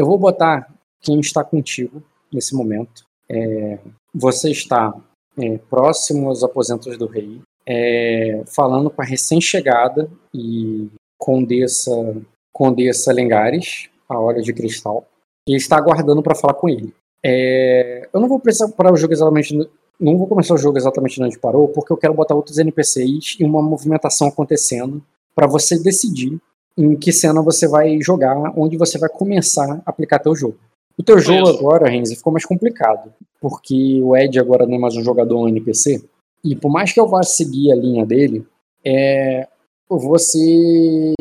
eu vou botar quem está contigo nesse momento. É, você está é, próximo aos aposentos do rei, é, falando com a recém-chegada e condessa, condessa Lengares, a Olha de Cristal, e está aguardando para falar com ele. É, eu não vou precisar parar o jogo exatamente. Não vou começar o jogo exatamente onde parou, porque eu quero botar outros NPCs e uma movimentação acontecendo para você decidir em que cena você vai jogar, onde você vai começar a aplicar teu jogo. O teu jogo Isso. agora, Renzi, ficou mais complicado, porque o Ed agora não é mais um jogador um NPC, e por mais que eu vá seguir a linha dele, é, você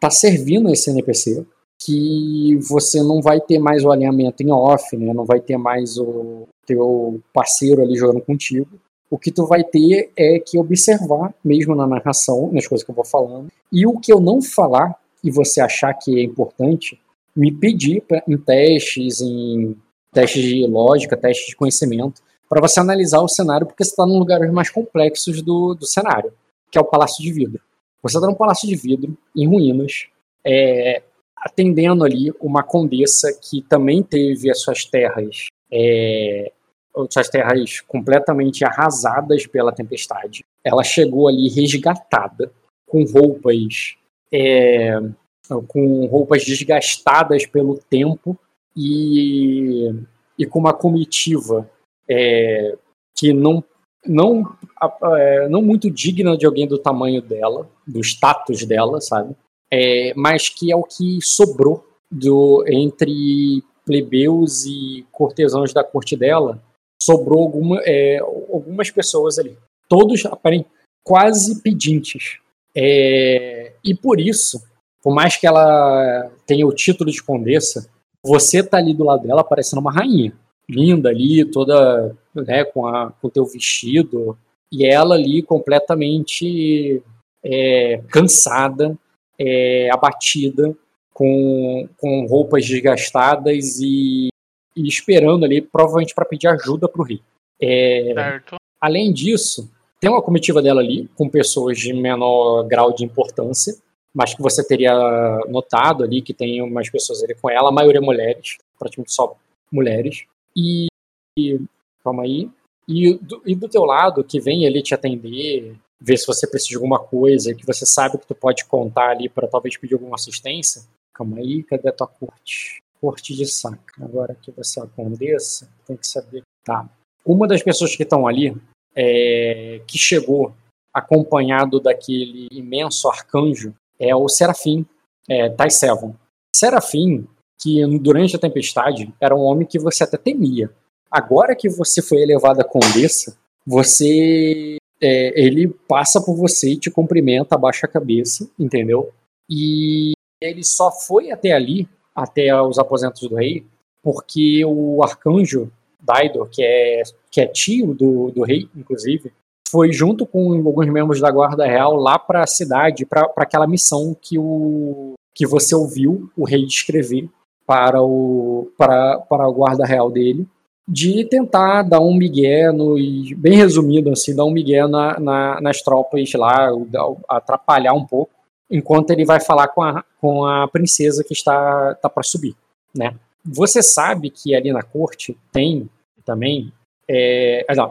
tá servindo esse NPC, que você não vai ter mais o alinhamento em off, né? não vai ter mais o teu parceiro ali jogando contigo. O que tu vai ter é que observar, mesmo na narração, nas coisas que eu vou falando, e o que eu não falar e você achar que é importante, me pedir pra, em testes, em testes de lógica, testes de conhecimento, para você analisar o cenário, porque você está num lugar mais complexos do, do cenário, que é o Palácio de Vidro. Você está num Palácio de Vidro, em ruínas, é, atendendo ali uma condessa que também teve as suas terras, é, suas terras completamente arrasadas pela tempestade. Ela chegou ali resgatada, com roupas é, com roupas desgastadas pelo tempo e, e com uma comitiva é, que não, não, é, não muito digna de alguém do tamanho dela, do status dela, sabe? É, mas que é o que sobrou do, entre plebeus e cortesãos da corte dela, sobrou alguma, é, algumas pessoas ali. Todos aparem quase pedintes. É, e por isso, por mais que ela tenha o título de condessa, você tá ali do lado dela parecendo uma rainha. Linda ali, toda né, com, a, com o teu vestido. E ela ali completamente é, cansada, é, abatida, com, com roupas desgastadas e, e esperando ali, provavelmente para pedir ajuda para o rei. É, além disso, tem uma comitiva dela ali, com pessoas de menor grau de importância, mas que você teria notado ali que tem umas pessoas ali com ela, a maioria mulheres, praticamente só mulheres. E, e calma aí. E do, e do teu lado, que vem ali te atender, ver se você precisa de alguma coisa, que você sabe que tu pode contar ali para talvez pedir alguma assistência. Calma aí, cadê a tua corte? Corte de saca. Agora que você é a condessa, tem que saber. Tá. Uma das pessoas que estão ali, é, que chegou acompanhado daquele imenso arcanjo, é o Serafim, é, Tais Seven. Serafim, que durante a tempestade era um homem que você até temia. Agora que você foi elevado a condessa, você é, ele passa por você e te cumprimenta, abaixa a cabeça, entendeu? E ele só foi até ali, até os aposentos do rei, porque o arcanjo Daidor, que é, que é tio do, do rei, inclusive, foi junto com alguns membros da Guarda Real lá para a cidade, para aquela missão que, o, que você ouviu o rei descrever para, o, para, para a Guarda Real dele, de tentar dar um migué, no, bem resumido assim, dar um migué na, na, nas tropas lá, atrapalhar um pouco, enquanto ele vai falar com a, com a princesa que está, está para subir, né? Você sabe que ali na corte tem também é, não,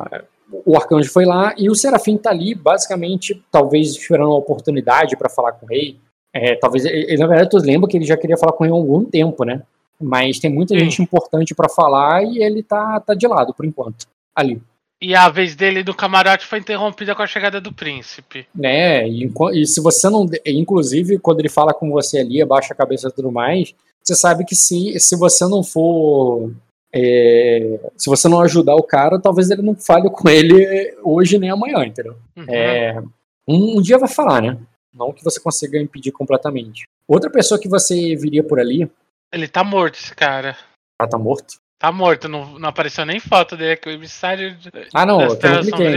o arcanjo foi lá e o Serafim tá ali, basicamente, talvez esperando a oportunidade para falar com o rei. É, talvez, ele, na verdade, tu lembra que ele já queria falar com ele há algum tempo, né? Mas tem muita gente importante para falar e ele tá, tá de lado, por enquanto, ali. E a vez dele do camarote foi interrompida com a chegada do príncipe. É, e, e, se você não. Inclusive, quando ele fala com você ali, abaixa a cabeça e tudo mais, você sabe que se, se você não for é, se você não ajudar o cara, talvez ele não fale com ele hoje nem amanhã, entendeu? Uhum. É, um, um, dia vai falar, né? Não que você consiga impedir completamente. Outra pessoa que você viria por ali. Ele tá morto, esse cara. Ah, tá morto? Tá morto, não, não apareceu nem foto dele, que o emissário. Ah, não, não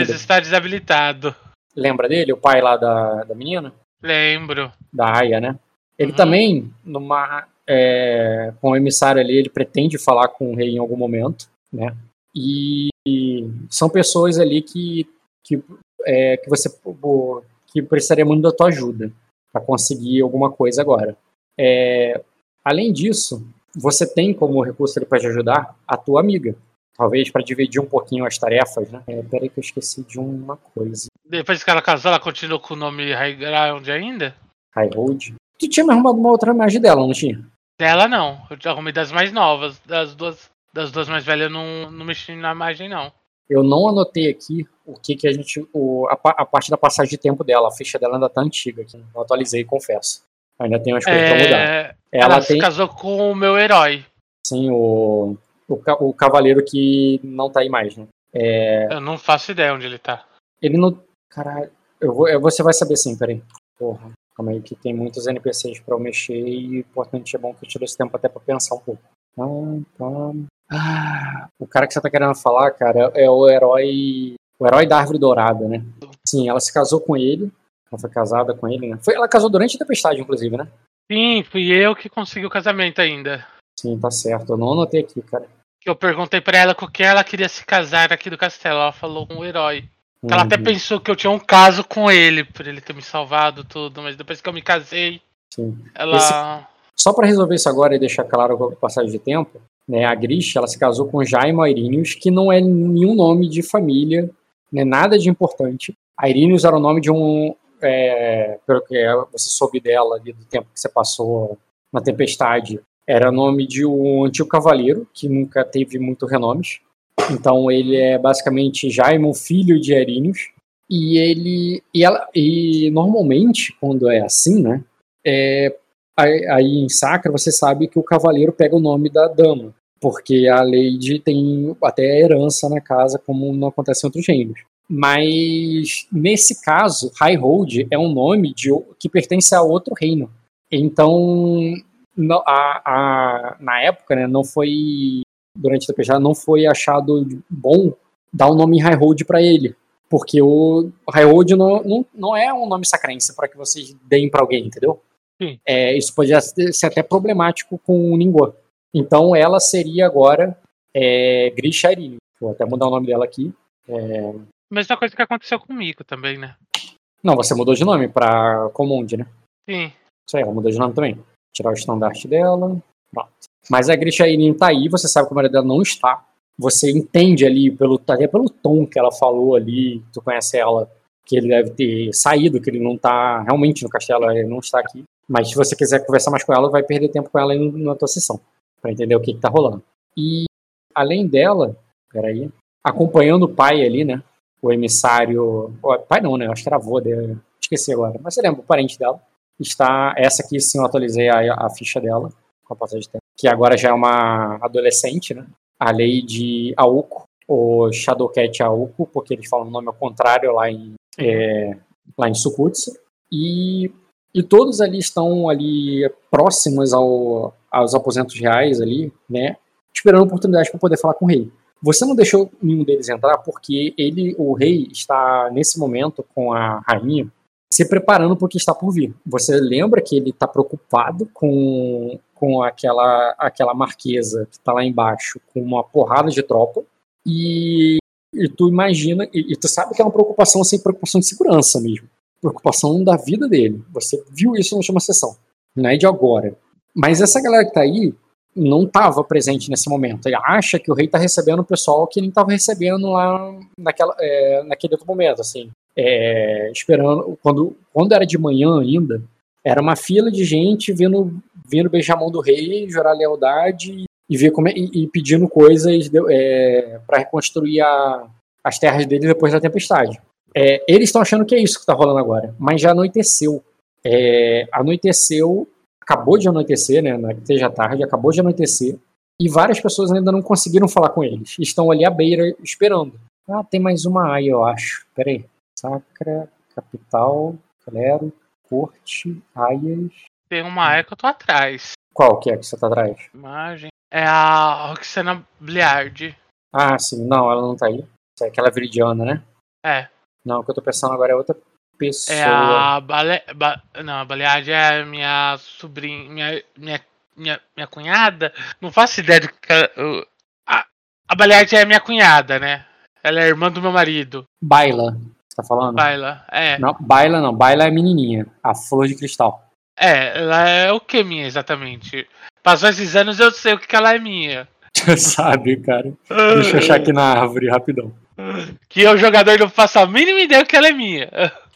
está desabilitado. Lembra dele, o pai lá da, da menina? Lembro. Da Aya, né? Ele uhum. também, numa é, com o emissário ali, ele pretende falar com o rei em algum momento, né? E, e são pessoas ali que, que, é, que você que precisaria muito da tua ajuda para conseguir alguma coisa agora. É, além disso, você tem como recurso ali para te ajudar a tua amiga. Talvez para dividir um pouquinho as tarefas, né? É, peraí que eu esqueci de uma coisa. Depois que ela casou, ela continua com o nome High Ground ainda? High Road. Tu tinha me arrumado uma outra imagem dela, não tinha? Dela não. Eu arrumei das mais novas. Das duas, das duas mais velhas eu não, não mexi na imagem, não. Eu não anotei aqui o que que a gente. O, a, a parte da passagem de tempo dela. A ficha dela ainda tá antiga aqui. Não atualizei, confesso. Ainda tem umas coisas É, pra mudar. ela Ela se tem. casou com o meu herói. Sim, o, o, o cavaleiro que não tá aí mais, né? É, Eu não faço ideia onde ele tá. ele não. Caralho. Eu vou, você vai saber sim, peraí. Porra. Calma aí, que tem muitos NPCs pra eu mexer e o importante é bom que eu tire esse tempo até pra pensar um pouco. Pam, pam. Ah, o cara que você tá querendo falar, cara, é o herói. O herói da árvore dourada, né? Sim, ela se casou com ele. Ela foi casada com ele, né? Foi, ela casou durante a tempestade, inclusive, né? Sim, fui eu que consegui o casamento ainda. Sim, tá certo. Eu não anotei aqui, cara. Que eu perguntei pra ela com quem ela queria se casar aqui do castelo. Ela falou com o herói. Ela até Uhum, pensou que eu tinha um caso com ele, por ele ter me salvado tudo, mas depois que eu me casei, Sim. ela. Esse- Só pra resolver isso agora e deixar claro com a passagem de tempo, né, a Grisha ela se casou com Jaime Airinius, que não é nenhum nome de família, né, nada de importante. Airinius era o nome de um, é, pelo que você soube dela ali do tempo que você passou na tempestade, era o nome de um antigo cavaleiro que nunca teve muito renomes. Então ele é basicamente Jaime, o filho de Airinius. E ele e ela e normalmente quando é assim, né, é, aí, em Sacra você sabe que o cavaleiro pega o nome da dama, porque a Lady tem até herança na casa, como não acontece em outros reinos. Mas nesse caso, High Road é um nome de, que pertence a outro reino. Então, a- a- na época, né, não foi durante a tempestade, não foi achado bom dar o nome High Road para ele, porque o High Road não, não, não é um nome sacrense para que vocês deem para alguém, entendeu? Sim. É, isso poderia ser até problemático com o Ningguo. Então ela seria agora é, Grisha Irine. Vou até mudar o nome dela aqui. É, Mesma coisa que aconteceu comigo também, né? Não, você mudou de nome para Comonde, né? Sim. Isso aí, ela mudou de nome também. Tirar o estandarte dela. Pronto. Mas a Grisha Irine tá aí, você sabe que o marido dela não está. Você entende ali, pelo, até pelo tom que ela falou ali, tu conhece ela, que ele deve ter saído, que ele não tá realmente no castelo, ele não está aqui. Mas se você quiser conversar mais com ela, vai perder tempo com ela na tua sessão, para entender o que, que tá rolando. E além dela, peraí, acompanhando o pai ali, né? O emissário. ó, pai não, né? Acho que era avô dele. Esqueci agora. Mas você lembra, o parente dela. Está. Essa aqui sim eu atualizei a, a ficha dela, com a passagem de tempo. Que agora já é uma adolescente, né? A Lady Aoku, ou Shadowcat Aoku, porque eles falam o nome ao contrário lá em, é, lá em Sukutsu. E, e todos ali estão ali próximos ao, aos aposentos reais ali, né? Esperando oportunidade para poder falar com o rei. Você não deixou nenhum deles entrar porque ele, o rei, está nesse momento com a rainha se preparando para o que está por vir. Você lembra que ele está preocupado com, com aquela, aquela marquesa que está lá embaixo com uma porrada de tropa e, e tu imagina e, e tu sabe que é uma preocupação assim, preocupação de segurança mesmo, preocupação da vida dele. Você viu isso na última sessão, não é de agora. Mas essa galera que está aí não estava presente nesse momento. Ele acha que o rei está recebendo o pessoal que ele estava recebendo lá naquela, é, naquele outro momento, assim, é, esperando. Quando, quando era de manhã ainda, era uma fila de gente vindo, vindo beijar a mão do rei, jurar lealdade e ver como é, e, e pedindo coisas é, para reconstruir a, as terras dele depois da tempestade. É, eles estão achando que é isso que está rolando agora, mas já anoiteceu. É, anoiteceu acabou de anoitecer, né? Que seja tarde, acabou de anoitecer. E várias pessoas ainda não conseguiram falar com eles. Estão ali à beira esperando. Ah, tem mais uma aí, eu acho. Peraí. Sacra, capital, clero, corte, aias. Tem uma área que eu tô atrás. Qual que é que você tá atrás? Imagem. É a Roxana Bliard. Ah, sim. Não, ela não tá aí. É aquela viridiana, né? É. Não, o que eu tô pensando agora é outra pessoa. É a Bale... ba... Não, a Baleade é a minha sobrinha. Minha, minha, minha, minha cunhada. Não faço ideia do que. eu- A, a Baleade é minha cunhada, né? Ela é irmã do meu marido. Baila. Você tá falando? Baila. É. Não, Baila não. Baila é menininha. A flor de cristal. É, ela é o que minha exatamente? Passou esses anos eu sei o que, que ela é minha. Sabe, cara. Deixa eu achar aqui na árvore, rapidão. Que eu, jogador, não faço a mínima ideia o que ela é minha.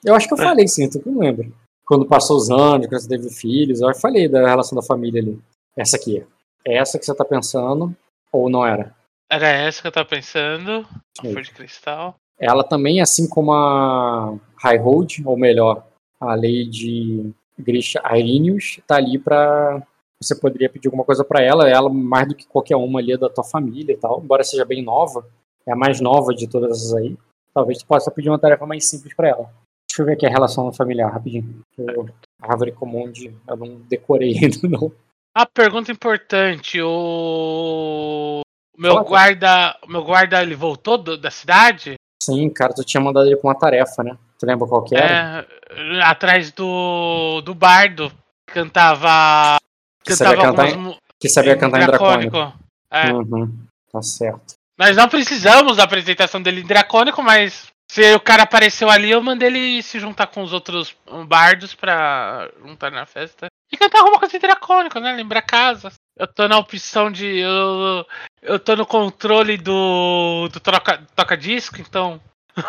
Eu acho que eu falei sim, tu não lembra. Quando passou os anos, quando você teve filhos, eu falei da relação da família ali. Essa aqui. É essa que você tá pensando, ou não era? Era essa que eu tava pensando. A flor de cristal. Ela também, assim como a High Hold, ou melhor, a Lady Grisha Irinius, tá ali pra. Você poderia pedir alguma coisa para ela, ela mais do que qualquer uma ali é da tua família e tal, embora seja bem nova, é a mais nova de todas essas aí. Talvez tu possa pedir uma tarefa mais simples para ela. Deixa eu ver aqui a relação familiar, rapidinho. Eu, a árvore comum de. Eu não decorei ainda, não. A pergunta importante, o meu guarda, o meu guarda ele voltou do, da cidade? Sim, cara, tu tinha mandado ele com uma tarefa, né? Tu lembra qual que era? É, atrás do do bardo cantava que cantava sabia cantar, em, que sabia cantar em dracônico. dracônico. É. Uhum, tá certo. Nós não precisamos da apresentação dele em dracônico, mas se o cara apareceu ali, eu mandei ele se juntar com os outros bardos pra juntar na festa. E cantar alguma coisa dracônica, né? Lembra casa. Eu tô na opção de. Eu, eu tô no controle do. do troca, toca disco, então. o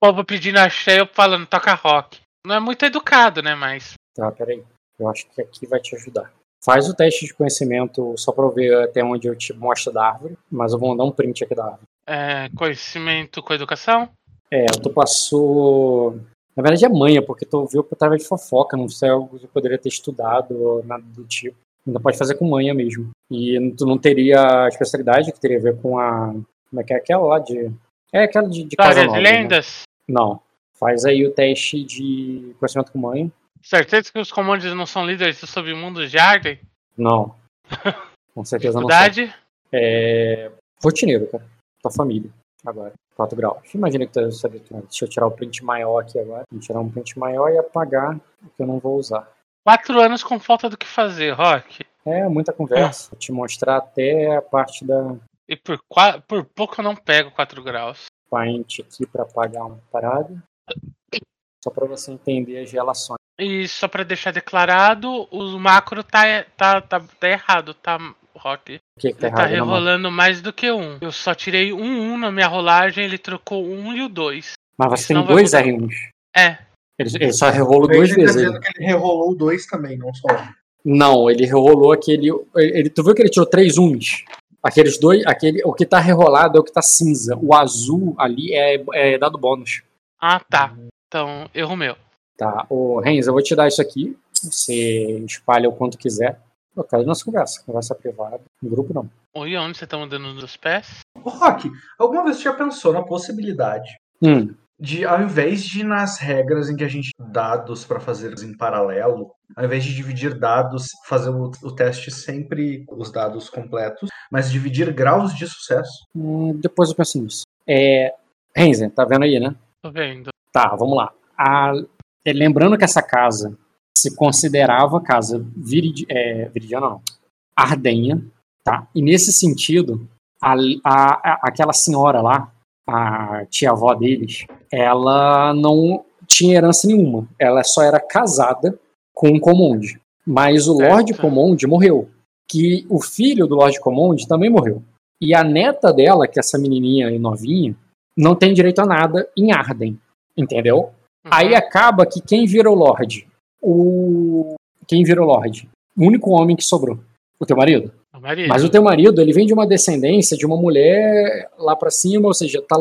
povo pedindo axé eu falando toca rock. Não é muito educado, né? Mas. Tá, peraí. Eu acho que aqui vai te ajudar. Faz o teste de conhecimento só pra eu ver até onde eu te mostro da árvore, mas eu vou mandar um print aqui da árvore. É, conhecimento com educação? É, tu passou na verdade é manha, porque tu viu que tava de fofoca, não sei algo que eu poderia ter estudado ou nada do tipo. Ainda pode fazer com manha mesmo. E tu não teria a especialidade que teria a ver com a. Como é que é aquela lá de. É aquela de, de casa nova, de né? lendas? Né? Não. Faz aí o teste de conhecimento com manha. Certeza que os comandos não são líderes do submundo de Arden? Não. Com certeza não são. É. Rotineiro, cara. Tua família. Agora. 4 graus. Imagina que tu sabe, deixa eu tirar o print maior aqui agora. Vou tirar um print maior e apagar o que eu não vou usar. Quatro anos com falta do que fazer, Rock. É, muita conversa. Vou te mostrar até a parte da. E por, por pouco eu não pego 4 graus. Paint aqui para apagar uma parada. Só para você entender as relações. E só para deixar declarado, o macro tá, tá, tá, tá errado, tá, Rock? O que, que tá ele tá rerolando mais do que um. Eu só tirei um 1 na minha rolagem, ele trocou um e o 2. Mas você tem dois R1s. É. Ele, ele só rerolou duas tá vezes. Ele. Que ele rerolou dois também, não só Não, ele rerolou aquele. Ele, tu viu que ele tirou três uns? Aqueles dois. Aquele, o que tá rerolado é o que tá cinza. O azul ali é, é dado bônus. Ah, tá. Então, erro meu. Tá. Ô, Renz, eu vou te dar isso aqui. Você espalha o quanto quiser. Eu quero nossa conversa. Conversa privada. No grupo, não. Oi, onde você tá mandando dos pés? Rock, alguma vez você já pensou na possibilidade hum. De, ao invés de nas regras em que a gente dados para fazer em paralelo, ao invés de dividir dados, fazer o, o, teste sempre os dados completos, mas dividir graus de sucesso? Hum, depois eu penso nisso. É, Renzen, tá vendo aí, né? Tô vendo. Tá, vamos lá. A, é, lembrando que essa casa se considerava casa virid, é, viridiana, não, ardenha, tá? E nesse sentido, a, a, aquela senhora lá, a tia-avó deles, ela não tinha herança nenhuma. Ela só era casada com um Comonde. Mas o Lord Comonde morreu. Que o filho do Lord Comonde também morreu. E a neta dela, que é essa menininha e novinha, não tem direito a nada em Arden. Entendeu? Uhum. Aí acaba que quem vira o Lord? O. Quem vira o Lord? O único homem que sobrou. O teu marido. Marido. Mas o teu marido, ele vem de uma descendência de uma mulher lá para cima, ou seja, tá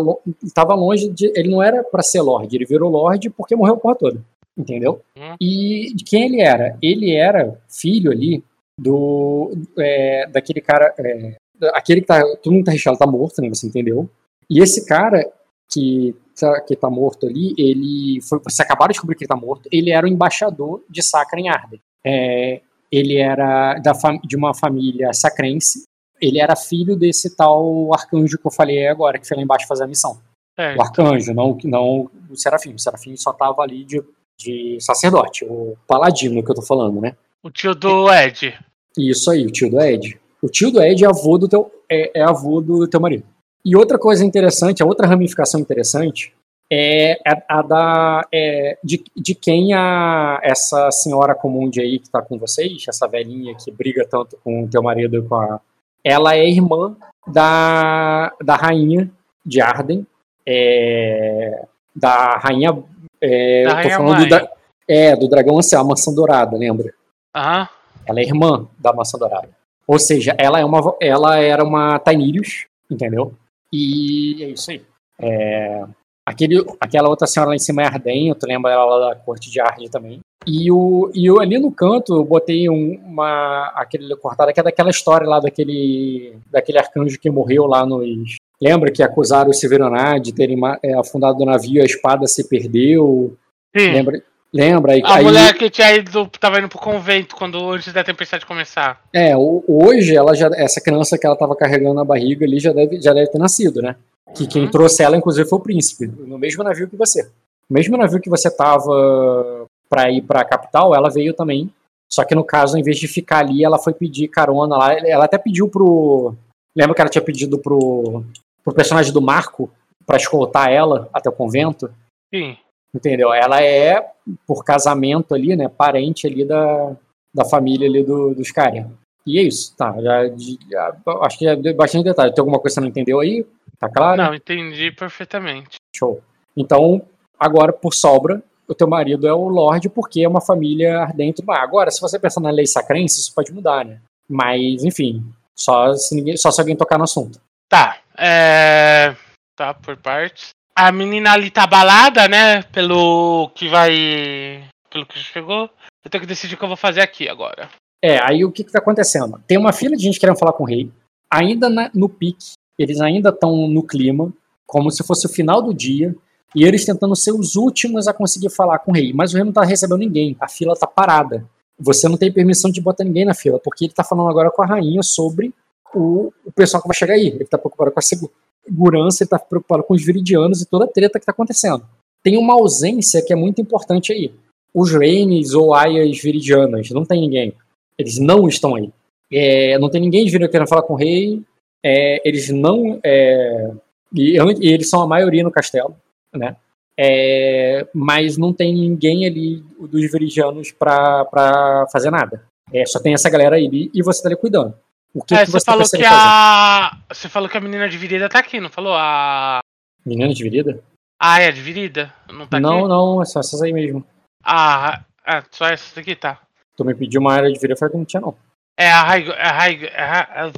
tava longe de. Ele não era para ser Lorde, ele virou Lorde porque morreu a porra toda. Entendeu? Hum. E de quem ele era? Ele era filho ali do. É, daquele cara. É, aquele que tá. Todo mundo tá recheado, tá morto, né? Você entendeu? E esse cara que tá, que tá morto ali, ele foi. Você acabaram de descobrir que ele tá morto. Ele era o embaixador de Sacra em Arden. É, ele era da de uma família sacrense. Ele era filho desse tal arcanjo que eu falei agora, que foi lá embaixo fazer a missão. É. O arcanjo, não, não o serafim. O serafim só tava ali de, de sacerdote, o paladino que eu tô falando, né? O tio do Ed. Isso aí, o tio do Ed. O tio do Ed é avô do teu, é, é avô do teu marido. E outra coisa interessante, a outra ramificação interessante é, é a da. É, de, de quem a, essa senhora comum de aí que tá com vocês, essa velhinha que briga tanto com o teu marido e com a. Ela é irmã da, da rainha de Arden. É, da rainha. É, Da rainha falando da, é, do dragão ancião, a maçã dourada, lembra? Aham. Ela é irmã da maçã dourada. Ou seja, ela é uma ela era uma Tainirius, entendeu? E é isso aí. É, aquele, aquela outra senhora lá em cima é Arden, tu lembra ela lá da corte de Arden também. E, o, e eu, ali no canto eu botei um, uma aquele cortada que é daquela história lá daquele daquele arcanjo que morreu lá nos Lembra que acusaram o Severonar de terem é, afundado o navio, a espada se perdeu? Sim. Lembra? Lembra? E A aí- mulher que tinha ido, tava indo pro convento quando antes da tempestade começar. É, hoje ela já essa criança que ela estava carregando na barriga ali já deve, já deve ter nascido, né? Que quem Uhum. trouxe ela inclusive foi o príncipe, no mesmo navio que você. No mesmo navio que você tava para ir para a capital, ela veio também. Só que no caso, em vez de ficar ali, ela foi pedir carona lá. Ela até pediu pro Lembra que ela tinha pedido pro pro personagem do Marco para escoltar ela até o convento? Sim. Entendeu? Ela é, por casamento ali, né, parente ali da, da família ali do, dos caras. E é isso, tá. Já, já- acho que já deu bastante detalhe. Tem alguma coisa que você não entendeu aí? Tá claro? Não, entendi perfeitamente. Show. Então, agora, por sobra, o teu marido é o Lorde porque é uma família ardente. Ah, agora, se você pensar na lei sacrense, isso pode mudar, né? Mas, enfim, só se, ninguém, só se alguém tocar no assunto. Tá, é. Tá, por partes. A menina ali tá abalada, né? Pelo que vai. Pelo que chegou. Eu tenho que decidir o que eu vou fazer aqui agora. É, aí o que que tá acontecendo? Tem uma fila de gente querendo falar com o rei, ainda na- no pique, eles ainda estão no clima, como se fosse o final do dia, e eles tentando ser os últimos a conseguir falar com o rei. Mas o rei não tá recebendo ninguém, a fila tá parada. Você não tem permissão de botar ninguém na fila, porque ele tá falando agora com a rainha sobre o, o pessoal que vai chegar aí. Ele tá preocupado com a segu- segurança, ele tá preocupado com os viridianos e toda a treta que tá acontecendo. Tem uma ausência que é muito importante aí. Os reines ou aias viridianas, não tem ninguém. Eles não estão aí. É, não tem ninguém Viridiana querendo falar com o rei. É, eles não. é, e, e eles são a maioria no castelo, né? É, mas não tem ninguém ali dos viridianos pra, pra fazer nada. É, só tem essa galera aí e você tá ali cuidando. O que, é, que você você falou que fazer? a. Você falou que a menina de virida tá aqui, não falou? A. Menina de virida? A é de virida? Não tá não, aqui? não, é só essas aí mesmo. Ah, é, só essa daqui tá. Tu me pediu uma área de virida, eu falei que não tinha, não. É a Raigo. É a Raigo. É a,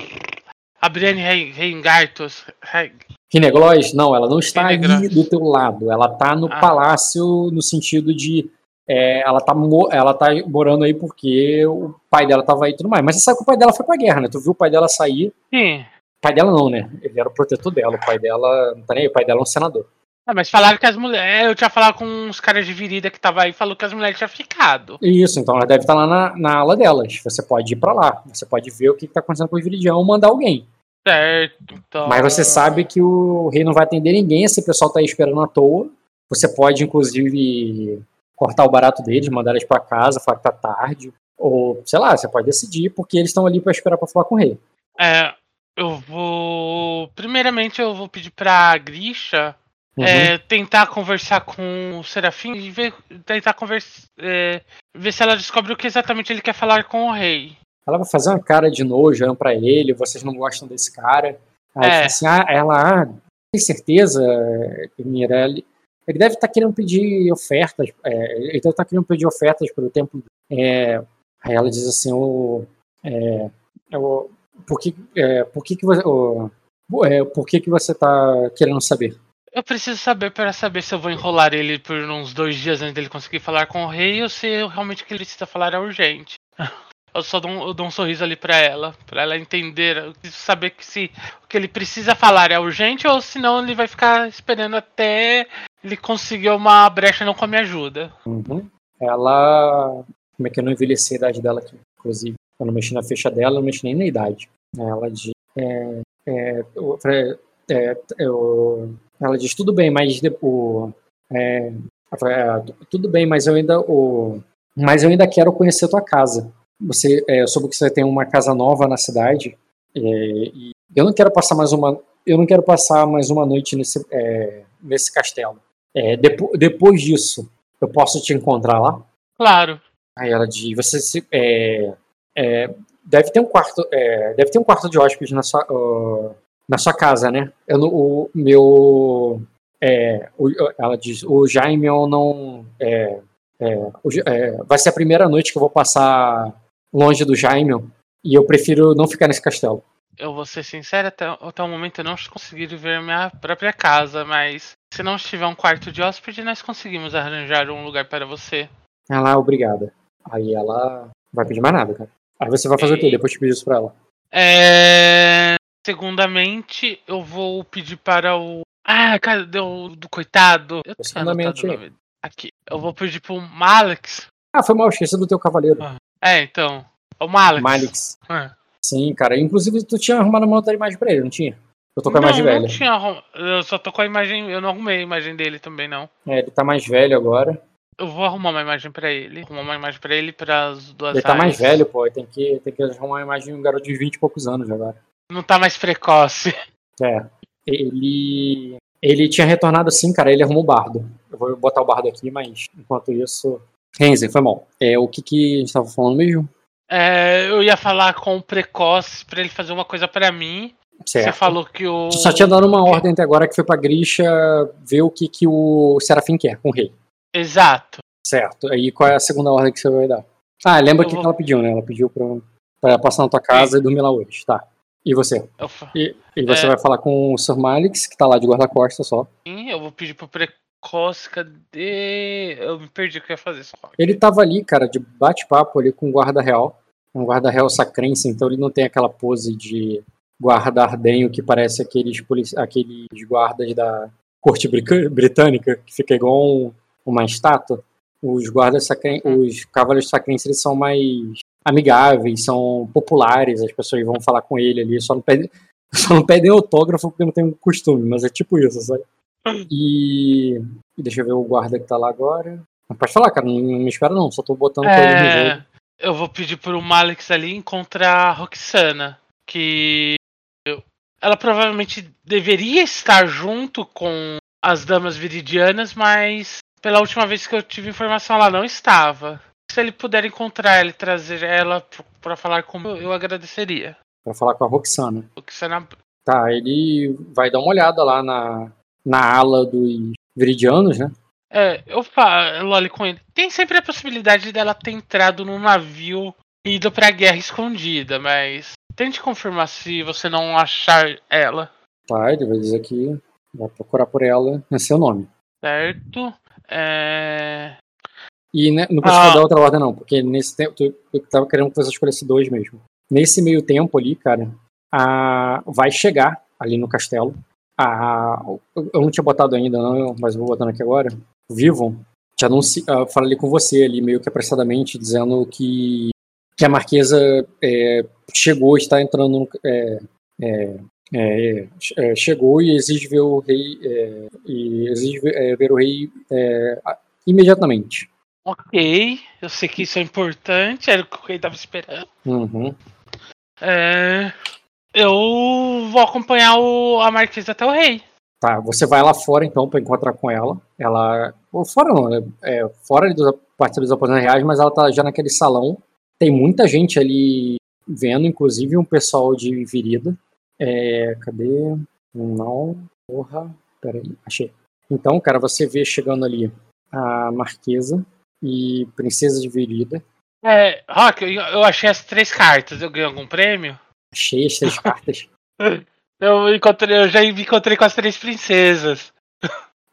a, Brienne Reingartos. Rinegloss, não, ela não está ali do teu lado. Ela tá no Ah. palácio no sentido de. é, ela, tá mo- ela tá morando aí porque o pai dela tava aí e tudo mais. Mas você sabe que o pai dela foi pra guerra, né? Tu viu o pai dela sair. Sim. O pai dela não, né? Ele era o protetor dela. O pai dela. Não tá nem aí, o pai dela é um senador. Ah, mas falaram que as mulheres. Eu tinha falado com uns caras de virida que tava aí e falou que as mulheres tinham ficado. Isso, então ela deve estar lá na, na ala delas. Você pode ir pra lá. Você pode ver o que, que tá acontecendo com o Viridião ou mandar alguém. Certo. Então. Mas você sabe que o rei não vai atender ninguém, esse pessoal tá aí esperando à toa. Você pode, inclusive, cortar o barato deles, mandar eles pra casa, falar que tá tarde. Ou, sei lá, você pode decidir, porque eles estão ali pra esperar pra falar com o rei. É. Eu vou. Primeiramente, eu vou pedir pra Grisha Uhum. é, tentar conversar com o Serafim e ver, tentar conversar. ver se ela descobre o que exatamente ele quer falar com o rei. Ela vai fazer uma cara de nojo, pra ele, vocês não gostam desse cara. Aí É. assim, ah, ela, ah, tem certeza, Mirelle? Ele deve estar querendo pedir ofertas, é, ele deve estar querendo pedir ofertas pelo tempo. É, aí ela diz assim, o, é, o, por que, é, por que, que você, o, é, por que, que você tá querendo saber? Eu preciso saber para saber se eu vou enrolar ele por uns dois dias antes dele conseguir falar com o rei ou se eu- realmente o que ele precisa falar é urgente. Eu só dou um, eu dou um sorriso ali pra ela, pra ela entender, saber que se o que ele precisa falar é urgente ou senão ele vai ficar esperando até ele conseguir uma brecha não com a minha ajuda. Uhum. Ela. Como é que eu não envelheci a idade dela aqui? Inclusive, eu não mexi na fecha dela, eu não mexi nem na idade. Ela diz. É, é, é, eu- ela diz: tudo bem, mas de- o, é, tudo bem, mas eu ainda. O, mas eu ainda quero conhecer tua casa. Você, é, eu soube que você tem uma casa nova na cidade. é, e eu não quero passar mais uma. Eu não quero passar mais uma noite nesse, é, nesse castelo. É, depo depois disso, eu posso te encontrar lá? Claro. Aí ela diz, você se, é, é, deve ter um quarto, deve ter um quarto de hóspede na sua, uh, na sua casa, né? Eu, o meu, o, ela diz, o Jaime eu não, é, é, vai ser a primeira noite que eu vou passar longe do Jaime e eu prefiro não ficar nesse castelo. Eu vou ser sincero, até, até o momento eu não consegui ver minha própria casa, mas se não estiver um quarto de hóspede, nós conseguimos arranjar um lugar para você. Ela, obrigada. Aí ela vai pedir mais nada, cara. Aí você vai fazer e... o quê? Depois de pedir isso pra ela. É. Segundamente, eu vou pedir para o. Ah, cara, deu do coitado. Eu Segundamente. Aqui. Eu vou pedir pro Malix. Ah, foi mal, esqueci do teu cavaleiro. Ah. É, então. O Malix. Malix. Ah. Sim, cara. Inclusive, tu tinha arrumado uma outra imagem pra ele, não tinha? Eu tô com a não, imagem velha. Não tinha arrum... Eu só tô com a imagem. Eu não arrumei a imagem dele também, não. É, ele tá mais velho agora. Eu vou arrumar uma imagem pra ele. Arrumar uma imagem pra ele para as duas Ele tá mais velho, pô. Tem que, tem que arrumar uma imagem de um garoto de 20 e poucos anos agora. Não tá mais precoce. É. Ele. Ele tinha retornado assim, cara. Ele arrumou o bardo. Eu vou botar o bardo aqui, mas enquanto isso. Renzen, foi mal. É, o que, que a gente tava falando mesmo? É, eu ia falar com o precoce pra ele fazer uma coisa pra mim. Certo. Você falou que o. Só tinha dado uma ordem até agora que foi pra Grisha ver o que, que o Serafim quer com o rei. Exato. Certo. Aí qual é a segunda ordem que você vai dar? Ah, lembra o que, vou... que ela pediu, né? Ela pediu pra, pra passar na tua casa Sim. e dormir lá hoje. Tá. E você? E, e, você é... vai falar com o Sir Malix, que tá lá de guarda-costas só. Sim, eu vou pedir pro Precoce, cadê? Eu me perdi o que ia fazer só. Ele tava ali, cara, de bate-papo ali com o guarda real. Um guarda real sacrense, então ele não tem aquela pose de guarda ardenho que parece aqueles, polici... aqueles guardas da corte britânica, que fica igual um, uma estátua. Os guardas sacren... os cavaleiros sacrenses eles são mais amigáveis, são populares, as pessoas vão falar com ele ali, só não pedem, só não pedem autógrafo porque não tem um costume, mas é tipo isso, sabe? E deixa eu ver o guarda que tá lá agora. pode falar, cara, não, não me espera não, só tô botando é... coisa no jogo. Eu vou pedir pro Malix ali encontrar a Roxana, que ela provavelmente deveria estar junto com as damas viridianas, mas pela última vez que eu tive informação ela não estava. Se ele puder encontrar ela e trazer ela para falar comigo, eu agradeceria. Para falar com a Roxana. Roxana. Tá, ele vai dar uma olhada lá na, na ala dos viridianos, né? É, eu falo ali com ele. Tem sempre a possibilidade dela ter entrado num navio e ido pra guerra escondida, mas Tente confirmar se você não achar ela. Tá, ele vai dizer que vai procurar por ela é seu nome. Certo. É... E né, não precisa ah. dar outra ordem, não, porque nesse tempo eu tava querendo que você escolhesse dois mesmo. Nesse meio tempo ali, cara, a... vai chegar ali no castelo. A... Eu não tinha botado ainda, não, mas vou botando aqui agora. Vivo te anunci... Uh, fala ali com você ali, meio que apressadamente, dizendo que que a Marquesa é, chegou, está entrando no, é, é, é, é chegou e exige ver o rei é, e exige ver, ver o rei imediatamente. Ok, eu sei que isso é importante, era o que o rei estava esperando. Uhum. Eu vou acompanhar o, a Marquesa até o rei. Tá, você vai lá fora então para encontrar com ela. Ela. Fora não, é, fora da parte dos aposentos reais, mas ela tá já naquele salão tem muita gente ali vendo, inclusive um pessoal de Virida. É, cadê? Não, porra. Peraí, achei. Então, cara, você vê chegando ali a Marquesa e Princesa de Virida. É, Rock, eu achei as três cartas. Eu ganhei algum prêmio? Achei as três cartas. eu, encontrei, eu já me encontrei com as três princesas.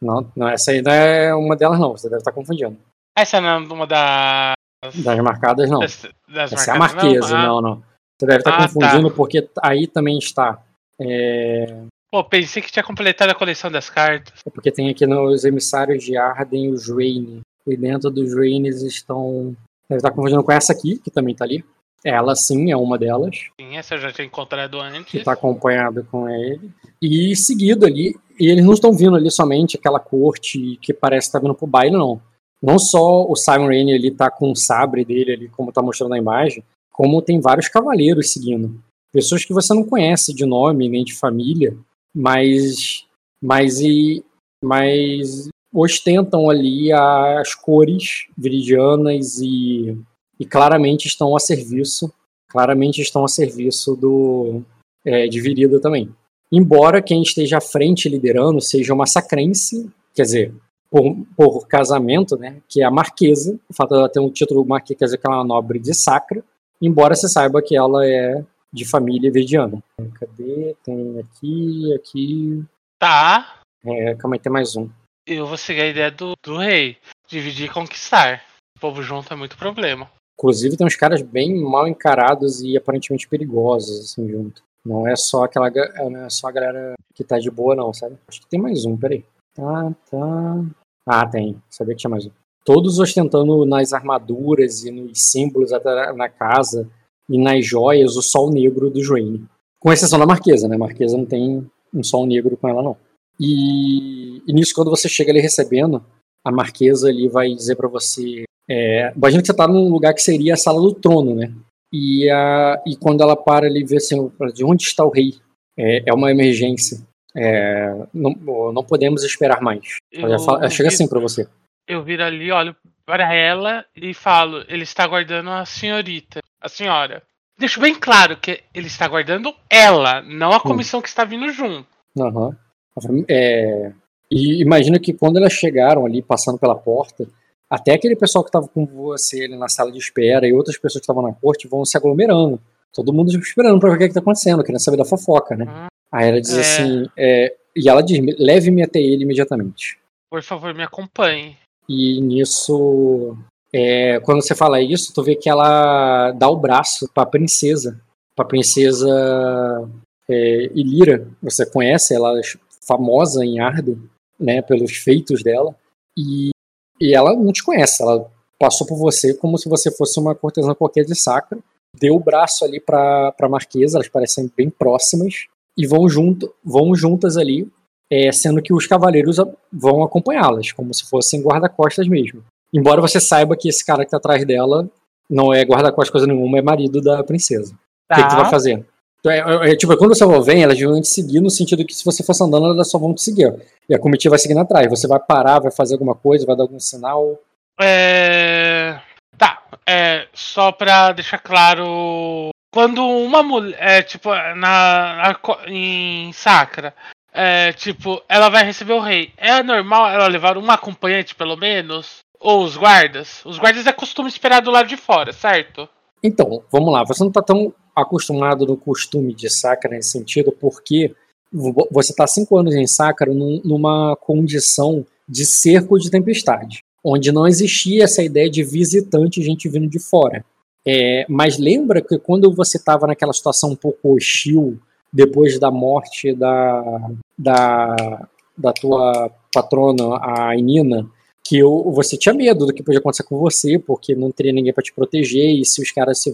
Não, não, essa aí não é uma delas, não. Você deve estar confundindo. Essa não é uma da das marcadas, não. Das, das Essa marcadas, é a marquesa, não, não, não. Você deve estar ah, confundindo tá. porque aí também está. É... Pô, pensei que tinha completado a coleção das cartas. É porque tem aqui nos emissários de Arden os Rain. E dentro dos Rains estão. Deve estar confundindo com essa aqui, que também está ali. Ela sim é uma delas. Sim, essa eu já tinha encontrado antes. Que está acompanhada com ele. E seguido ali, e eles não estão vindo ali somente aquela corte que parece estar tá vindo pro baile, não não só o Simon Rainey ele tá com o sabre dele ali, como tá mostrando na imagem, como tem vários cavaleiros seguindo. Pessoas que você não conhece de nome nem de família, mas mas e mas ostentam ali as cores viridianas e, e claramente estão a serviço, claramente estão a serviço do é, de Virida também. Embora quem esteja à frente liderando seja uma sacrense, quer dizer, por, por casamento, né, que é a Marquesa, o fato dela ter um título Marquesa quer dizer que ela é uma nobre de Sacra, embora você saiba que ela é de família verdiana. Cadê? Tem aqui, aqui. Tá. É, calma aí, tem mais um. Eu vou seguir a ideia do, do rei. Dividir e conquistar. O povo junto é muito problema. Inclusive tem uns caras bem mal encarados e aparentemente perigosos, assim, junto. Não é só aquela não é só a galera que tá de boa, não, sabe? Acho que tem mais um, peraí. Tá, tá. Ah, tem. Sabia que tinha mais um. Todos ostentando nas armaduras e nos símbolos até na casa e nas joias o sol negro do Joane. Com exceção da Marquesa, né? Marquesa não tem um sol negro com ela, não. E, e nisso, quando você chega ali recebendo, a Marquesa ali vai dizer para você. É, imagina que você tá num lugar que seria a sala do trono, né? E, a, e quando ela para ali e vê assim, de onde está o rei? É, é uma emergência. É, não, não podemos esperar mais. Ela, fala, ela chega assim para você. Eu viro ali, olho para ela e falo: ele está guardando a senhorita, a senhora. Deixo bem claro que ele está guardando ela, não a hum. comissão hum. que está vindo junto. Uhum. É, e imagina que quando elas chegaram ali, passando pela porta, até aquele pessoal que estava com você ali na sala de espera e outras pessoas que estavam na corte vão se aglomerando. Todo mundo esperando para ver o que, é está acontecendo, querendo saber da fofoca, né? Uhum. Aí ela diz é... assim, é, e ela diz, leve-me até ele imediatamente. Por favor, me acompanhe. E nisso, é, quando você fala isso, tu vê que ela dá o braço para a princesa, para a princesa é, Ilira. Você conhece ela, é famosa em Arden, né, pelos feitos dela. E, e ela não te conhece, ela passou por você como se você fosse uma cortesã qualquer de sacra. Deu o braço ali para a marquesa, elas parecem bem próximas e vão, junto, vão juntas ali, é, sendo que os cavaleiros vão acompanhá-las, como se fossem guarda-costas mesmo. Embora você saiba que esse cara que tá atrás dela não é guarda-costas coisa nenhuma, é marido da princesa. Tá. O que, que, tu vai fazer? É, é, é, tipo, quando você vem, elas vão te seguir no sentido que se você fosse andando, elas só vão te seguir. E a comitiva vai seguindo atrás. Você vai parar, vai fazer alguma coisa, vai dar algum sinal. É. Tá. É, só pra deixar claro. Quando uma mulher. É, tipo, na, na em Sacra. É, tipo, ela vai receber o rei. É normal ela levar um acompanhante, pelo menos? Ou os guardas? Os guardas é costume esperar do lado de fora, certo? Então, vamos lá. Você não tá tão acostumado no costume de Sacra nesse sentido, porque você está cinco anos em Sacra numa condição de cerco de tempestade, onde não existia essa ideia de visitante, gente vindo de fora. É, mas lembra que quando você estava naquela situação um pouco hostil, depois da morte da, da, da tua patrona, a Inina, que eu, você tinha medo do que podia acontecer com você, porque não teria ninguém para te proteger, e se os caras se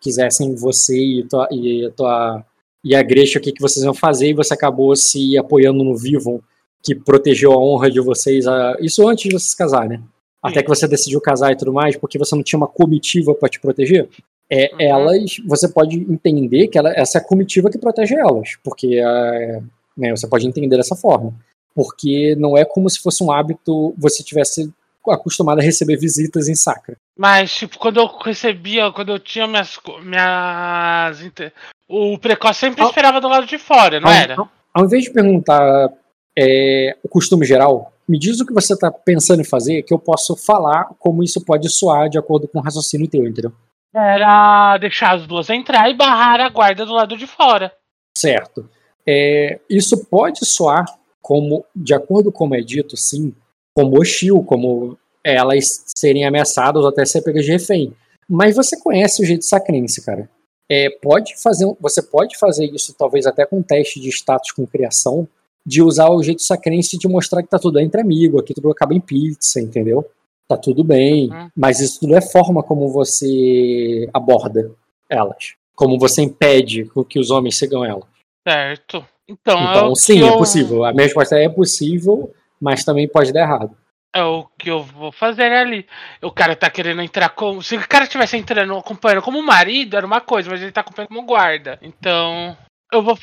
quisessem você e, tua, e, a tua, e a Gresha, o que, que vocês iam fazer, e você acabou se apoiando no Vivon, que protegeu a honra de vocês, a, isso antes de vocês se casar, né? Até que você decidiu casar e tudo mais, porque você não tinha uma comitiva para te proteger. É, uhum. Elas, você pode entender que ela, essa é a comitiva que protege elas, porque é, né, você pode entender dessa forma. Porque não é como se fosse um hábito você tivesse acostumado a receber visitas em Sacra. Mas, tipo, quando eu recebia, quando eu tinha minhas. minhas o precoce sempre ao, esperava do lado de fora, não ao, era? Ao, ao, invés de perguntar é, o costume geral, me diz o que você está pensando em fazer, que eu posso falar como isso pode soar de acordo com o raciocínio teu, entendeu? Era deixar as duas entrar e barrar a guarda do lado de fora. Certo. É, isso pode soar como, de acordo com como é dito, sim, como hostil, como elas serem ameaçadas ou até ser pegas de refém. Mas você conhece o jeito sacrense, cara. É, pode fazer, você pode fazer isso talvez até com teste de status com criação, de usar o jeito sacrense de mostrar que tá tudo entre amigo, aqui tudo acaba em pizza, entendeu? Tá tudo bem, uhum. mas isso tudo é forma como você aborda elas, como você impede que os homens sigam elas. Certo. Então, então é sim, é eu... é possível. A minha resposta é, é possível, mas também pode dar errado. É o que eu vou fazer ali. O cara tá querendo entrar como. Se o cara tivesse entrando acompanhando como marido, era uma coisa, mas ele tá acompanhando como guarda. Então. Eu vou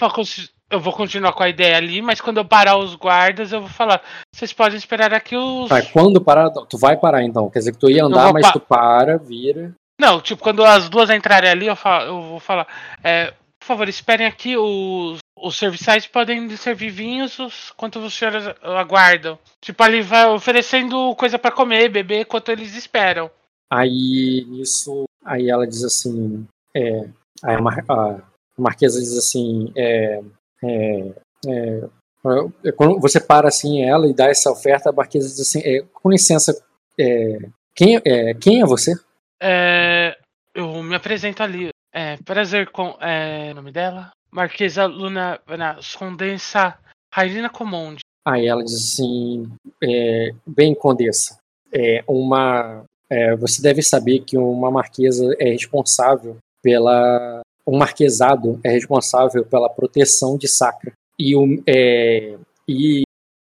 eu vou continuar com a ideia ali, mas quando eu parar os guardas, eu vou falar. Vocês podem esperar aqui os. Tá, quando parar, tu vai parar então. Quer dizer que tu ia andar, mas pa... tu para, vira. Não, tipo, quando as duas entrarem ali, eu, falo, eu vou falar. É, por favor, esperem aqui, os, os serviçais podem servir vinhos os, enquanto os senhores aguardam. Tipo, ali vai oferecendo coisa para comer, beber, enquanto eles esperam. Aí, isso. Aí ela diz assim. É, aí a, Mar, a Marquesa diz assim. É, é, é, é, quando você para assim ela e dá essa oferta, a Marquesa diz assim: é, com licença, é, quem, é, quem é você? eu me apresento ali. Prazer com. É, nome dela? Marquesa Luna Condensa Railina Comonde. Aí ela diz assim: bem, Condessa, é uma. você deve saber que uma marquesa é responsável pela um marquesado é responsável pela proteção de Sacra e um é, e,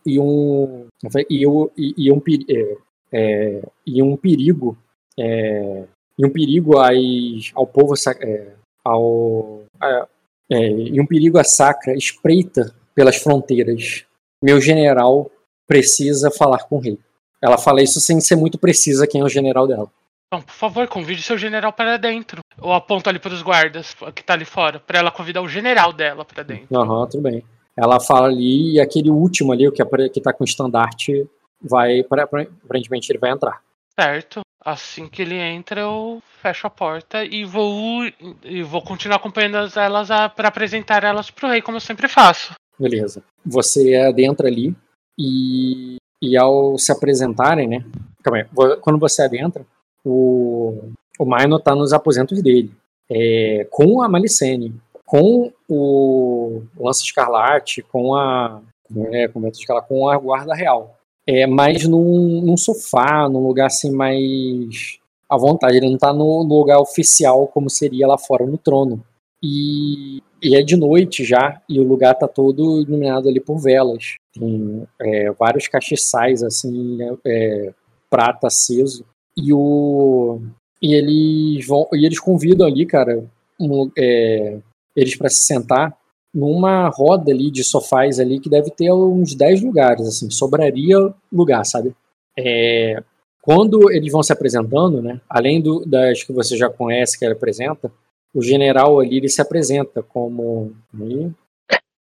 e um e, e, e um é, é, e um perigo é, e um perigo às, ao povo é, ao a, é, e um perigo à Sacra espreita pelas fronteiras meu general precisa falar com o rei ela fala isso sem ser muito precisa quem é o general dela então, por favor, convide seu general para dentro. Eu aponto ali para os guardas que tá ali fora, para ela convidar o general dela para dentro. Aham, uhum, tudo bem. Ela fala ali e aquele último ali, o que, é, que tá com o estandarte, vai. Aparentemente ele vai entrar. Certo. Assim que ele entra, eu fecho a porta e vou e vou continuar acompanhando elas para apresentar elas pro rei, como eu sempre faço. Beleza. Você adentra ali e, e ao se apresentarem, né? Calma aí. Quando você adentra, o, o Maino tá nos aposentos dele, é, com a Malicene, com o Lança Escarlate, com a é, com, com a Guarda Real. É, mas num, num sofá, num lugar assim mais à vontade. Ele não tá no, no lugar oficial como seria lá fora no trono. E, e, é de noite já, e o lugar tá todo iluminado ali por velas. Tem é, vários castiçais, assim, é, prata aceso. E o e eles vão e eles convidam ali, cara, um, é, eles para se sentar numa roda ali de sofás ali que deve ter uns 10 lugares, assim, sobraria lugar, sabe? É, quando eles vão se apresentando, né, além do, das que você já conhece que ele apresenta, o general ali ele se apresenta como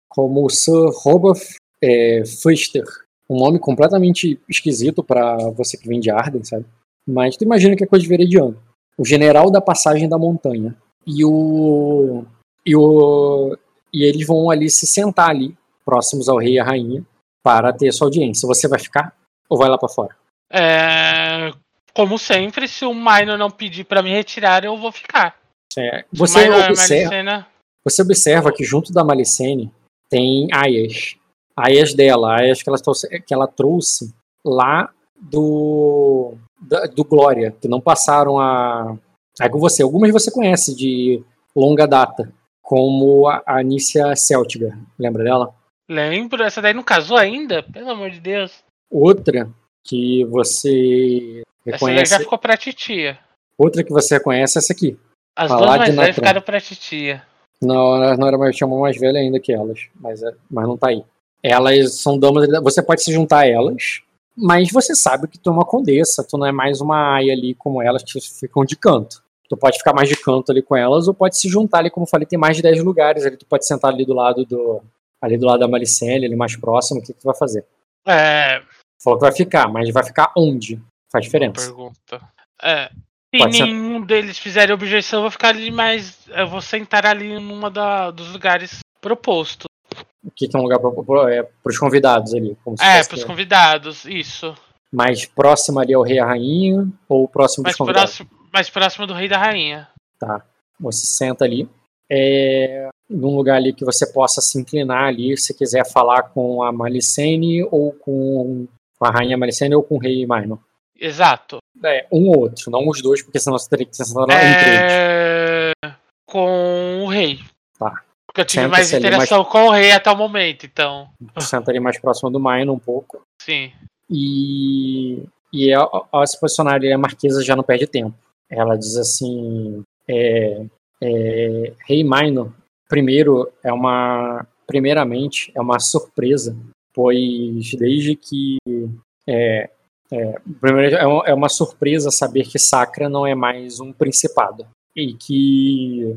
como Sir Robert é, Fuster, um nome completamente esquisito para você que vem de Arden, sabe? Mas tu imagina que é coisa de verediano. O general da passagem da montanha. E o. E o. E eles vão ali se sentar ali, próximos ao rei e à rainha, para ter sua audiência. Você vai ficar ou vai lá para fora? É. Como sempre, se o Minor não pedir para me retirar, eu vou ficar. É. Você, observa, você observa que junto da Malicene tem aias. Aias dela, aias que ela trouxe, que ela trouxe lá do do Glória, que não passaram a. Aí com você, algumas você conhece de longa data, como a Anícia Celtiga. Lembra dela? Lembro, essa daí não casou ainda? Pelo amor de Deus. Outra que você reconhece. Essa daí já ficou pra titia. Outra que você reconhece é essa aqui. As duas mais velhas ficaram pra titia. Não, elas não era mais, chamam mais velha ainda que elas, mas, é, mas não tá aí. Elas são damas, você pode se juntar a elas, mas você sabe que tu é uma condessa, tu não é mais uma aia ali como elas que ficam de canto. Tu pode ficar mais de canto ali com elas, ou pode se juntar ali, como eu falei, tem mais de 10 lugares ali, tu pode sentar ali do lado do. ali do lado da Malicene, ali mais próximo, o que, que tu vai fazer? É. Falou que vai ficar, mas vai ficar onde? Faz diferença. Pergunta. É. Se pode nenhum ser... deles fizer objeção, eu vou ficar ali mais. Eu vou sentar ali numa da, dos lugares propostos o que, que é um lugar para é, os convidados ali. é, para os convidados, isso. Mais próximo ali ao rei e a rainha ou próximo mais dos convidados? Próximo, mais próximo do rei e da rainha. Tá. Você senta ali. É, num lugar ali que você possa se inclinar ali, se quiser falar com a Malicene ou com, a rainha Malicene ou com o rei Minor. Exato. É, um ou outro, não os dois, porque senão você teria que sentar é... entre eles. Com o rei. Tá. Porque eu tive mais interação mais... com o rei até o momento, então. Sentaria mais próximo do Maino um pouco. Sim. E, e ao, ao se posicionar ali, a Marquesa já não perde tempo. Ela diz assim: é, é, Rei Maino, primeiro, é uma, primeiramente, é uma surpresa, pois desde que. É, é, primeiro, é, é uma surpresa saber que Sacra não é mais um principado. E que.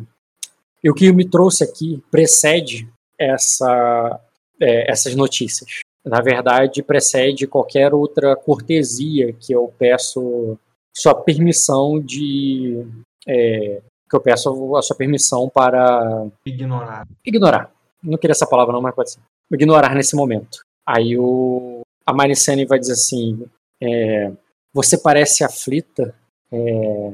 E o que me trouxe aqui precede essa, é, essas notícias. Na verdade, precede qualquer outra cortesia que eu peço sua permissão de. É, que eu peço a sua permissão para. Ignorar. Ignorar. Não queria essa palavra, não, mas pode ser. Ignorar nesse momento. Aí o, a Maricene vai dizer assim: é, Você parece aflita. É,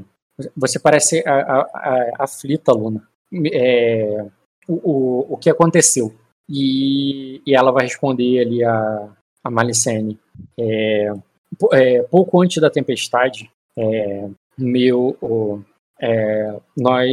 você parece a, a, a, aflita, Luna. É, o, o, o que aconteceu? E, e ela vai responder ali a, a Malicene. É, é, pouco antes da tempestade, é, meu, é, nós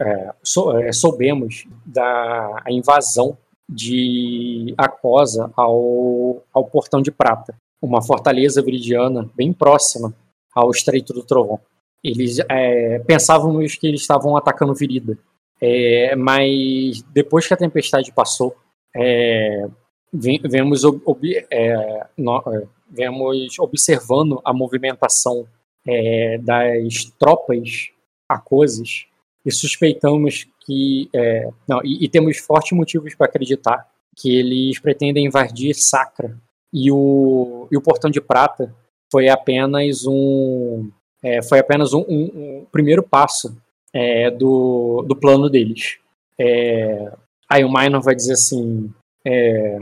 é, sou, é, soubemos da invasão de Acosa ao, ao Portão de Prata, uma fortaleza viridiana bem próxima ao Estreito do Trovão. Eles é, pensávamos que eles estavam atacando Virida, é, mas depois que a tempestade passou, é, vemos, ob, é, no, é, vemos observando a movimentação é, das tropas acoses e suspeitamos que é, não e, e, temos fortes motivos para acreditar que eles pretendem invadir Sacra e o, e o Portão de Prata foi apenas um é, foi apenas um, um, um primeiro passo é, do, do plano deles. É, aí o Minor vai dizer assim: é,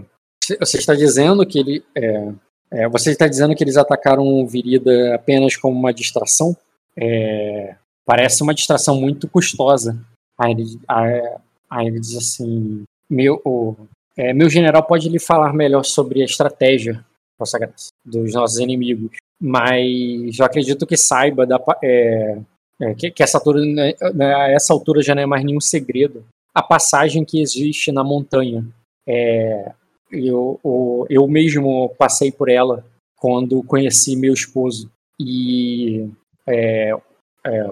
você está dizendo que ele é, você está dizendo que eles atacaram Virida apenas como uma distração? É, parece uma distração muito custosa. Aí ele, aí, ele diz assim: meu, o, é, meu general pode lhe falar melhor sobre a estratégia Vossa Graça, dos nossos inimigos, mas eu acredito que saiba da, é, é, que, que, essa altura, né, né, essa altura já não é mais nenhum segredo. A passagem que existe na montanha. É, eu, eu, eu mesmo passei por ela quando conheci meu esposo. E é, é,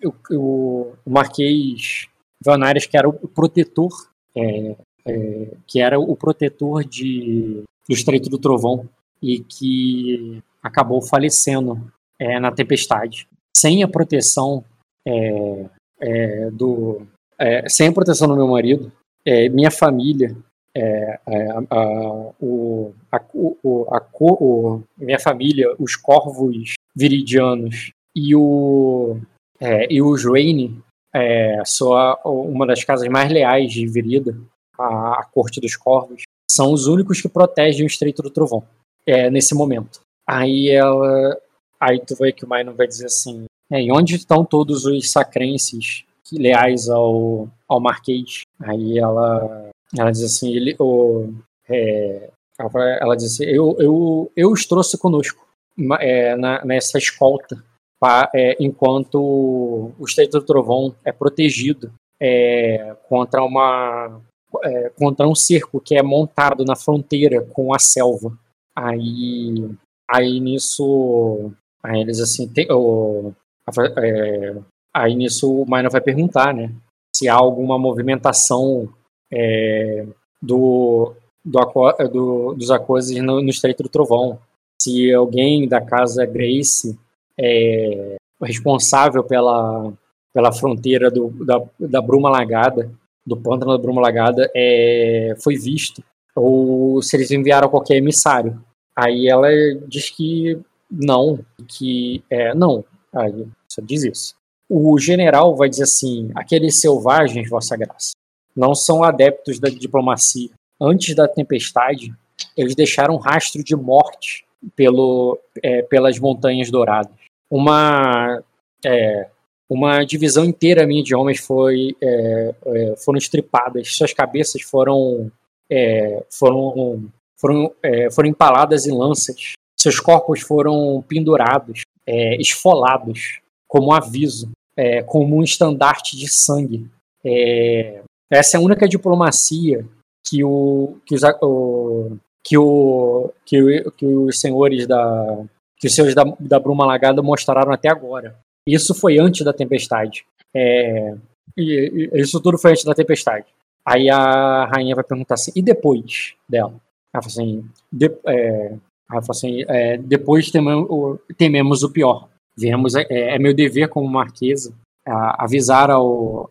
eu, eu, o Marquês Vanares, que era o protetor, é, é, que era o protetor de, do Estreito do Trovão e que acabou falecendo é, na tempestade. Sem a proteção é, do. sem a proteção do meu marido, minha família é, é, a, o, a, o, a, o, minha família, os corvos viridianos e o é, e o Joane é, só uma das casas mais leais de Virida, a, a, Corte dos Corvos, são os únicos que protegem o Estreito do Trovão é, nesse momento. Aí ela, aí tu vê que o Maino vai dizer assim, é, e onde estão todos os sacrenses leais ao, ao Marquês? Aí ela ela diz assim, ele, o, é, ela diz assim, eu, eu, eu os trouxe conosco é, na, nessa escolta, pra, é, enquanto o Estreito do Trovão é protegido é, contra uma é, contra um cerco que é montado na fronteira com a selva. Aí, aí nisso, aí eles assim, tem, o, é, aí nisso o Minor vai perguntar, né, se há alguma movimentação é, do, do, do, dos Acoses no, no Estreito do Trovão. Se alguém da casa Grace é responsável pela, pela fronteira do, da, da Bruma Lagada, do pântano da Bruma Lagada, é, foi visto, ou se eles enviaram qualquer emissário. Aí ela diz que não, que é, não, aí só diz isso. O general vai dizer assim: aqueles selvagens, Vossa Graça, não são adeptos da diplomacia. Antes da tempestade, eles deixaram um rastro de morte pelo, é, pelas Montanhas Douradas. Uma, é, uma divisão inteira minha de homens foi, é, é foram estripadas, suas cabeças foram, é, foram, foram, é, foram empaladas em lanças, seus corpos foram pendurados, esfolados, como aviso, como um estandarte de sangue. É, essa é a única diplomacia que, o, que, os, que, o, que, o, que os senhores da que os senhores da, da Bruma Lagada mostraram até agora. Isso foi antes da tempestade. É, e, e, isso tudo foi antes da tempestade. Aí a rainha vai perguntar assim, e depois dela? Ela fala assim, de, é, ela fala assim é, depois tememos, tememos o pior. Vemos, é, é, meu dever como marquesa avisar ao...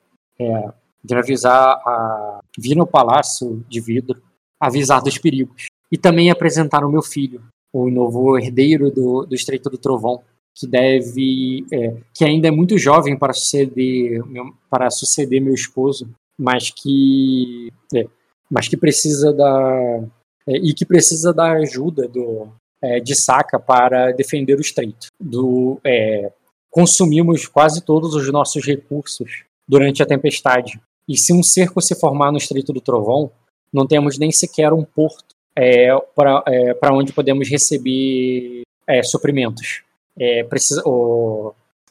De avisar a... vir no palácio de vidro, avisar dos perigos. E também apresentar o meu filho, o novo herdeiro do, do Estreito do Trovão, que deve, é, que ainda é muito jovem para suceder, meu, para suceder meu esposo, mas que, é, mas que precisa da é, e que precisa da ajuda do é, de Saca para defender o Estreito. Do é, consumimos quase todos os nossos recursos durante a tempestade. E se um cerco se formar no Estreito do Trovão, não temos nem sequer um porto é, para é, onde podemos receber é, suprimentos é, precisa,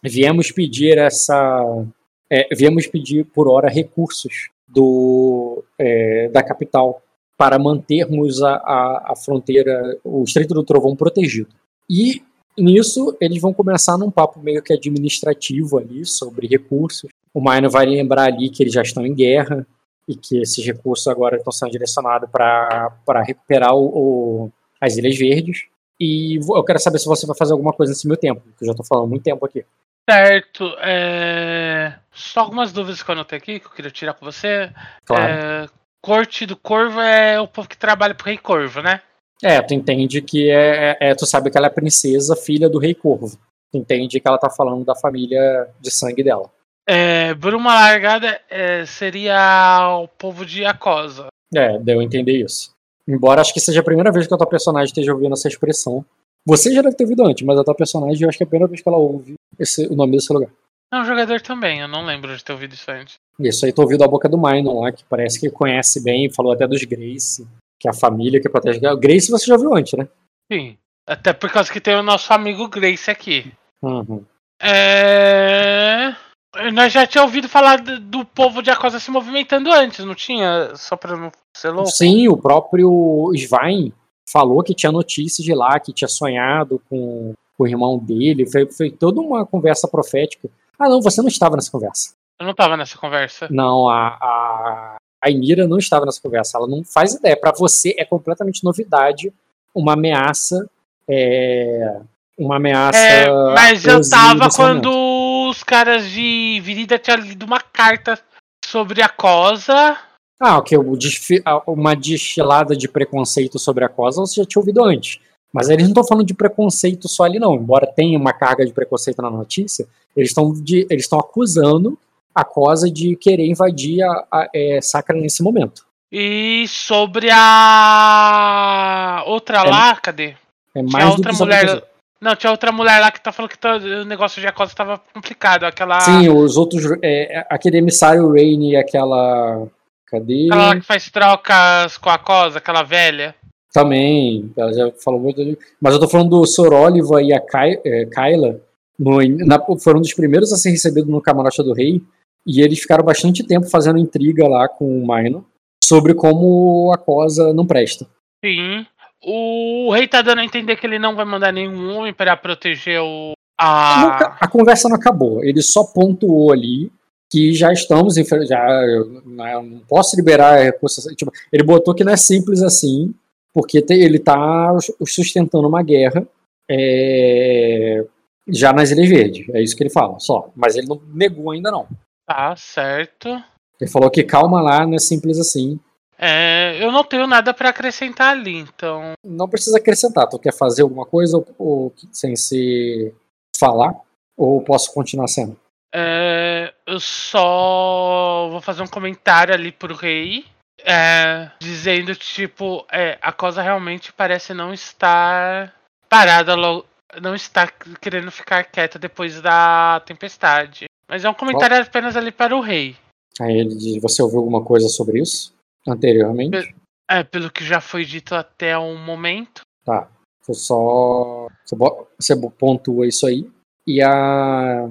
viemos pedir essa, é, viemos pedir por hora recursos do, é, da capital para mantermos a, a, a, fronteira, o Estreito do Trovão protegido. E nisso eles vão começar num papo meio que administrativo ali sobre recursos. O Maino vai lembrar ali que eles já estão em guerra e que esses recursos agora estão sendo direcionados para recuperar o, o, as Ilhas Verdes. E eu quero saber se você vai fazer alguma coisa nesse meu tempo, que eu já tô falando muito tempo aqui. Certo. É... Só algumas dúvidas que eu anotei aqui, que eu queria tirar com você. Claro. É... Corte do Corvo é o povo que trabalha pro Rei Corvo, né? É, tu entende que é, é, Tu sabe que ela é princesa, filha do Rei Corvo. Tu entende que ela tá falando da família de sangue dela. É, por uma largada, é, seria o povo de Acosa. É, deu a entender isso. Embora acho que seja a primeira vez que a tua personagem esteja ouvindo essa expressão. Você já deve ter ouvido antes, mas a tua personagem eu acho que é a primeira vez que ela ouve esse, o nome desse lugar. Não, o jogador também, eu não lembro de ter ouvido isso antes. Isso aí, tô ouvindo a boca do Minor lá, que parece que conhece bem, falou até dos Grace, que é a família que protege. O Grace você já ouviu antes, né? Sim. Até por causa que tem o nosso amigo Grace aqui. Uhum. É. Nós já tinha ouvido falar do, do povo de Acosa se movimentando antes, não tinha? Só pra não ser louco? Sim, o próprio Svein falou que tinha notícias de lá, que tinha sonhado com, com o irmão dele. Foi, foi toda uma conversa profética. Ah, não, você não estava nessa conversa. Eu não estava nessa conversa. Não, a, a, a Emira não estava nessa conversa. Ela não faz ideia. Para você é completamente novidade uma ameaça. É, uma ameaça. É, mas eu tava quando os caras de Virida tinham lido uma carta sobre a Cosa. Ah, ok. Uma destilada de preconceito sobre a Cosa você já tinha ouvido antes. Mas eles não estão falando de preconceito só ali, não. Embora tenha uma carga de preconceito na notícia, eles estão eles acusando a Cosa de querer invadir a, a é, Sacra nesse momento. E sobre a outra é, lá, cadê? É mais outra mulher. Não, tinha outra mulher lá que tá falando que tá, o negócio de Acosa tava complicado. Aquela. Sim, os outros. É, aquele emissário Rain e aquela. Cadê? Aquela que faz trocas com a Acosa, aquela velha. Também, ela já falou muito. Mas eu tô falando do Sor Oliva e a Ky, é, Kyla. No, na, foram dos primeiros a ser recebidos no camarote do rei. E eles ficaram bastante tempo fazendo intriga lá com o Maino sobre como a Cosa não presta. Sim. O rei tá dando a entender que ele não vai mandar nenhum homem para proteger o. A... a conversa não acabou. Ele só pontuou ali que já estamos já né, não posso liberar recursos. Tipo, ele botou que não é simples assim, porque ele está sustentando uma guerra é, já nas Ilhas Verdes. É isso que ele fala, só. Mas ele não negou ainda não. Tá certo. Ele falou que calma lá, não é simples assim. É, eu não tenho nada para acrescentar ali, então. Não precisa acrescentar. Tu quer fazer alguma coisa ou, ou sem se falar? Ou posso continuar sendo? É, eu só vou fazer um comentário ali pro rei. É, dizendo tipo, é, a coisa realmente parece não estar parada logo. Não está querendo ficar quieta depois da tempestade. Mas é um comentário apenas ali para o rei. Aí ele diz, você ouviu alguma coisa sobre isso? Anteriormente? É, pelo que já foi dito até o momento. Tá. Foi só. Você pontua isso aí. E a.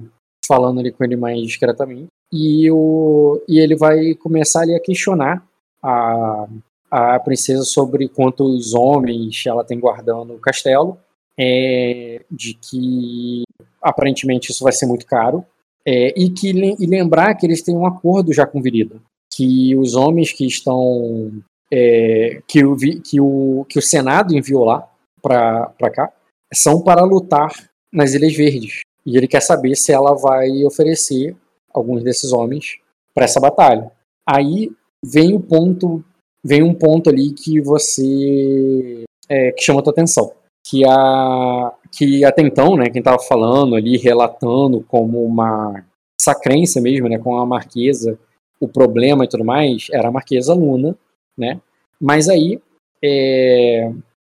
Falando ali com ele mais discretamente. E, o, e ele vai começar ali a questionar a, a princesa sobre quantos homens ela tem guardando o castelo. É, de que aparentemente isso vai ser muito caro. É, e que e lembrar que eles têm um acordo já com Virida que os homens que estão é, que, o, que, o, que o Senado enviou lá para cá são para lutar nas Ilhas Verdes. E ele quer saber se ela vai oferecer alguns desses homens para essa batalha. Aí vem o ponto, vem um ponto ali que você é, que chama a tua atenção, que a que até então, né, quem estava falando ali, relatando como uma sacrência mesmo, né, com a marquesa, o problema e tudo mais, era a marquesa Luna, né? Mas aí é,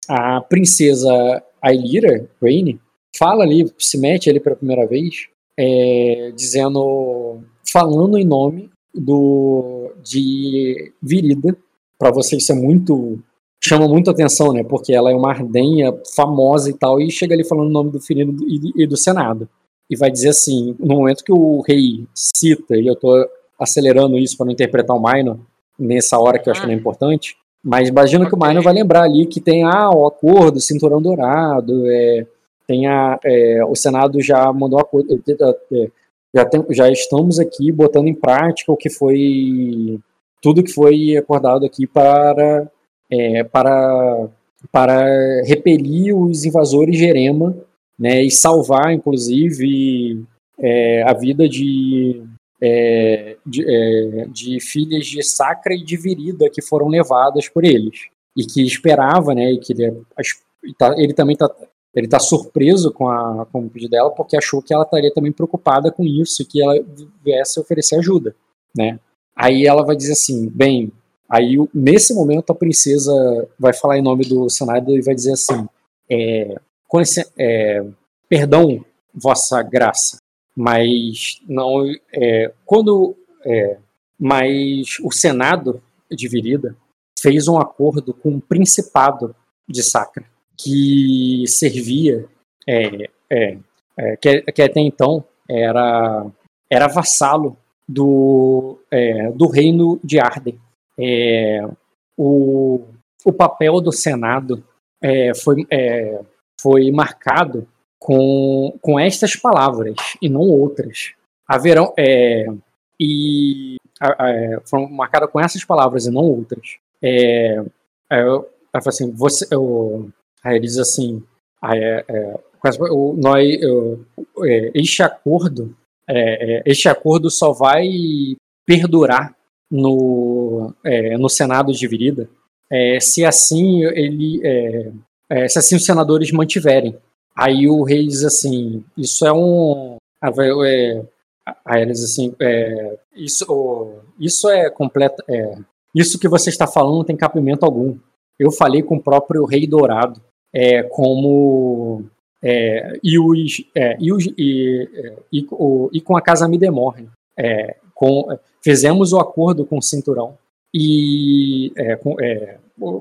a princesa Ailira, Raine, fala ali, se mete ali pela primeira vez, é, dizendo, falando em nome do de Virida, para vocês isso é muito chama muito atenção, né? Porque ela é uma ardenha famosa e tal, e chega ali falando o nome do e, e do Senado. E vai dizer assim, no momento que o rei cita, e eu tô acelerando isso para não interpretar o Minor nessa hora que eu acho que não é importante, mas imagina okay. que o Minor vai lembrar ali que tem ah, o acordo, cinturão dourado, é, tem a, é, o Senado já mandou acordo, é, já, tem, já estamos aqui botando em prática o que foi tudo que foi acordado aqui para é, para para repelir os invasores de Erema, né, e salvar inclusive é, a vida de é, de, é, de, filhas de Sacra e de Virida que foram levadas por eles e que esperava, né, e que ele, tá, ele também está ele tá surpreso com, a, com o pedido dela porque achou que ela estaria também preocupada com isso e que ela viesse oferecer ajuda, né? Aí ela vai dizer assim, bem, aí nesse momento a princesa vai falar em nome do Senado e vai dizer assim, é, esse, é, perdão, vossa graça, mas não é, quando é, mas o Senado de Virida fez um acordo com o Principado de Sacra que servia é, é, é que, que, até então era era vassalo do é, do reino de Arden. O, o papel do Senado foi foi marcado com, com estas palavras e não outras. Haverão. É, e é, foram marcadas com essas palavras e não outras. É, é, assim, você, eu, aí ele diz assim: é, é, o, nós, eu, é, este acordo, este acordo só vai perdurar no, no Senado de Virida se assim ele, se assim os senadores mantiverem Aí o rei diz assim: Isso é um. É, aí ele diz assim: é, isso, isso é completo. É, isso que você está falando não tem capimento algum. Eu falei com o próprio rei dourado, é, como. É, e, os, é, e, os, e, é, e, o, e com a casa Midemorne. É, com, fizemos o acordo com o cinturão e é, com, é,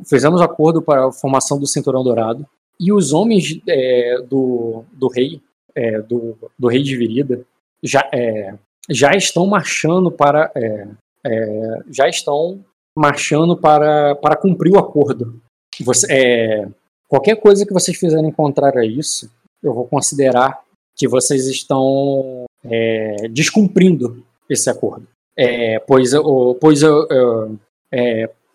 fizemos o acordo para a formação do cinturão dourado e os homens é, do, do rei, é, do, do rei de Virida, já, é, já estão marchando para. É, é, já estão marchando para, para cumprir o acordo. Você, é, qualquer coisa que vocês fizerem contrário a isso, eu vou considerar que vocês estão descumprindo esse acordo. pois, pois,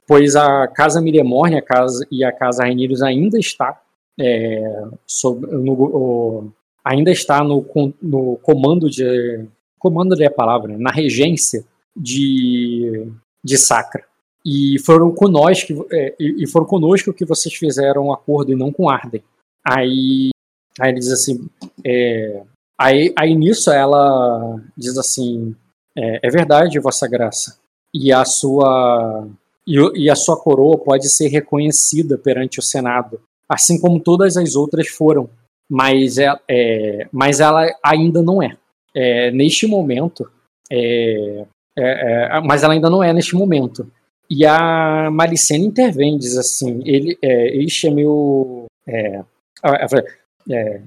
pois a casa Miremorne a casa, e a casa Raineiros ainda está é, sobre, no, o, ainda está no, no comando de comando é a palavra, na regência de, de Sacra. E foram conosco, é, e foram conosco que vocês fizeram um acordo e não com Arden. Aí, aí ele diz assim, é, aí, aí nisso ela diz assim, é, é verdade, vossa graça, e a sua e a sua coroa pode ser reconhecida perante o Senado assim como todas as outras foram, mas, é, é mas ela ainda não é. é neste momento, é, é, é, mas ela ainda não é neste momento. E a Malicena intervém, diz assim: ele, é, este é meu. É, é,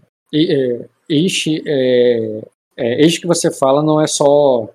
este, é, este que você fala não é só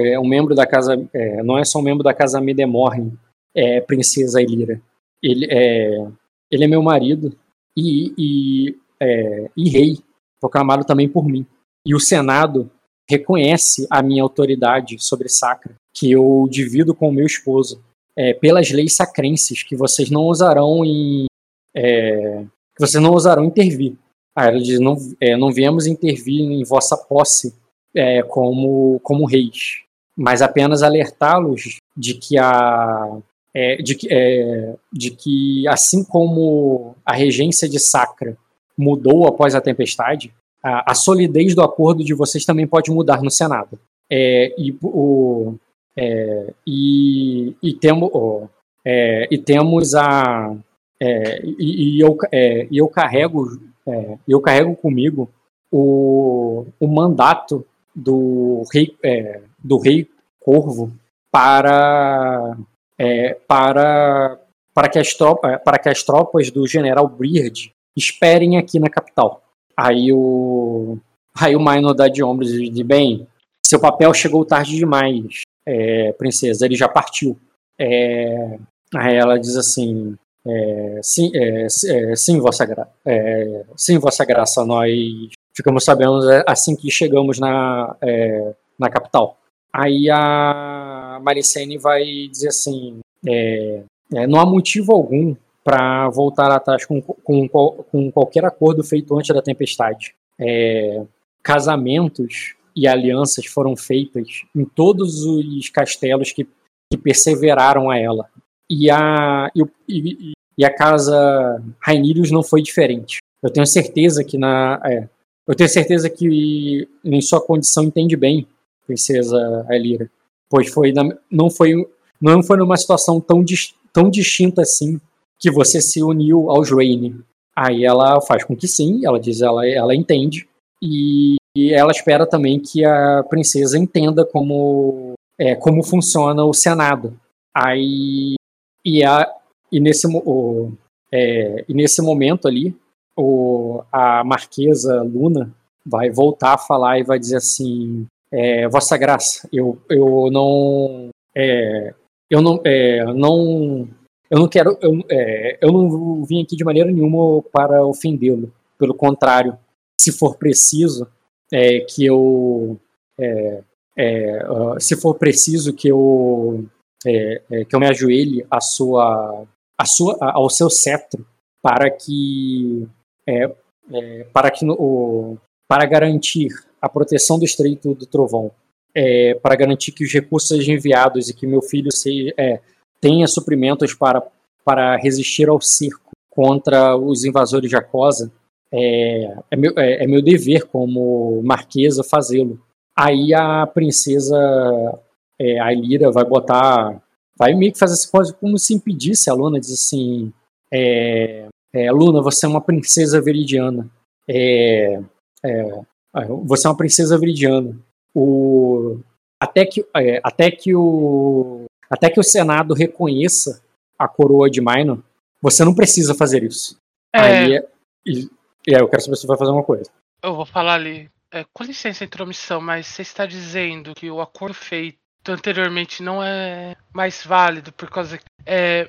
é, um membro da casa, não é só um membro da casa Medemorne, é princesa Elira. Ele é, ele é meu marido e, e, é, e rei, proclamado também por mim. E o Senado reconhece a minha autoridade sobre Sacra que eu divido com o meu esposo, é, pelas leis sacrenses, que vocês não usarão em. É, que vocês não usarão intervir. Aí ela diz: não, é, não viemos intervir em vossa posse é, como, como reis, mas apenas alertá-los de que a. É, de, que, é, de que, assim como a regência de Sacra mudou após a tempestade, a, a solidez do acordo de vocês também pode mudar no Senado. É, e, o, é, e, e, temo, é, e temos a. É, e, e, eu, e eu carrego eu carrego comigo o, o mandato do rei, do rei Corvo para, para, para, que as tropas, para que as tropas do general Beard esperem aqui na capital. Aí o, aí o Minor dá de ombros e diz: bem, seu papel chegou tarde demais, é, princesa, ele já partiu. É, aí ela diz assim: é, sim, é, é, sim, vossa gra é, sim, vossa graça, nós ficamos sabendo assim que chegamos na, na capital. Aí a Maricene vai dizer assim: não há motivo algum para voltar atrás com, com, com, qualquer acordo feito antes da tempestade. casamentos e alianças foram feitas em todos os castelos que, que perseveraram a ela. E a, e, e a casa Rainirius não foi diferente. Eu tenho certeza que na. É, eu tenho certeza que em sua condição entende bem, princesa Elira. Pois foi na, não foi não foi numa situação tão, tão distinta assim que você se uniu aos Raine. Aí ela faz com que sim, ela diz ela ela entende e e ela espera também que a princesa entenda como, é, como funciona o Senado. Aí, e, a, e, nesse, o, é, e nesse momento ali, o, a Marquesa Luna vai voltar a falar e vai dizer assim: é, Vossa Graça, eu, eu não. É, eu não, é, não. Eu não quero. Eu, é, eu não vim aqui de maneira nenhuma para ofendê-lo. Pelo contrário, se for preciso, é, que eu, uh, se for preciso que eu, que eu me ajoelhe à sua, à sua, ao seu cetro para que, para que o, para garantir a proteção do Estreito do Trovão, para garantir que os recursos sejam enviados e que meu filho seja, tenha suprimentos para, para resistir ao circo contra os invasores de Acosa, é, é, meu, é, é meu dever como marquesa fazê-lo. Aí a princesa, é, a vai botar, vai meio que fazer essa coisa como se impedisse a Luna, diz assim, é, é, Luna, você é uma princesa veridiana. É, é, você é uma princesa veridiana. O, até, que, é, até, que o, até que o Senado reconheça a coroa de Minor, você não precisa fazer isso. Aí, e aí eu quero saber se você vai fazer uma coisa. Eu vou falar ali. É, com licença, intromissão, mas você está dizendo que o acordo feito anteriormente não é mais válido por causa que é,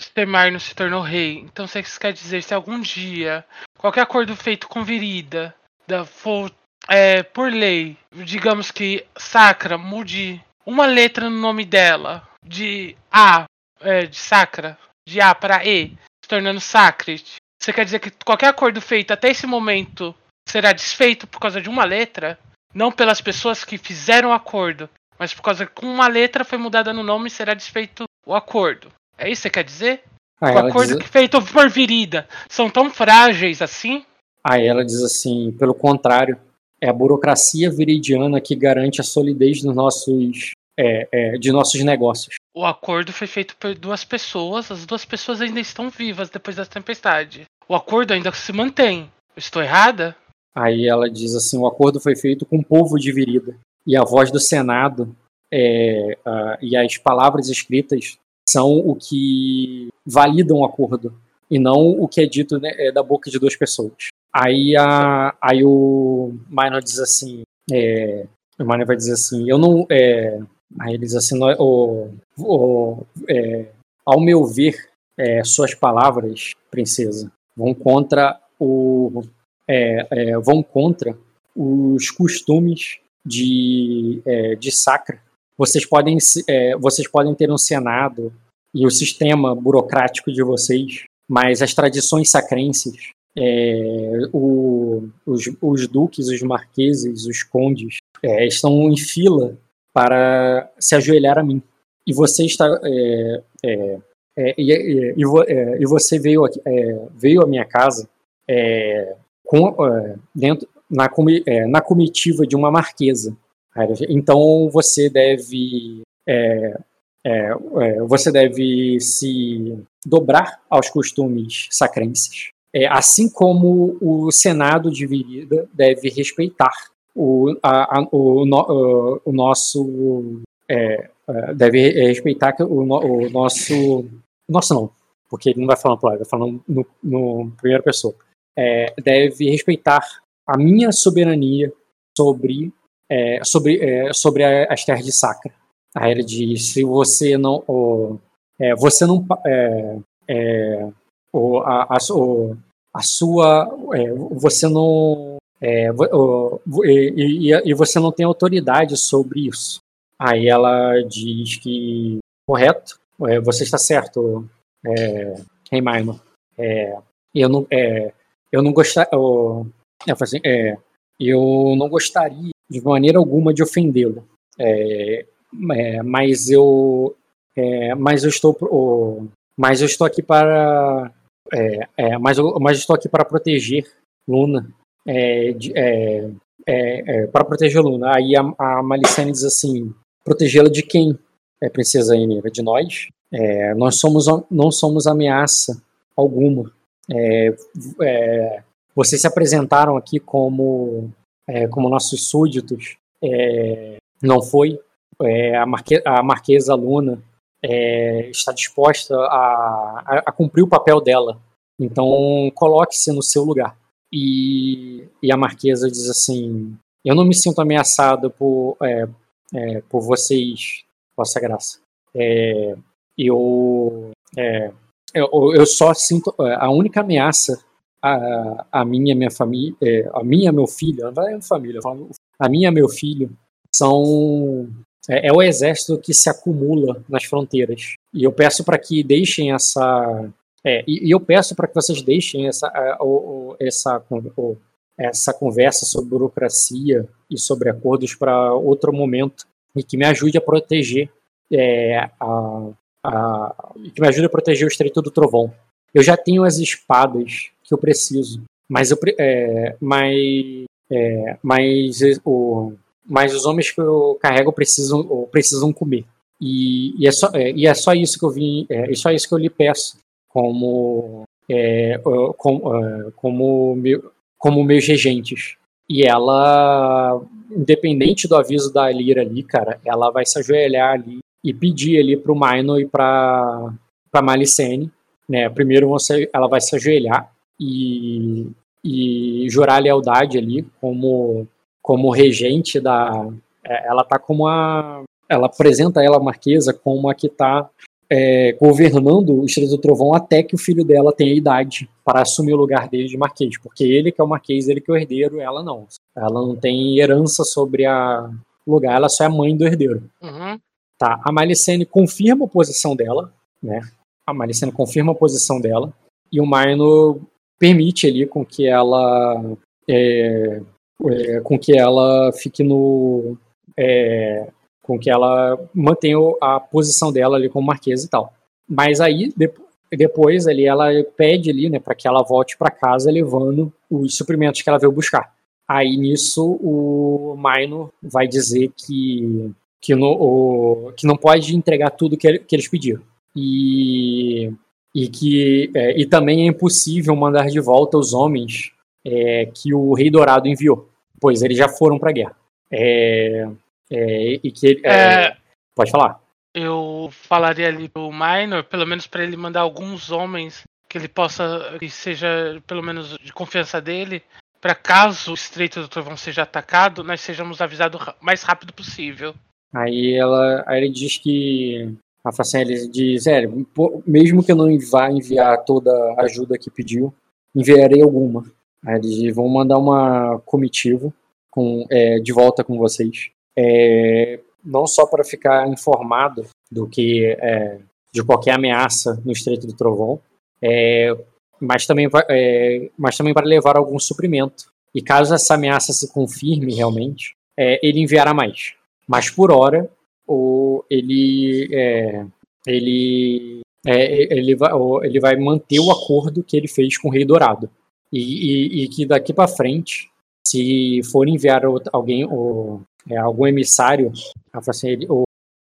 Stemar não se tornou rei. Então você quer dizer se algum dia qualquer acordo feito com Virida da, for, é, por lei, digamos que Sacra mude uma letra no nome dela de A, é, de Sacra, de A para E, se tornando Sacred, você quer dizer que qualquer acordo feito até esse momento será desfeito por causa de uma letra? Não pelas pessoas que fizeram o acordo, mas por causa que uma letra foi mudada no nome será desfeito o acordo. É isso que você quer dizer? o acordo diz... feito por Virida são tão frágeis assim? Aí ela diz assim, pelo contrário, é a burocracia viridiana que garante a solidez dos nossos, é, é, de nossos negócios. O acordo foi feito por duas pessoas, as duas pessoas ainda estão vivas depois da tempestade. O acordo ainda se mantém. estou errada? Aí ela diz assim: o acordo foi feito com o povo de Virida. E a voz do Senado é, uh, e as palavras escritas são o que validam o acordo e não o que é dito né, é da boca de duas pessoas. Aí, a, aí o Minor diz assim: é, o Minor vai dizer assim, eu não. É, aí ele diz assim: o, o, é, ao meu ver, é, suas palavras, princesa, vão contra o é, é, vão contra os costumes de, de Sacra vocês podem, vocês podem ter um senado e o sistema burocrático de vocês, mas as tradições sacrenses, é, o, os, os, duques, os marqueses, os condes, é, estão em fila para se ajoelhar a mim. E você está. É, é, é e, você veio, aqui, veio à minha casa com, dentro, na, na comitiva de uma marquesa. Então você deve é, é, você deve se dobrar aos costumes sacrenses, é, assim como o Senado de Virida deve respeitar o, a, a, o, no, o, nosso é, é, deve respeitar o, o nosso nosso não, porque ele não vai falando plural, vai falando no, no primeira pessoa. deve respeitar a minha soberania sobre é, sobre, é, sobre as terras de Sacra. Aí ele diz: se você não. É, você não. É, é, o, a, a, o, a sua. É, você não. O, e, e, e, você não tem autoridade sobre isso. Aí ela diz que. Correto, você está certo, é, Rei Minor. eu não. eu não gostaria. Eu, assim, eu não gostaria de maneira alguma de ofendê-lo. É, é, mas eu é, mas eu estou oh, mas eu estou aqui para é, é, mas, eu, mas estou aqui para proteger Luna. É, de, para proteger Luna. Aí a, a Malicene diz assim protegê-la de quem é princesa Enira? De nós? Nós somos não somos ameaça alguma. Vocês se apresentaram aqui como é, como nossos súditos, é, não foi. É, a, Marque a Marquesa Luna é, está disposta a, a, a, cumprir o papel dela. Então, coloque-se no seu lugar. E, e, a Marquesa diz assim: Eu não me sinto ameaçada por, é, é, por vocês, Vossa Graça. eu, eu, eu só sinto. A única ameaça a, a minha minha família, é, a minha meu filho, não é família, a minha meu filho são é, é, o exército que se acumula nas fronteiras. E eu peço para que deixem essa é, e, e, eu peço para que vocês deixem essa essa essa conversa sobre burocracia e sobre acordos para outro momento e que me ajude a proteger é, a, a, que me ajude a proteger o Estreito do Trovão. Eu já tenho as espadas que eu preciso. Mas, eu, é, mas, é, mas, o, mas os homens que eu carrego precisam, precisam comer. E, e, é só, é, e é só isso que eu vim, é, é só isso que eu lhe peço como, é, como, é, como, meu, como meus regentes. E ela, independente do aviso da Lira ali, cara, ela vai se ajoelhar ali e pedir ali pro Minor e pra, pra Malicene, né? Primeiro você, ela vai se ajoelhar e, e jurar lealdade ali como, como regente da. É, ela tá como a. Ela apresenta ela, a Marquesa, como a que está é, governando o Estreito do Trovão até que o filho dela tenha idade para assumir o lugar dele de Marquês, porque ele que é o Marquês, ele que é o herdeiro, ela não. Ela não tem herança sobre a lugar, ela só é mãe do herdeiro. Uhum. Tá, a Malicene confirma a posição dela, né? A Malicene confirma a posição dela e o Maino permite ali com que ela é, é, com que ela fique no é, com que ela mantenha a posição dela ali como marquesa e tal. Mas aí depois ali ela pede ali, né, para que ela volte para casa levando os suprimentos que ela veio buscar. Aí nisso o Maino vai dizer que que, no, o, que não pode entregar tudo que, que eles pediram. E e que é, e também é impossível mandar de volta os homens é, que o Rei Dourado enviou, pois eles já foram para a guerra. É, é, e que ele, é, é, pode falar. Eu falaria ali pro Minor, pelo menos para ele mandar alguns homens que ele possa que seja pelo menos de confiança dele, para caso o Estreito do Trovão seja atacado, nós sejamos avisados o mais rápido possível. Aí ela, aí ele diz que a Facelli diz, é, mesmo que eu não vá enviar toda a ajuda que pediu, enviarei alguma. Aí eles vão mandar uma comitiva com, é, de volta com vocês. É, não só para ficar informado do que é, de qualquer ameaça no Estreito do Trovão, é, mas também é, mas também para levar algum suprimento. E caso essa ameaça se confirme realmente, é, ele enviará mais. Mas por hora, ele ele ele, vai, ele vai manter o acordo que ele fez com o Rei Dourado. E, e, e que daqui para frente, se for enviar alguém, ou, é, algum emissário, assim, ou,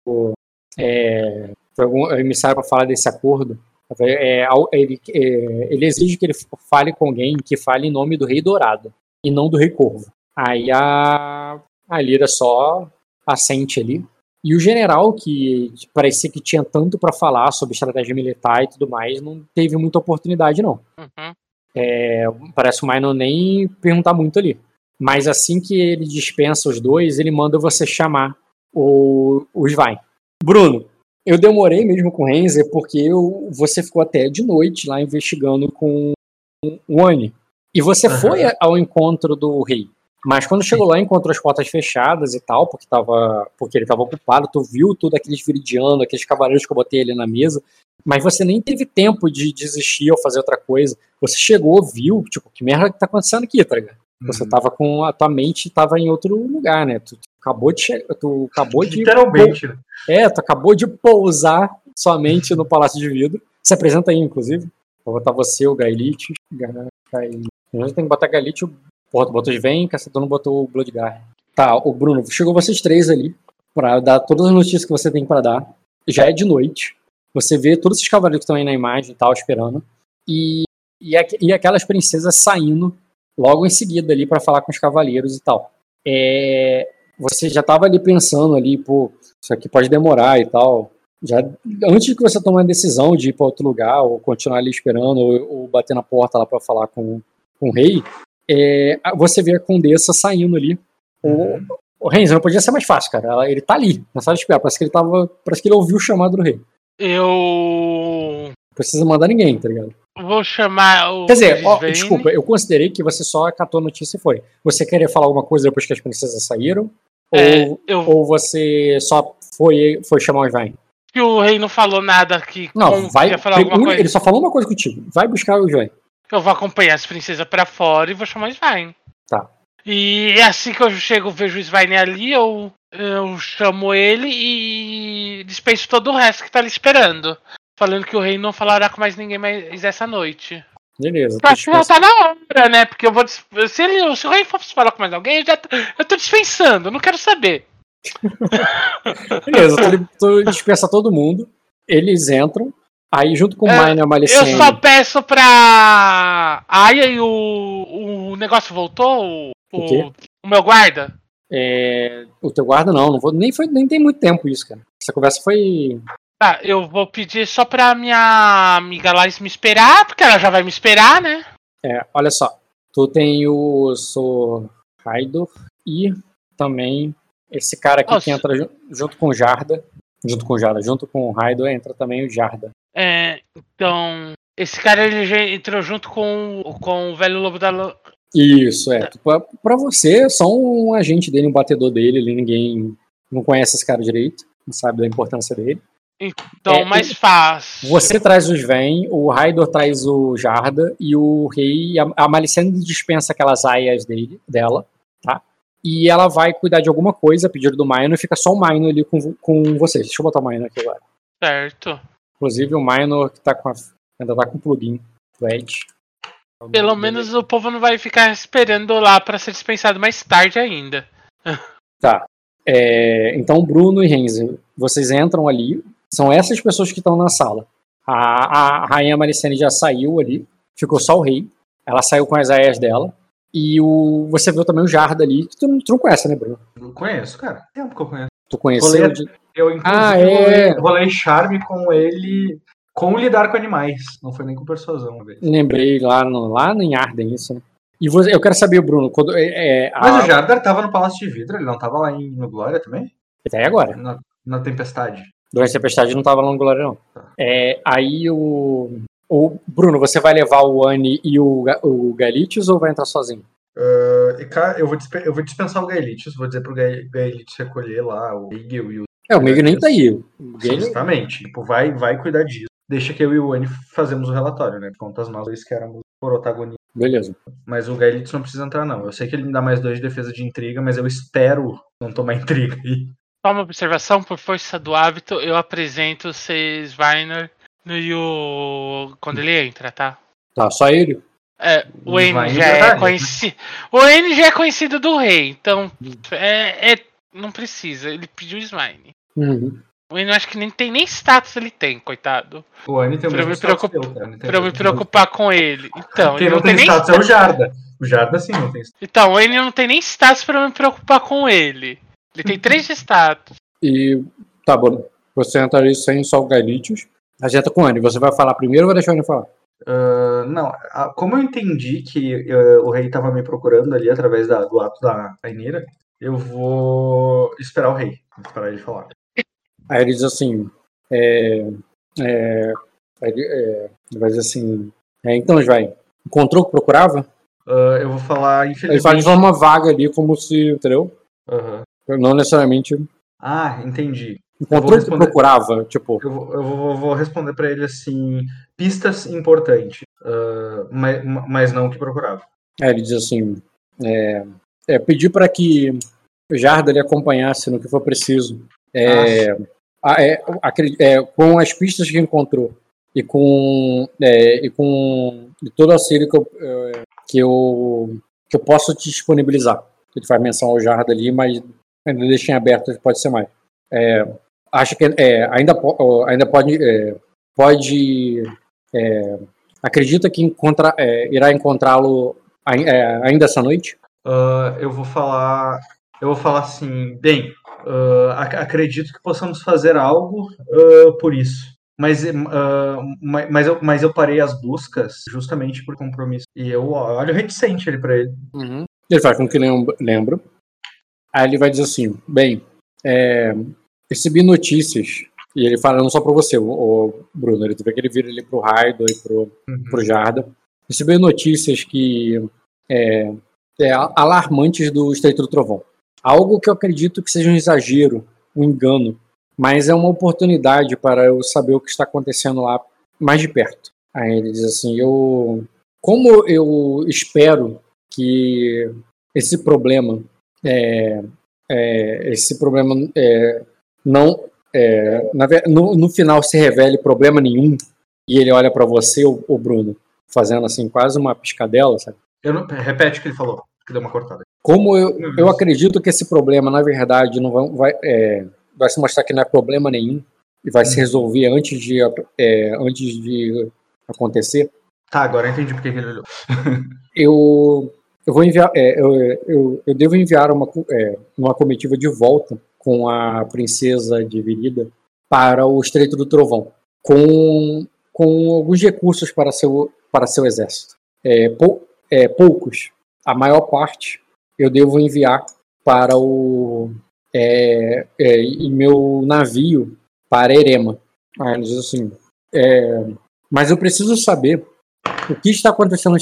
ou é, algum emissário para falar desse acordo, é, ele, é, ele exige que ele fale com alguém que fale em nome do Rei Dourado e não do Rei Corvo. Aí a, a Lira só assente ali e o general, que parecia que tinha tanto para falar sobre estratégia militar e tudo mais, não teve muita oportunidade, não. Uhum. É, parece o Minor nem perguntar muito ali. Mas assim que ele dispensa os dois, ele manda você chamar o, o Svein. Bruno, eu demorei mesmo com o Renzer porque eu, você ficou até de noite lá investigando com o Anne. E você uhum. foi ao encontro do rei. Mas quando chegou lá, encontrou as portas fechadas e tal, porque, tava, porque ele estava ocupado, tu viu tudo aqueles viridianos, aqueles cavaleiros que eu botei ali na mesa, mas você nem teve tempo de desistir ou fazer outra coisa. Você chegou, viu, tipo, que merda que tá acontecendo aqui, tá ligado? Você uhum. tava com. A tua mente tava em outro lugar, né? Tu, tu acabou de chegar. Tu acabou de. Literalmente. Né? É, tu acabou de pousar somente no Palácio de Vidro. Se apresenta aí, inclusive. Vou botar você, o Gaelite. Gaelite. Eu já tenho que botar Gaelite o Porra, tu botou Vem, Caçador não botou o Bloodguard. Tá, o Bruno, chegou vocês três ali para dar todas as notícias que você tem para dar. Já é de noite. Você vê todos esses cavaleiros que estão aí na imagem e tal, esperando. E, e, e aquelas princesas saindo logo em seguida ali para falar com os cavaleiros e tal. É, você já tava ali pensando ali, pô, isso aqui pode demorar e tal. Já antes de que você tomar a decisão de ir para outro lugar ou continuar ali esperando ou, ou bater na porta lá para falar com, com o rei, é, você vê a Condessa saindo ali. O, o Renzo não podia ser mais fácil, cara. Ele tá ali, na sala de espera. Parece que ele tava. Parece que ele ouviu o chamado do rei. Eu. Precisa mandar ninguém, tá ligado? Vou chamar o. Quer dizer, ó, desculpa, eu considerei que você só catou a notícia e foi. Você queria falar alguma coisa depois que as princesas saíram? É, ou, eu... ou você só foi, foi chamar o Ivain? Que o rei não falou nada que. Não, vai. Coisa. Ele só falou uma coisa contigo. Vai buscar o Ivain. Eu vou acompanhar as princesas para fora e vou chamar o Svein. Tá. E é assim que eu chego, vejo o Svein ali, eu, eu chamo ele e dispenso todo o resto que tá ali esperando. Falando que o rei não falará com mais ninguém mais essa noite. Beleza. Acho que já tá na hora, né? Porque eu vou. Se, ele, se o rei for falar com mais alguém, eu já eu tô dispensando, não quero saber. Beleza, tu dispensa todo mundo. Eles entram. Aí, junto com o é, Mine Malicene... Eu só peço pra Aya e o, o negócio voltou? O, o, quê? o meu guarda? É, o teu guarda não, não vou, nem, foi, nem tem muito tempo isso, cara. Essa conversa foi. Tá, eu vou pedir só pra minha amiga Laís me esperar, porque ela já vai me esperar, né? É, olha só. Tu tem o Sou Raidor e também esse cara aqui Nossa. que entra junto com o Jarda. Junto com o Jarda, junto com o Raidor entra também o Jarda. É, então, esse cara ele já entrou junto com, com o velho lobo da. Isso, é. Tipo, pra você, é só um agente dele, um batedor dele, ele, ninguém não conhece esse cara direito, não sabe da importância dele. Então, é, mais fácil. Você traz os Ven, o Raidor traz o Jarda e o Rei. A, a Malicene dispensa aquelas aias dele, dela, tá? E ela vai cuidar de alguma coisa, a pedido do Maino, e fica só o Maino ali com, com vocês. Deixa eu botar o Maino aqui agora. Certo. Inclusive o Minor que tá com a, ainda tá com o plugin do Edge. Pelo menos o povo não vai ficar esperando lá para ser dispensado mais tarde ainda. Tá. É, então, Bruno e Renzi, vocês entram ali. São essas pessoas que estão na sala. A, a Rainha Maricene já saiu ali. Ficou só o rei. Ela saiu com as aias dela. E o, você viu também o Jarda ali, que tu, tu não conhece, né, Bruno? Não conheço, cara. Tempo que eu conheço. Tu conheceu? De... Eu, inclusive, ah, é. rolei charme com ele com lidar com animais. Não foi nem com persuasão uma vez. Lembrei lá, no, lá em Arden isso, né? E você, eu quero saber, Bruno, quando. É, é Mas a... o Jardar tava no Palácio de Vidro, ele não tava lá em, no Glória também? Até agora. Na, na Tempestade. Durante a Tempestade não tava lá no Glória, não. Tá. É, aí o. O Bruno, você vai levar o Anne e o, o Galitius ou vai entrar sozinho? Uh, cara, eu vou, eu vou dispensar o Gaelitis, vou dizer pro Gaelitis recolher lá o Miguel e o. É, o Miguel nem tá aí. Exatamente. Tipo, vai, vai cuidar disso. Deixa que eu e o Anne fazemos o relatório, né? Contas nós dois que éramos protagonistas. Beleza. Mas o Gaelitis não precisa entrar, não. Eu sei que ele me dá mais dois de defesa de intriga, mas eu espero não tomar intriga aí. Só uma observação, por força do hábito, eu apresento o Weiner e o. quando ele entra, tá? Tá, só ele? É, o N já é conhecido. O N já é conhecido do rei, então é, é não precisa. Ele pediu Smine. Uhum. O N acho que nem tem nem status ele tem, coitado. O N tem pra mesmo me, preocup... pra eu me preocupar com ele. Então, Quem ele não, tem, tem status é o Jarda. O Jarda sim não tem status. Então, o N não tem nem status pra eu me preocupar com ele. Ele tem três status. E tá bom. Você entraria sem só o Galitius. Ajeita com o N. Você vai falar primeiro ou vai deixar o N falar? Uh, não, como eu entendi que uh, o rei estava me procurando ali através da, do ato da Ainira, eu vou esperar o rei, esperar ele falar. Aí ele diz assim, é, é, é, vai dizer assim, é, então, vai encontrou o que procurava? Uh, eu vou falar, infelizmente... Ele faz de forma vaga ali, como se, entendeu? Uhum. Não necessariamente... Ah, entendi. Encontrou o que procurava, tipo... Eu vou, eu vou, vou responder para ele assim, pistas importantes, uh, mas, mas não o que procurava. É, ele diz assim, é, é pedir para que o Jarda lhe acompanhasse no que for preciso. É, a, é, é, com as pistas que encontrou e com, é, e com todo o auxílio que eu, é, que, eu, que eu posso te disponibilizar. Ele faz menção ao Jarda ali, mas ainda deixa em aberto, pode ser mais. É, acho que ainda, ainda pode, pode acredita que encontra, irá encontrá-lo ainda essa noite? Uh, eu vou falar, eu vou falar assim, bem, uh, acredito que possamos fazer algo uh, por isso. Mas, mas, eu, mas eu parei as buscas justamente por compromisso. E eu olho reticente ele para ele. Uhum. Ele faz com que lembro. Aí ele vai dizer assim: bem, é, recebi notícias, e ele fala não só para você, o, Bruno, ele vê que ele vira ele pro Raido e pro, uhum. pro Jarda. Recebi notícias que é, é, alarmantes do Estreito do Trovão. Algo que eu acredito que seja um exagero, um engano, mas é uma oportunidade para eu saber o que está acontecendo lá mais de perto. Aí ele diz assim: eu, como eu espero que esse problema é, é, esse problema é, não é, na, no, no, final se revele problema nenhum e ele olha para você, o, o, Bruno, fazendo assim quase uma piscadela, sabe? Não, repete o que ele falou, que deu uma cortada. Como eu, eu acredito que esse problema, na verdade, não vai, vai, é, vai se mostrar que não é problema nenhum e vai hum. se resolver antes de, é, antes de acontecer. Tá, agora eu entendi porque ele olhou. eu eu vou enviar, é, eu, eu, eu, devo enviar uma, é, uma comitiva de volta com a princesa de Virida para o Estreito do Trovão, com, com alguns recursos para seu, para seu exército. É, pou, é, poucos, a maior parte, eu devo enviar para o é, é, em meu navio para Erema. Ah, ele diz assim, é, mas eu preciso saber o que está acontecendo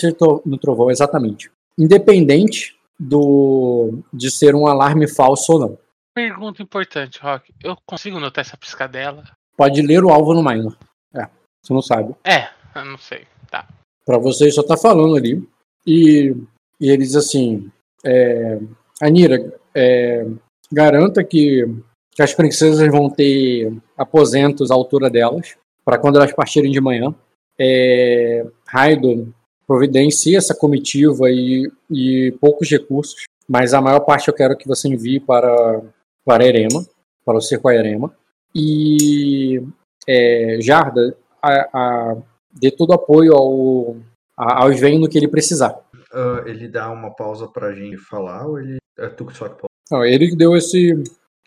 no Trovão exatamente independente do de ser um alarme falso ou não. Pergunta importante, Rock. Eu consigo notar essa piscadela? Pode ler o alvo no minor. É, você não sabe. É, eu não sei. Tá. Pra você só tá falando ali. E, e ele diz assim: é, Anira, é, garanta que, que as princesas vão ter aposentos à altura delas, para quando elas partirem de manhã. É, Raido providencie essa comitiva e, e poucos recursos, mas a maior parte eu quero que você envie para, para Erema, para o Circo Erema. E é, Jarda, a, a, dê todo apoio ao, ao Sven no que ele precisar. Uh, ele dá uma pausa para a gente falar ou ele é tu que só que Não, ele deu esse.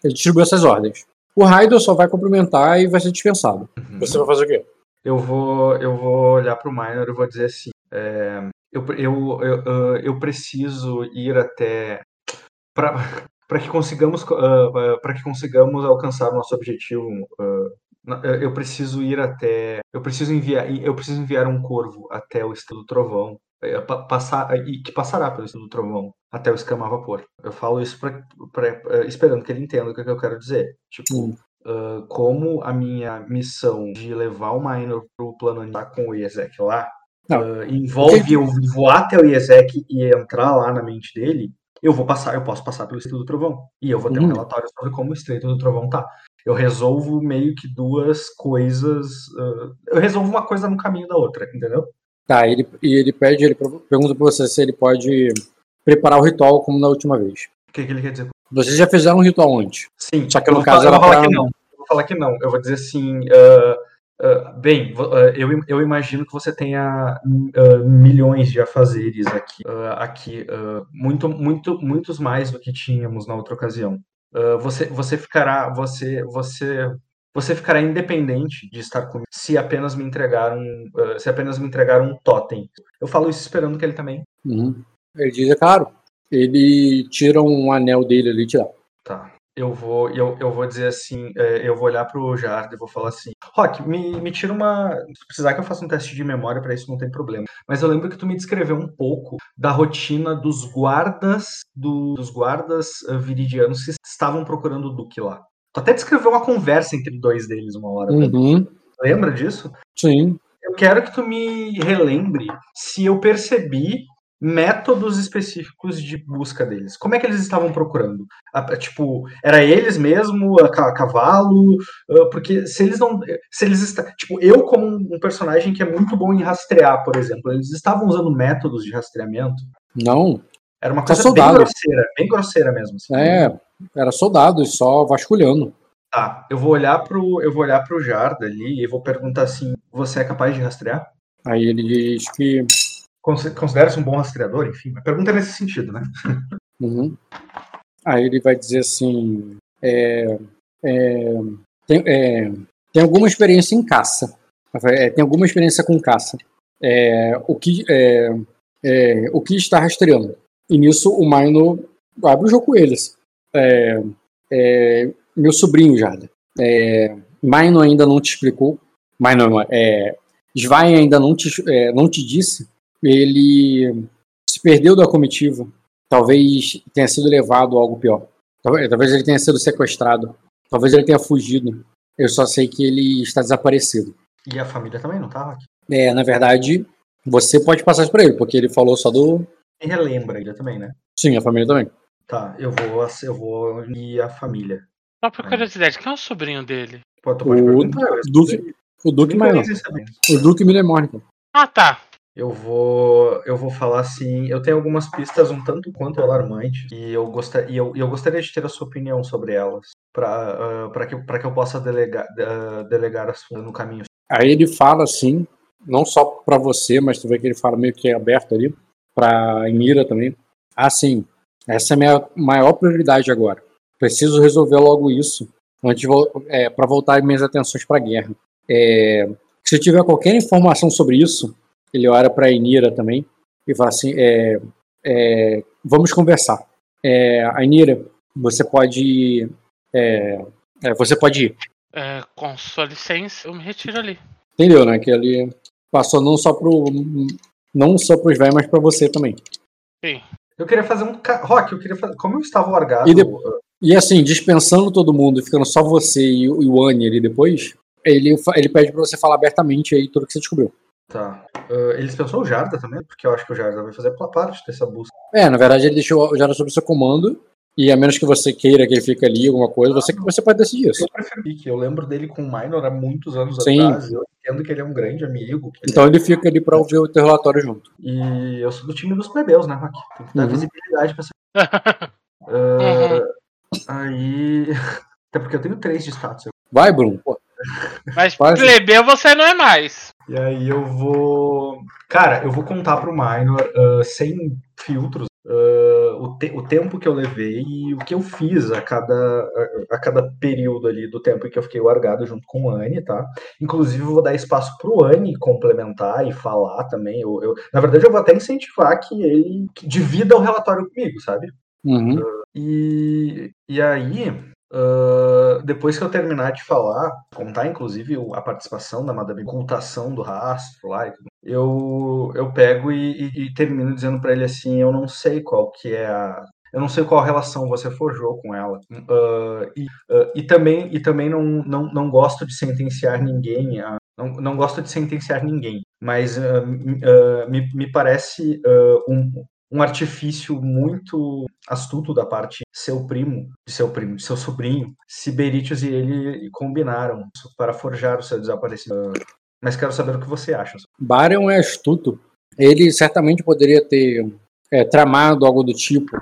Ele distribuiu essas ordens. O Raidor só vai cumprimentar e vai ser dispensado. Uhum. Você vai fazer o quê? Eu vou, eu vou olhar para o Minor e vou dizer assim: é, eu, eu, eu, eu preciso ir até para para que consigamos uh, para que consigamos alcançar o nosso objetivo uh, eu preciso ir até eu preciso enviar eu preciso enviar um corvo até o estado do trovão é, passar, e que passará pelo estudo do trovão até o escama vapor. Eu falo isso pra, pra, pra, esperando que ele entenda o que, eu quero dizer. Tipo, uh, como a minha missão de levar o Minor pro plano andar com o Iezek lá uh, envolve eu voar até o Iezek e entrar lá na mente dele, eu vou passar, eu posso passar pelo Estreito do Trovão. E eu vou ter um relatório sobre como o Estreito do Trovão tá. Eu resolvo meio que duas coisas. Uh, eu resolvo uma coisa no caminho da outra, entendeu? Tá, ele, e ele pede, ele pergunta pra você se ele pode preparar o ritual como na última vez. O que, que ele quer dizer? Vocês já fizeram um ritual antes. Sim. Só que no caso era pra... que não. Eu vou falar que não. Eu vou dizer assim. Uh, Uh, bem, eu, eu, imagino que você tenha milhões de afazeres aqui, aqui muito, muito, muitos mais do que tínhamos na outra ocasião. Você, você ficará, você, você, você ficará independente de estar comigo se apenas me entregar um, se apenas me entregar um totem. Eu falo isso esperando que ele também. Uhum. Ele diz, é claro. Ele tira um anel dele ali tira. Tá eu vou, eu, eu vou dizer assim, é, eu vou olhar pro Jard e vou falar assim, Rock, me, me tira uma. Se precisar que eu faça um teste de memória para isso, não tem problema. Mas eu lembro que tu me descreveu um pouco da rotina dos guardas do, dos guardas uh, viridianos que estavam procurando o Duque lá. Tu até descreveu uma conversa entre dois deles uma hora. Uhum. Lembra disso? Sim. Eu quero que tu me relembre se eu percebi métodos específicos de busca deles. Como é que eles estavam procurando? tipo, era eles mesmo, a, cavalo? porque se eles não. Se eles está, tipo, eu, como um personagem que é muito bom em rastrear, por exemplo, eles estavam usando métodos de rastreamento? Não. Era uma coisa bem grosseira, bem grosseira mesmo. Assim. É, era soldado e só vasculhando. Tá, eu vou olhar pro, eu vou olhar pro Jarda ali e vou perguntar assim: você é capaz de rastrear? Aí ele diz que considera-se um bom rastreador, enfim. A pergunta é nesse sentido, né? Uhum. Aí ele vai dizer assim: é, é, tem, é, tem, alguma experiência em caça. É, tem alguma experiência com caça. É, o, que, é, o que está rastreando? E nisso o Maino abre o jogo com eles. meu sobrinho, Jada. É, Maino ainda não te explicou. Maino, é, ainda não te, não te disse ele se perdeu da comitiva. Talvez tenha sido levado a algo pior. Talvez ele tenha sido sequestrado. Talvez ele tenha fugido. Eu só sei que ele está desaparecido. E a família também não estava aqui? É, na verdade, você pode passar isso para ele, porque ele falou só do. E relembra ele também, né? Sim, a família também. Tá, eu vou, eu vou e a família. Só por curiosidade, quem é o sobrinho dele? Pô, o Duque, o Duque Maior. O Duque Milemônica. Ah, tá eu vou eu vou falar assim, eu tenho algumas pistas um tanto quanto alarmantes e eu gostaria eu, eu gostaria de ter a sua opinião sobre elas para uh, para que que eu possa delegar uh, delegar as no caminho. Aí ele fala assim, não só para você, mas tu vê que ele fala meio que aberto ali para Emira também. Assim, essa é a minha maior prioridade agora. Preciso resolver logo isso antes é, para voltar minhas atenções para a guerra. É, se tiver qualquer informação sobre isso, ele olha para a Inira também e fala assim: é, é, vamos conversar. É, Inira, você pode. É, é, você pode ir. É, com sua licença, eu me retiro ali. Entendeu, né? Que ele passou não só pro. Não só pros velhos, mas para você também. Sim. Eu queria fazer um. Rock, eu queria fazer. Como eu estava largado. E, de... e assim, dispensando todo mundo, ficando só você e, o Annie ali depois, ele, ele pede para você falar abertamente aí tudo que você descobriu. Tá. Uh, ele dispensou o Jarda também, porque eu acho que o Jarda vai fazer parte dessa busca. É, na verdade ele deixou o Jarda sob seu comando, e a menos que você queira que ele fique ali, alguma coisa, você, você pode decidir isso. Eu preferi que eu lembro dele com o Minor há muitos anos Sim. atrás, eu entendo que ele é um grande amigo. Então ele, ele fica ali pra ouvir o teu relatório junto. E eu sou do time dos plebeus, né, Rock? Tem que dar uhum. visibilidade pra essa... uh, Aí... Até porque eu tenho três de status. Vai, Bruno. Pô. Mas plebeu você não é mais. E aí eu vou. Cara, eu vou contar pro Minor uh, sem filtros uh, o, te o tempo que eu levei e o que eu fiz a cada, a, a, cada período ali do tempo em que eu fiquei largado junto com o Anne, tá? Inclusive, eu vou dar espaço pro Anne complementar e falar também. Eu, eu, na verdade, eu vou até incentivar que ele divida o relatório comigo, sabe? Uhum. Uh, e, e aí, Uh, depois que eu terminar de falar, contar inclusive a participação da Madame ocultação do rastro lá, eu, eu pego e, e, e termino dizendo para ele assim, eu não sei qual que é a eu não sei qual relação você forjou com ela. Uh, e, uh, e também, e também não, não, não gosto de sentenciar ninguém. A, não, não gosto de sentenciar ninguém. Mas uh, me, me parece um, um artifício muito astuto da parte seu primo, de seu primo, de seu sobrinho, Siberitius e ele combinaram para forjar o seu desaparecimento. Mas quero saber o que você acha. Baryon é astuto. Ele certamente poderia ter é, tramado algo do tipo,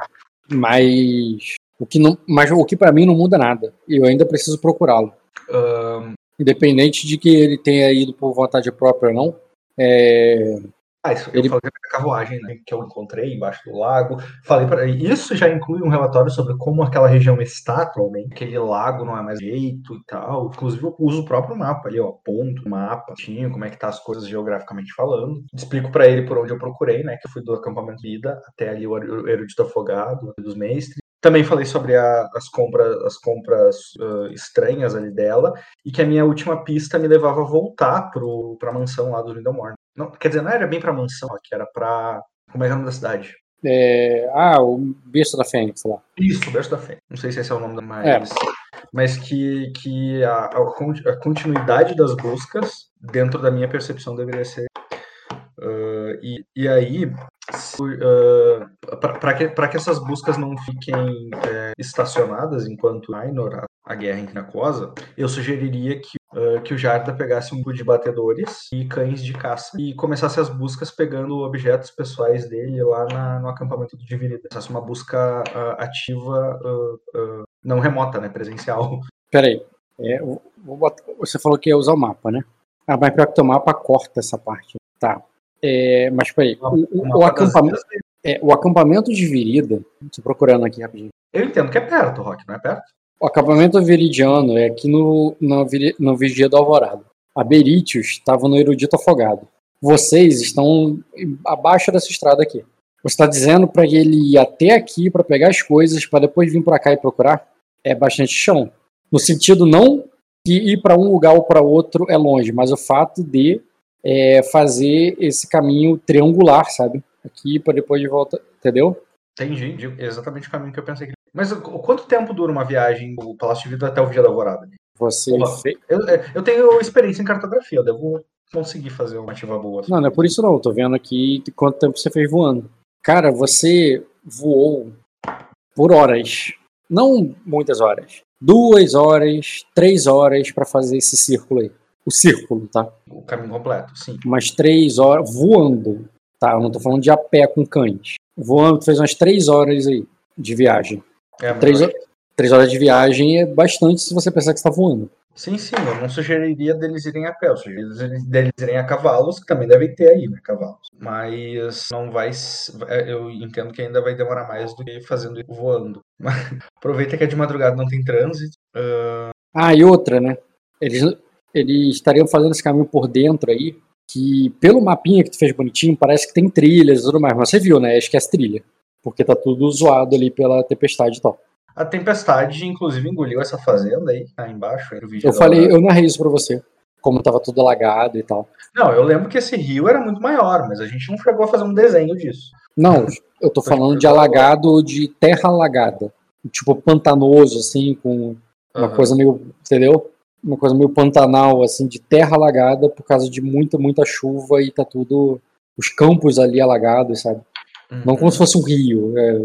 mas o que não, mas o que para mim não muda nada. E eu ainda preciso procurá-lo. Um... Independente de que ele tenha ido por vontade própria ou não, é, ah, isso, eu ele... falei da carruagem né, que eu encontrei embaixo do lago. Falei para isso já inclui um relatório sobre como aquela região está atualmente. Aquele lago não é mais jeito e tal. Inclusive eu uso o próprio mapa ali, ó, ponto, mapa, tinha como é que tá as coisas geograficamente falando. Explico para ele por onde eu procurei, né, que eu fui do acampamento Vida até ali o erudito afogado dos mestres. Também falei sobre a, as compras, as compras uh, estranhas ali dela e que a minha última pista me levava a voltar para a mansão lá do Lindelmore. Não, quer dizer, não era bem pra mansão, que era pra. Como é que é o nome da cidade? É... Ah, o Berço da Fênix lá. Isso, o Berço da Fênix. Não sei se esse é o nome da mais. É. Mas que, que a, a, continuidade das buscas, dentro da minha percepção, deveria ser. Uh, e, e aí, uh, para que, que essas buscas não fiquem é, estacionadas enquanto Minor, a, a guerra em Nacosa, eu sugeriria que uh, que o Jarda pegasse um grupo de batedores e cães de caça e começasse as buscas pegando objetos pessoais dele lá na, no acampamento do Divinidade. Começasse uma busca uh, ativa, não remota, né, presencial. Peraí, é, botar, você falou que ia usar o mapa, né? Ah, mas pior que o mapa corta essa parte. Tá. É, mas peraí, o, o, o acampamento, é, o acampamento de Virida, estou procurando aqui rapidinho. Eu entendo que é perto, Rock, não é perto? O acampamento veridiano é aqui no, no, no Vigia do Alvorada. A estava no Erudito Afogado. Vocês estão abaixo dessa estrada aqui. Você está dizendo para ele ir até aqui para pegar as coisas, para depois vir para cá e procurar? É bastante chão. No sentido não que ir para um lugar ou para outro é longe, mas o fato de é, fazer esse caminho triangular, sabe? Aqui para depois de volta, entendeu? Entendi, exatamente o caminho que eu pensei que mas quanto tempo dura uma viagem do Palácio de Vidro até o Vigia da Alvorada? Você eu, é, eu, tenho experiência em cartografia, eu devo conseguir fazer uma ativa boa. Não, não é por isso não. Eu tô vendo aqui quanto tempo você fez voando. Cara, você voou por horas. Não muitas horas. Duas horas, três horas para fazer esse círculo aí. O círculo, tá? O caminho completo, sim. Umas três horas voando. Tá, eu não tô falando de a pé com cães. Voando, fez umas três horas aí de viagem. É, três, três horas de viagem é bastante se você pensar que está voando. Sim, sim, eu não sugeriria deles irem a pé, eu sugeriria deles irem a cavalos, que também devem ter aí, né, cavalos. Mas não vai. É, eu entendo que ainda vai demorar mais do que fazendo voando. Mas aproveita que é de madrugada, não tem trânsito. Uh... Ah, e outra, né? Eles, eles estariam fazendo esse caminho por dentro aí, que pelo mapinha que tu fez bonitinho, parece que tem trilhas e tudo mais, mas você viu, né? Esquece trilha porque tá tudo zoado ali pela tempestade e tal. A tempestade, inclusive, engoliu essa fazenda aí, tá embaixo. Vídeo eu falei, eu narrei isso pra você, como tava tudo alagado e tal. Não, eu lembro que esse rio era muito maior, mas a gente não chegou a fazer um desenho disso. Não, eu tô falando de alagado de terra alagada. Tipo, pantanoso, assim, com uma uhum. coisa meio, entendeu? Uma coisa meio pantanal, assim, de terra alagada por causa de muita, muita chuva e tá tudo. Os campos ali alagados, sabe? Uhum. Não como se fosse um rio. É,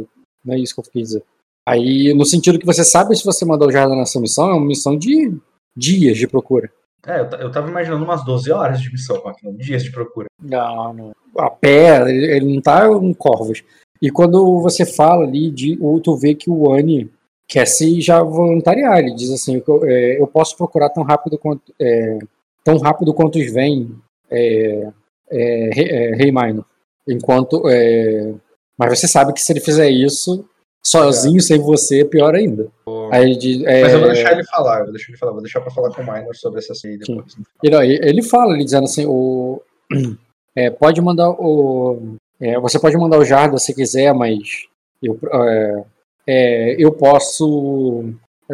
não é isso que eu quis dizer. Aí, no sentido que você sabe se você mandar o Jardim nessa missão, é uma missão de dias de procura. É, eu tava imaginando umas 12 horas de missão, não, dias de procura. Não, não. A pé, ele não tá em Corvos. E quando você fala ali, de, tu vê que o Ani quer se já voluntariar, ele diz assim, eu, é, eu posso procurar tão rápido quanto é, tão rápido quanto os vêm é, é, Rei Minor. Enquanto. É... Mas você sabe que se ele fizer isso sozinho, é. sem você, é pior ainda. Aí, de, é... Mas eu vou deixar ele falar, eu vou deixar ele falar, vou deixar pra falar com o Minor sobre essa série depois. Ele, ele fala, ele dizendo assim, o. É, pode mandar o. É, você pode mandar o Jarda se quiser, mas eu, é, é, eu posso.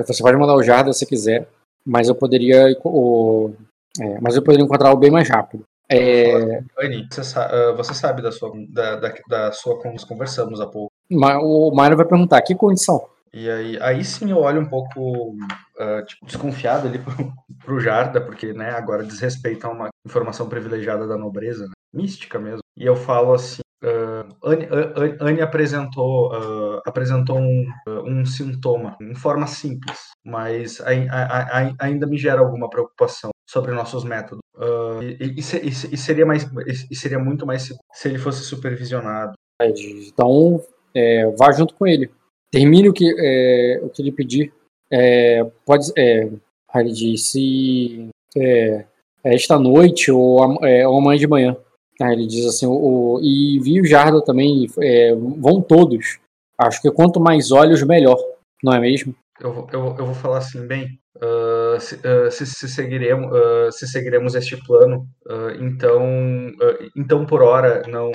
Você pode mandar o Jarda se quiser, mas eu poderia. O, mas eu poderia encontrar o bem mais rápido. É, Anne, você, sa- ah, você sabe da sua, da, da, da sua con- conversamos há pouco. o Minor vai perguntar, que condição? E aí, aí sim eu olho um pouco ah, tipo, desconfiado ali pro, pro Jarda, porque né, agora desrespeita uma informação privilegiada da nobreza, né, mística mesmo. E eu falo assim, ah, Anne, apresentou, ah, apresentou um, ah, um sintoma em forma simples, mas ai- ai- ai- ainda me gera alguma preocupação sobre nossos métodos. Ah, e, e e e seria mais, e seria muito mais se ele fosse supervisionado. Então, é, vá junto com ele. Termine o que, é, o que ele pedir. É, pode, é, ele diz, se é, é esta noite ou, é, ou amanhã de manhã. Aí ele diz assim, o, e vi o Jarda também, vão todos. Acho que quanto mais olhos, melhor, não é mesmo? Eu, eu, eu vou falar assim, bem, se, ah, se, se seguiremos, ah, se seguiremos este plano, ah, então, então por hora, não,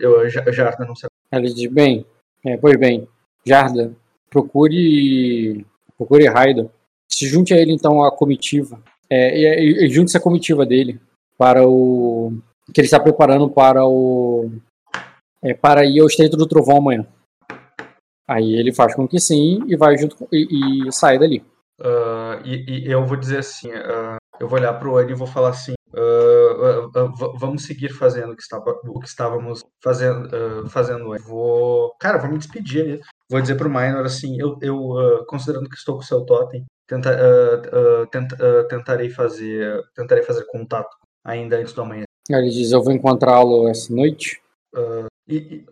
eu Jarda não sei. Ele diz, bem, é, pois bem, Jarda, procure procure Raida. Se junte a ele então à comitiva. É, e, e- junte-se à comitiva dele para o que ele está preparando para o é, para ir ao Estreito do Trovão amanhã. Aí ele faz com que sim e vai junto e, e sai dali. Ah, e, e eu vou dizer assim, ah, eu vou olhar para o Annie e vou falar assim, v- vamos seguir fazendo o que, estava, o que estávamos fazendo, fazendo antes. Vou, cara, vou me despedir ali. Vou dizer para o Minor assim, eu, eu considerando que estou com o seu totem, tenta, tenta- tentarei fazer, tentarei fazer contato ainda antes do amanhã. Ele diz: Eu vou encontrá-lo essa noite. E,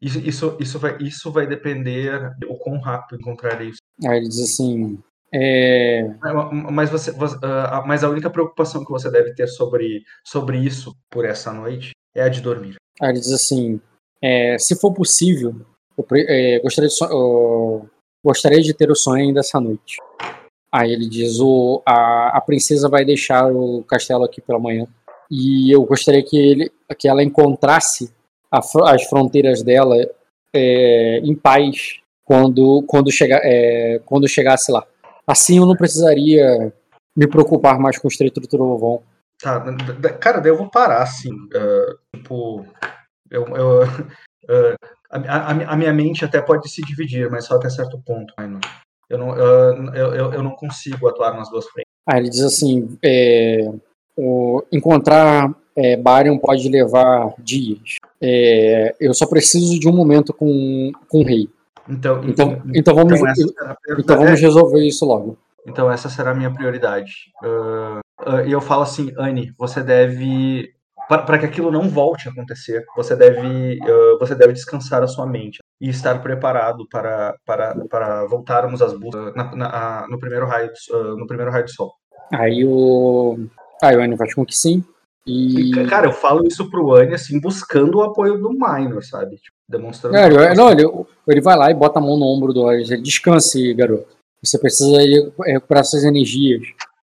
isso, isso, isso, vai, isso vai depender o quão rápido encontrarei isso. Aí ele diz assim: é, Mas, você, você- ah, mas a única preocupação que você deve ter sobre, sobre isso por essa noite é a de dormir. Ele diz assim: é, se for possível, eu é, gostaria, de eu gostaria de ter o sonho ainda essa noite. Aí ele diz: o, a, a princesa vai deixar o castelo aqui pela manhã. E eu gostaria que, ele, que ela encontrasse a as fronteiras dela é, em paz quando, quando, chega, é, quando chegasse lá. Assim eu não precisaria me preocupar mais com o Estreito do Trovão. Tá, cara, daí eu vou parar assim. ah, tipo, eu, eu, ah, a, a- a minha mente até pode se dividir, mas só até certo ponto. Minor. Eu não, ah, eu, eu, eu não consigo atuar nas duas frentes. Aí ele diz assim: é, o- encontrar é, Barion pode levar dias. É, eu só preciso de um momento com, com o rei. Então, Então, então, vamos, então a então vamos resolver isso logo. Então essa será a minha prioridade. Ah, ah, E eu falo assim, Anne, você deve para que aquilo não volte a acontecer, você deve ah, você deve descansar a sua mente e estar preparado para para, para voltarmos às buscas na- na- ah, no primeiro raio do- no primeiro raio do sol. Aí o. Aí o Annie faz com que sim. E. E, cara, eu falo isso pro Anne assim, buscando o apoio do Minor, sabe? Demonstrando. É, ele, não, ele, ele vai lá e bota a mão no ombro do Ares. Ele descanse, garoto. Você precisa ir recuperar suas energias.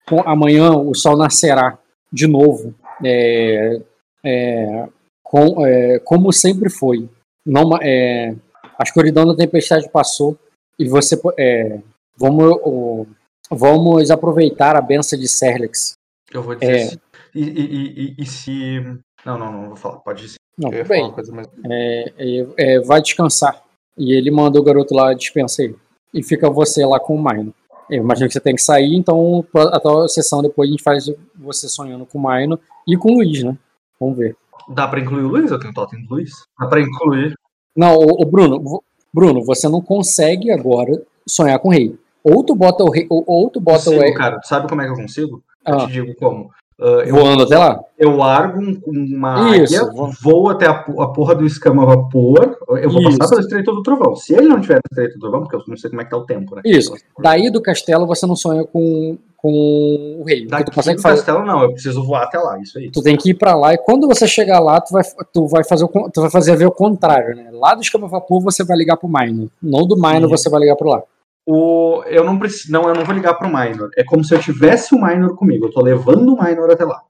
Com- Amanhã o sol nascerá de novo. É, é, com- é, como sempre foi. Não, é, a escuridão da tempestade passou e você. É, vamos, vamos aproveitar a benção de Serlex. Eu vou dizer. E, e, e, e se. Não, não, não vou falar. Pode dizer. Não, Eu ia tudo falar bem. uma coisa mais. É, é, é, vai descansar. E ele manda o garoto lá dispensa ele. E fica você lá com o Maino. Eu imagino que você tem que sair, então a sessão depois a gente faz você sonhando com o Maino e com o Luiz, né? Vamos ver. Dá pra incluir o Luiz? Eu tenho totem do Luiz? Dá pra incluir. Não, o, o Bruno, Bruno, você não consegue agora sonhar com o rei. Ou tu bota o rei, ou, ou tu bota Consigo, o rei cara. Sabe como é que eu consigo? Eu Ah. te digo como. Ah, eu, voando até lá. eu largo um- uma Isso, águia, vou- vou até a, a porra do escama vapor. Eu vou Isso. passar pelo Estreito do Trovão. Se ele não tiver no Estreito do Trovão, porque eu não sei como é que tá o tempo, né? Isso. Daí do castelo você não sonha com, com o rei. Daqui tu consegue do fazer. castelo, não. Eu preciso voar até lá. Isso aí. Tu tem que ir pra lá e quando você chegar lá, tu vai, tu vai fazer o, tu vai fazer ver o contrário, né? Lá do escama vapor você vai ligar pro Minor. Não do Minor Sim. você vai ligar pro lá. O, eu não preciso. Não, eu não vou ligar pro Minor. É como se eu tivesse o Minor comigo. Eu tô levando o Minor até lá.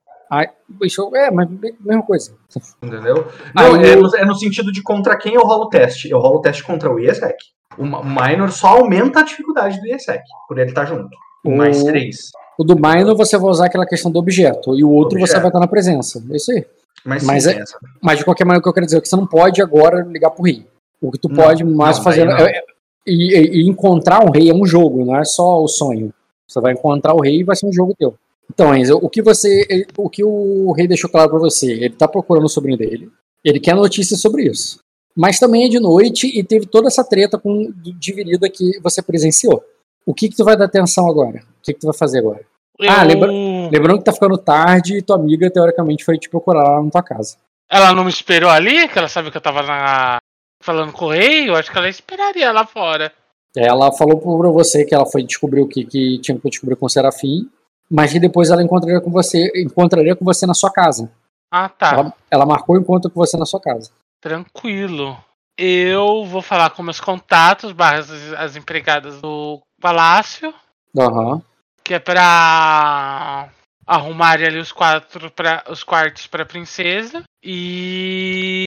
Isso, é, mas mesma coisa. Entendeu? Aí Não, é, o- no, é no sentido de contra quem eu rolo o teste. Eu rolo o teste contra o IESEC. O o Minor só aumenta a dificuldade do IESEC, por ele estar junto. O- Mais três. O do minor você vai usar aquela questão do objeto. E o outro objeto. você vai estar na presença. É isso aí. Mas, mas, é, mas de qualquer maneira, o que eu quero dizer é que você não pode agora ligar pro rei. O que tu não, pode mais não, fazer. É, e, e, encontrar um rei é um jogo, não é só o sonho. Você vai encontrar o rei e vai ser um jogo teu. Então, Enzo, o que você. O que o rei deixou claro para você? Ele tá procurando o sobrinho dele. Ele quer notícias sobre isso. Mas também é de noite e teve toda essa treta com dividida que você presenciou. O que que tu vai dar atenção agora? O que que tu vai fazer agora? Eu... Ah, lembra, lembrando que tá ficando tarde e tua amiga, teoricamente, foi te procurar lá na tua casa. Ela não me esperou ali? Que ela sabe que eu tava na... falando com o rei? Eu acho que ela esperaria lá fora. Ela falou pra você que ela foi descobrir o que, que tinha que descobrir com o Serafim, mas que depois ela encontraria com você, encontraria com você na sua casa. Ah, tá. Ela, ela marcou o encontro com você na sua casa. Tranquilo. Eu vou falar com meus contatos, barras as empregadas do palácio. Uhum que é para arrumar ali os quatro para os quartos para princesa e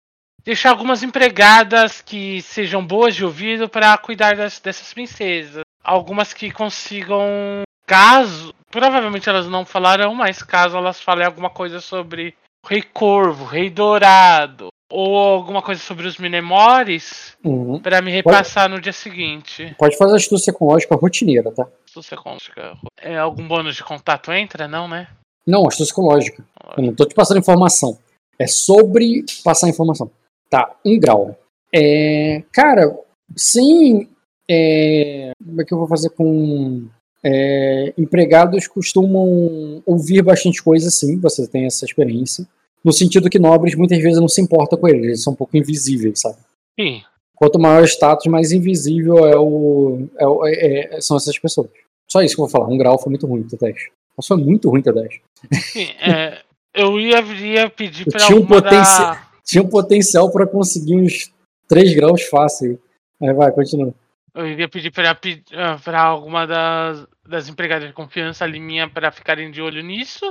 deixar algumas empregadas que sejam boas de ouvido para cuidar das, dessas princesas. Algumas que consigam, caso, provavelmente elas não falarão, mas caso elas falem alguma coisa sobre o Rei Corvo, Rei Dourado, ou alguma coisa sobre os Minemores uhum. para me repassar pode, no dia seguinte. Pode fazer astúcia com lógica rotineira, tá? Astúcia com lógica. É, algum bônus de contato entra, não, né? Não, astúcia com lógica. Eu não tô te passando informação. É sobre passar informação. Tá, um grau. É, cara, sim. É, como é que eu vou fazer com. É, empregados costumam ouvir bastante coisa, sim, você tem essa experiência. No sentido que nobres muitas vezes não se importam com eles, eles são um pouco invisíveis, sabe? Sim. Quanto maior o status, mais invisível é o, é é, é, são essas pessoas. Só isso que eu vou falar. Um grau foi muito ruim, T10. Mas foi muito ruim, T10. Sim, é, eu ia, ia pedir pra tinha um, potenci... da... tinha um potencial para conseguir uns 3 graus fácil. Aí vai, continua. Eu iria pedir para ah, alguma das, das empregadas de confiança ali minha para ficarem de olho nisso.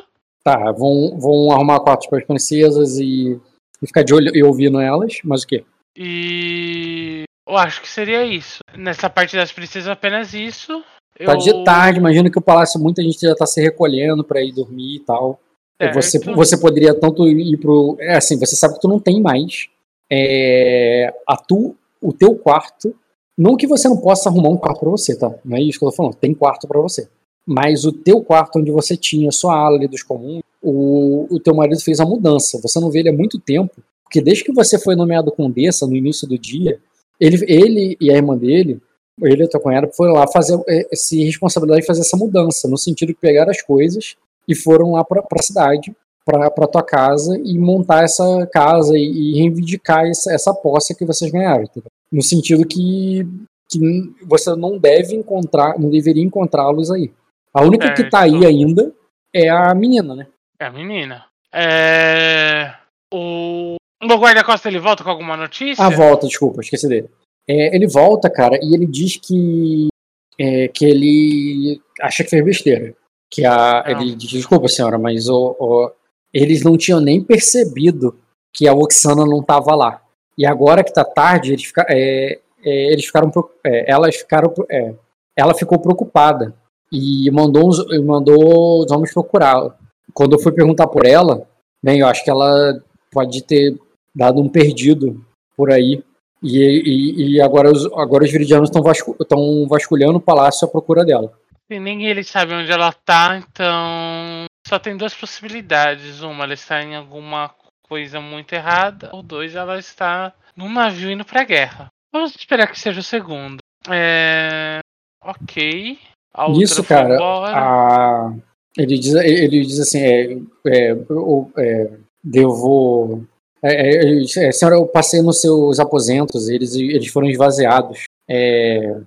Tá, vão, vão arrumar quartos para as princesas e, e ficar de olho e ouvindo elas, mas o quê? E eu acho que seria isso. Nessa parte das princesas, apenas isso. Tá eu... de tarde, imagino que o palácio muita gente já tá se recolhendo para ir dormir e tal. Você, você poderia tanto ir pro. É assim, você sabe que tu não tem mais é, a tu, o teu quarto. Não que você não possa arrumar um quarto para você, tá? Não é isso que eu tô falando. Tem quarto para você mas o teu quarto onde você tinha sua ala ali dos comuns, o, o teu marido fez a mudança. Você não vê ele há muito tempo, porque desde que você foi nomeado condessa no início do dia, ele, ele e a irmã dele, ele e a tua cunhada, foram lá fazer, é, se responsabilidade de fazer essa mudança, no sentido de pegar as coisas e foram lá para a cidade, para tua casa e montar essa casa e, e reivindicar essa, essa posse que vocês ganharam. Entendeu? No sentido que, que você não deve encontrar, não deveria encontrá-los aí. A única é, que tá aí ainda é a menina, né? É a menina. É. O. O guarda-costa ele volta com alguma notícia? Ah, volta, desculpa, esqueci dele. É, ele volta, cara, e ele diz que. É, que ele acha que fez besteira. Que a. Não. Ele desculpa, senhora, mas o, o, eles não tinham nem percebido que a Oxana não tava lá. E agora que tá tarde, eles, fica, é, é eles ficaram. É, elas ficaram. É, ela ficou preocupada e mandou, uns, mandou os homens procurá-la. Quando eu fui perguntar por ela, bem, eu acho que ela pode ter dado um perdido por aí. E, e, e agora, os, agora os viridianos estão vascu, vasculhando o palácio à procura dela. E nem eles sabem onde ela tá, então só tem duas possibilidades. Uma, ela está em alguma coisa muito errada, ou dois, ela está num navio indo pra guerra. Vamos esperar que seja o segundo. É. Ok. Isso, cara, a... ele, diz, ele diz assim, é, é, eu, é, devo... É, é, é, senhora, eu passei nos seus aposentos, eles, eles foram esvaziados. É,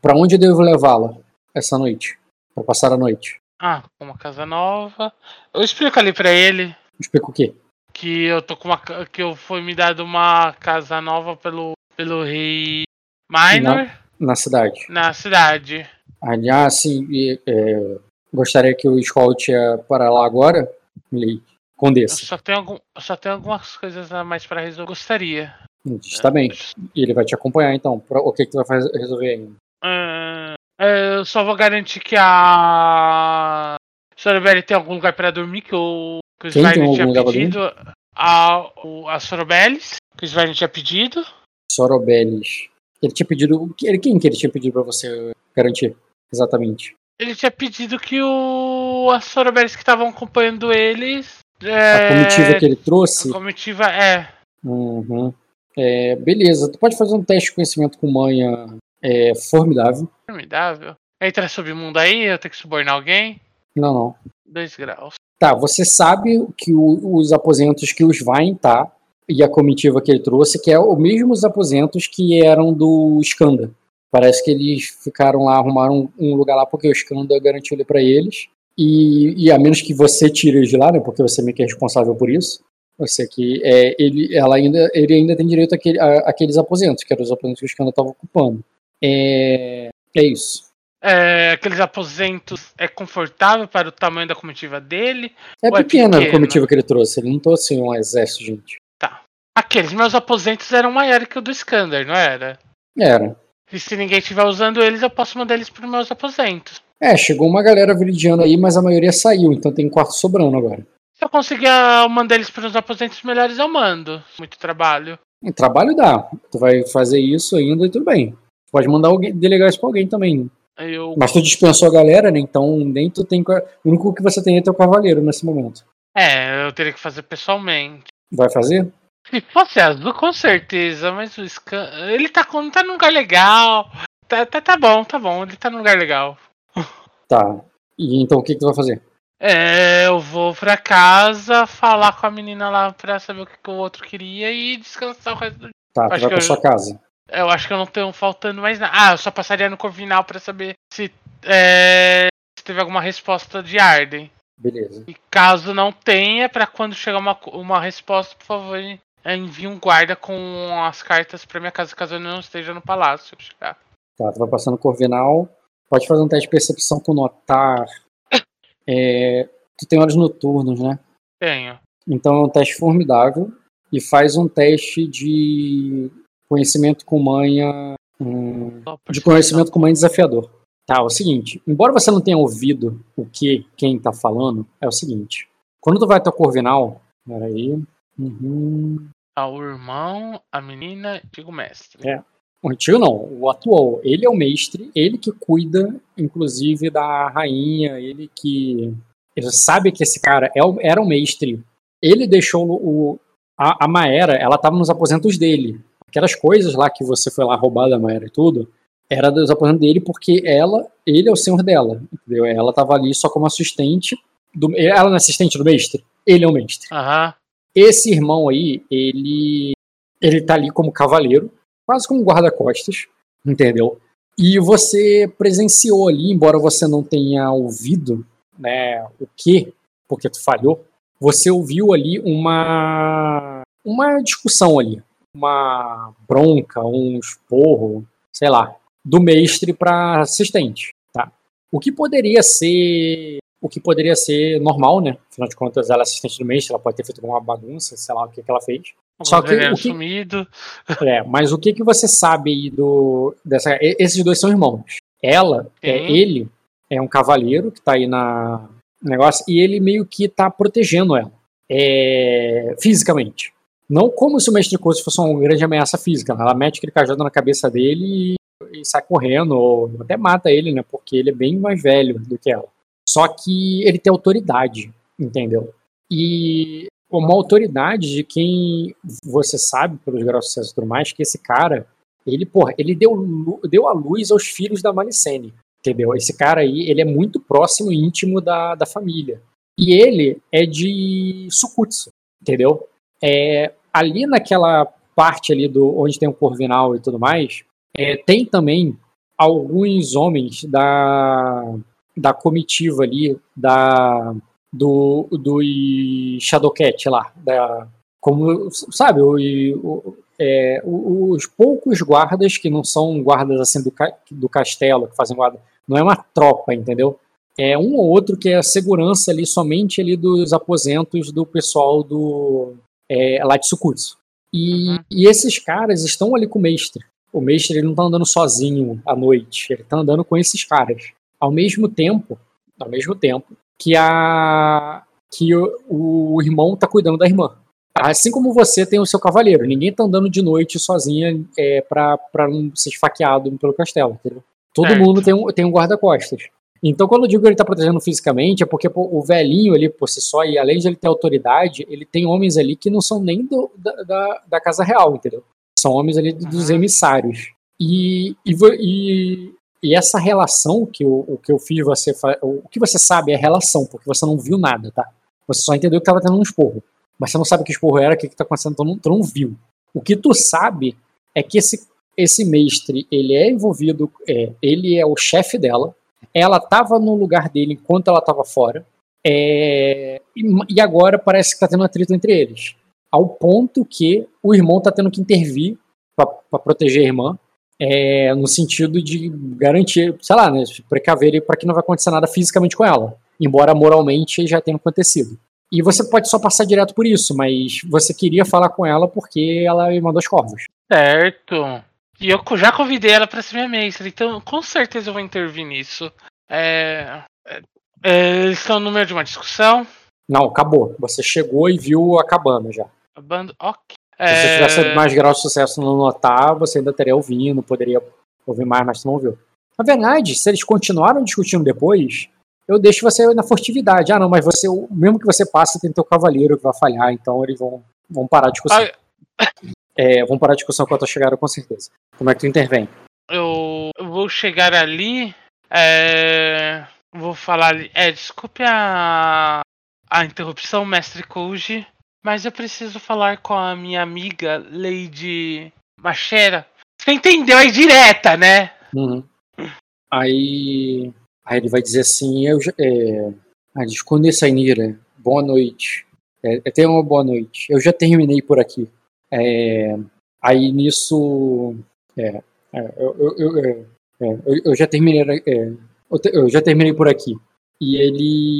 para onde eu devo levá-la essa noite? Para passar a noite? Ah, uma casa nova. Eu explico ali para ele. Explica o quê? Que eu tô com uma que eu foi me dado uma casa nova pelo pelo rei Minor na, na cidade. Na cidade. Aliás, sim, é, gostaria que o Scott ia para lá agora. Condessa. Eu só tenho, algum, só tenho algumas coisas a mais para resolver. Gostaria. Está bem. E ele vai te acompanhar então. O que, que tu vai fazer, resolver ainda? Uh, É, eu só vou garantir que a Sorobelli tem algum lugar pra dormir, que o, que o algum tinha pedido. A, o, a Sorobellis, que o Svaine tinha pedido. Sorobelis. Ele tinha pedido. Ele, quem que ele tinha pedido pra você garantir? Exatamente. Ele tinha pedido que o as Sorobellis que estavam acompanhando eles. A É, comitiva que ele trouxe. a comitiva é. Uhum. É, beleza, tu pode fazer um teste de conhecimento com manha é, formidável. Formidável. Entra submundo aí, eu tenho que subornar alguém. Não, não. Dois graus. Tá, você sabe que o- os aposentos que os Vain tá e a comitiva que ele trouxe, que é o mesmos aposentos que eram do Skanda. Parece que eles ficaram lá, arrumaram um lugar lá porque o Skanda garantiu ele pra eles. E, e a menos que você tire eles de lá, né? Porque você meio que é responsável por isso. Você que é, ele, ela ainda, ele ainda tem direito àquele, a- àqueles aposentos, que eram os aposentos que o Skanda estava ocupando. É, é isso. É, aqueles aposentos é confortável para o tamanho da comitiva dele. É é pequena a pequeno? comitiva que ele trouxe. Ele não trouxe um exército, de gente. Aqueles meus aposentos eram maiores que o do Skander, não era? Era. E se ninguém estiver usando eles, eu posso mandar eles para os meus aposentos. É, chegou uma galera viridiana aí, mas a maioria saiu, então tem quarto sobrando agora. Se eu conseguir ah, mandar eles para os aposentos melhores, eu mando. Muito trabalho. E trabalho dá. Tu vai fazer isso ainda e tudo bem. Pode mandar alguém, delegar isso pra alguém também. Eu, Mas tu dispensou a galera, né? Então nem tu tem. O único que você tem é teu cavaleiro nesse momento. é, eu teria que fazer pessoalmente. Vai fazer? Se fosse azul, com certeza, mas o Scan. Ele tá, tá num lugar legal. Tá, tá, tá bom, tá bom, ele tá num lugar legal. Tá. E então o que, que tu vai fazer? É, eu vou pra casa falar com a menina lá pra saber o que, que o outro queria e descansar o resto do dia. Tá, tu Acho vai pra eu- sua casa. Eu acho que eu não tenho faltando mais nada. Ah, eu só passaria no Corvinal pra saber se, é, se teve alguma resposta de Arden. Beleza. E caso não tenha, pra quando chegar uma, uma resposta, por favor, é, envie um guarda com as cartas pra minha casa, caso eu não esteja no palácio. Tá, tu vai passando Corvinal. Pode fazer um teste de percepção com notar. É, tu tem olhos noturnos, né? Tenho. Então é um teste formidável. E faz um teste de conhecimento com manha. hum, por de conhecimento com manha desafiador. Tá, é o seguinte. Embora você não tenha ouvido o que quem tá falando, é o seguinte. Quando tu vai até o Corvinal. Peraí. Uhum. Ah, o irmão, a menina e o mestre. É. O antigo não, o atual. Ele é o mestre, ele que cuida, inclusive, da rainha, ele que. Ele sabe que esse cara é o- era o mestre. Ele deixou o. A, a Maera, ela tava nos aposentos dele. Aquelas coisas lá que você foi lá roubar da Maera e tudo, era dos aposentos dele porque ela, ele é o senhor dela, entendeu? Ela tava ali só como assistente. Do, ela não é assistente do mestre? Ele é o mestre. Aham. Esse irmão aí, ele ele tá ali como cavaleiro, quase como guarda-costas, entendeu? E você presenciou ali, embora você não tenha ouvido, né, o que, porque tu falhou, você ouviu ali uma uma discussão ali, uma bronca, um esporro, sei lá, do mestre para assistente, tá? O que poderia ser o que poderia ser normal, né? Afinal de contas, ela é assistente do mestre, ela pode ter feito alguma bagunça, sei lá o que, que ela fez. Só que venenos o que- sumido. É, mas o que que você sabe aí do dessa esses dois são irmãos. Ela, é, Sim. ele é um cavaleiro que tá aí na no negócio e ele meio que tá protegendo ela. É, fisicamente. Não como se o mestre Coço fosse uma grande ameaça física. né? Ela mete aquele cajado na cabeça dele e, e sai correndo, ou até mata ele, né? Porque ele é bem mais velho do que ela. Só que ele tem autoridade, entendeu? E uma autoridade de quem você sabe, pelos graus de sucesso e tudo mais, que esse cara, ele, porra, ele deu, deu a luz aos filhos da Malicene, entendeu? Esse cara aí, ele é muito próximo e íntimo da, da família. E ele é de Sukutsu, entendeu? É, ali naquela parte ali do onde tem o Corvinal e tudo mais, é, tem também alguns homens da, da comitiva ali, da do, do Shadowcat lá, da, como, sabe, o, o- é, os poucos guardas que não são guardas assim do, ca- do castelo, que fazem guarda, não é uma tropa, entendeu? É um ou outro que é a segurança ali, somente ali dos aposentos do pessoal do é, lá de. E, Uhum. e esses caras estão ali com o mestre. o mestre ele não tá andando sozinho à noite, ele tá andando com esses caras. Ao mesmo tempo, ao mesmo tempo que a que o, o irmão tá cuidando da irmã. Assim como você tem o seu cavaleiro, ninguém tá andando de noite sozinha é, pra, pra não ser esfaqueado pelo castelo, entendeu? Todo mundo tem um, tem um guarda-costas. Então, quando eu digo que ele tá protegendo fisicamente, é porque pô, o velhinho ali por si só, e além de ele ter autoridade, ele tem homens ali que não são nem do- da, da, da Casa Real, entendeu? São homens ali dos Uhum. emissários. E, e, e, e essa relação que o, o que eu fiz você o que você sabe é relação, porque você não viu nada, tá? Você só entendeu que tava tendo um esporro. Mas você não sabe que esporro era, o que, que tá acontecendo, tu não, tu não viu. O que tu sabe é que esse, esse mestre, ele é envolvido, é, ele é o chefe dela, ela tava no lugar dele enquanto ela tava fora, é, e, agora parece que tá tendo atrito entre eles. Ao ponto que o irmão tá tendo que intervir para proteger a irmã, é, no sentido de garantir, sei lá, né, precaver para que não vai acontecer nada fisicamente com ela, embora moralmente já tenha acontecido. E você pode só passar direto por isso, mas você queria falar com ela porque ela mandou os corvos. Certo. E eu já convidei ela pra ser minha mestra, então com certeza eu vou intervir nisso. É, é, é, eles estão no meio de uma discussão. Não, acabou. Você chegou e viu acabando já. A banda. Ok. Se você É, tivesse mais grau de sucesso no notar, você ainda teria ouvindo, poderia ouvir mais, mas tu não ouviu. Na verdade, se eles continuaram discutindo depois, eu deixo você na furtividade. Ah, não, mas você, mesmo que você passe, tem teu cavaleiro que vai falhar, então eles vão, vão parar a discussão. Ah, É, vão parar a discussão quando eu chegar, com certeza. Como é que tu intervém? eu, vou chegar ali. É, vou falar ali. É, desculpe a, a interrupção, mestre Koji, mas eu preciso falar com a minha amiga Lady Machera. Você entendeu? É direta, né? Uhum. Aí, aí ele vai dizer assim, eu é, ah, desconde Sainira, boa noite. É, é, tenha uma boa noite. Eu já terminei por aqui. É, aí nisso, é, é, eu, eu, eu, é, é, eu- eu já terminei, eu, já terminei por aqui. E ele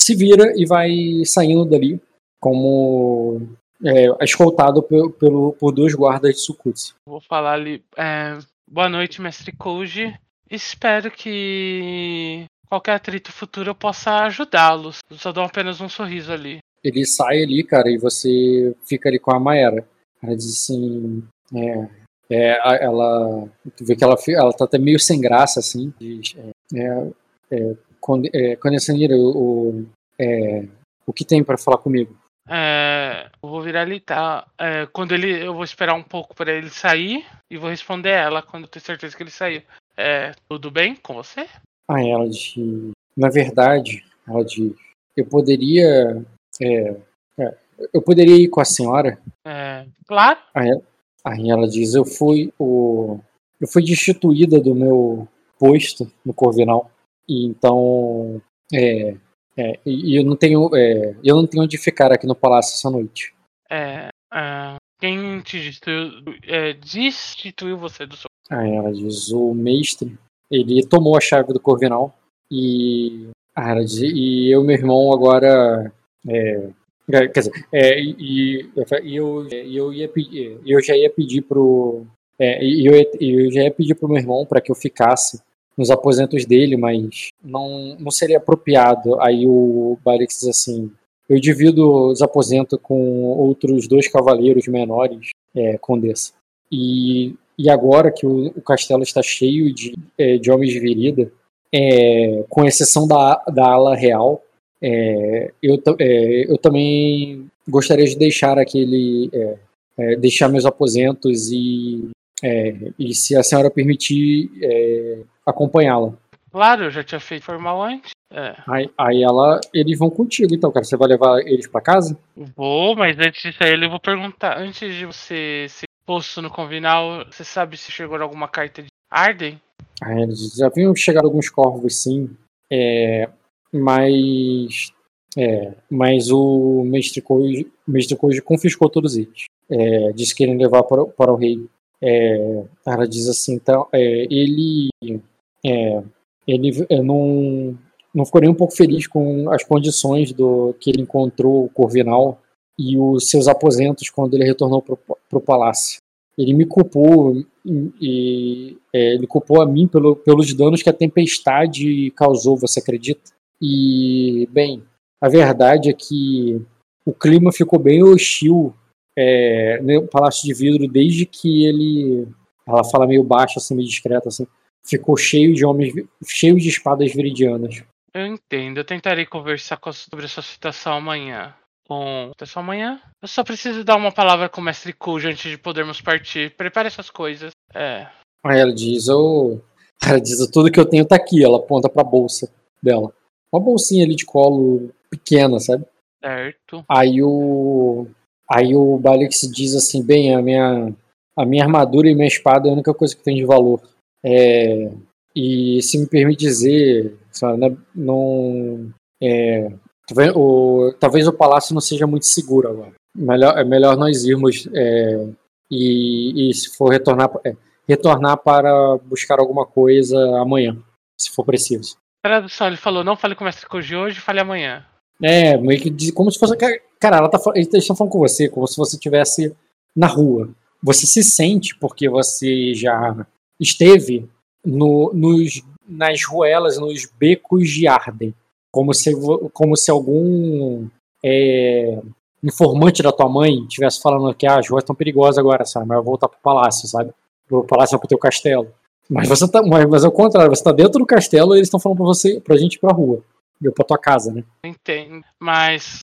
se vira e vai saindo dali como é, escoltado pelo, pelo, por dois guardas de Sukutsu. Vou falar ali. é, boa noite, mestre Koji. Espero que qualquer atrito futuro eu possa ajudá-los. Só dou apenas um sorriso ali. ele sai ali, cara, e você fica ali com a Maera. Ela diz assim, é, é, ela, tu vê que ela, ela tá até meio sem graça, assim, diz, é, é, é, Conde- é, Condesanira, o, o, é, o que tem pra falar comigo? É, eu vou virar ali, tá? É, quando ele. Eu vou esperar um pouco para ele sair e vou responder ela quando eu tenho certeza que ele saiu. É, tudo bem com você? Aí ela diz, na verdade, ela diz, eu poderia, é, é, eu poderia ir com a senhora? É, claro. Aí ela diz, eu fui o eu fui destituída do meu posto no Corvinal e então é, é, e eu não tenho é, eu não tenho onde ficar aqui no palácio essa noite. É, é, quem te destituiu, é, destituiu você do seu. Aí ela diz, o mestre ele tomou a chave do Corvinal e ah, ela diz, e eu e meu irmão agora é, quer dizer, é, e, e eu, eu ia pedir, eu já ia pedir pro é, eu, eu já ia pedir pro meu irmão para que eu ficasse nos aposentos dele, mas não, não seria apropriado. Aí o Barix diz assim: eu divido os aposentos com outros dois cavaleiros menores, é, condessa. E, e agora que o, o castelo está cheio de, é, de homens de virida, é, com exceção da, da ala real, é, eu, é, eu também gostaria de deixar aquele. é, é, deixar meus aposentos e, é, e se a senhora permitir, é, acompanhá-la. Claro, eu já tinha feito formal antes. É, Aí, aí ela, eles vão contigo, então, cara. Você vai levar eles pra casa? vou, mas antes disso aí eu vou perguntar. Antes de você ser posto no convinal, você sabe se chegou alguma carta de Arden? Dizem, já vinham chegar alguns corvos, sim. É, mas, é, mas o mestre Koji, mestre Koji confiscou todos eles. É, disse que querem levar para, para o rei. É, ela diz assim, então, é, ele, é, ele é, não, não ficou nem um pouco feliz com as condições do que ele encontrou o Corvinal e os seus aposentos quando ele retornou para o palácio. ele me culpou e é, ele culpou a mim pelo, pelos danos que a tempestade causou, você acredita? E, bem, a verdade é que o clima ficou bem hostil é, no Palácio de Vidro desde que ele. Ela fala meio baixo, assim, meio discreta, assim. Ficou cheio de homens, cheio de espadas viridianas. Eu entendo. Eu tentarei conversar sobre essa situação amanhã. Com só amanhã. Eu só preciso dar uma palavra com o mestre Kujo antes de podermos partir. Prepare essas coisas. É. Aí ela diz, eu. Ela diz, tudo que eu tenho tá aqui. Ela aponta pra bolsa dela. Uma bolsinha ali de colo pequena, sabe? Certo. Aí o. Aí o Balix diz assim, bem, a minha. A minha armadura e minha espada é a única coisa que tem de valor. É, e se me permite dizer, sabe, né, não. É, o, talvez o palácio não seja muito seguro agora. Melhor, é melhor nós irmos é, e, e, se for retornar, é, retornar para buscar alguma coisa amanhã, se for preciso. Tradução, ele falou, não fale com o mestre Koji hoje, fale amanhã. É, meio que como se fosse. Cara, ela tá, eles estão falando com você, como se você estivesse na rua. Você se sente porque você já esteve no, nos, nas ruelas, nos becos de Arden como se, como se algum é, informante da tua mãe estivesse falando que ah, as ruas estão perigosas agora, sabe? Mas vai voltar pro palácio, sabe? Pro palácio pro teu castelo. Mas você tá. Mas, mas é o contrário, você tá dentro do castelo e eles estão falando pra você, pra gente ir pra rua. Eu pra tua casa, né? Entendo. Mas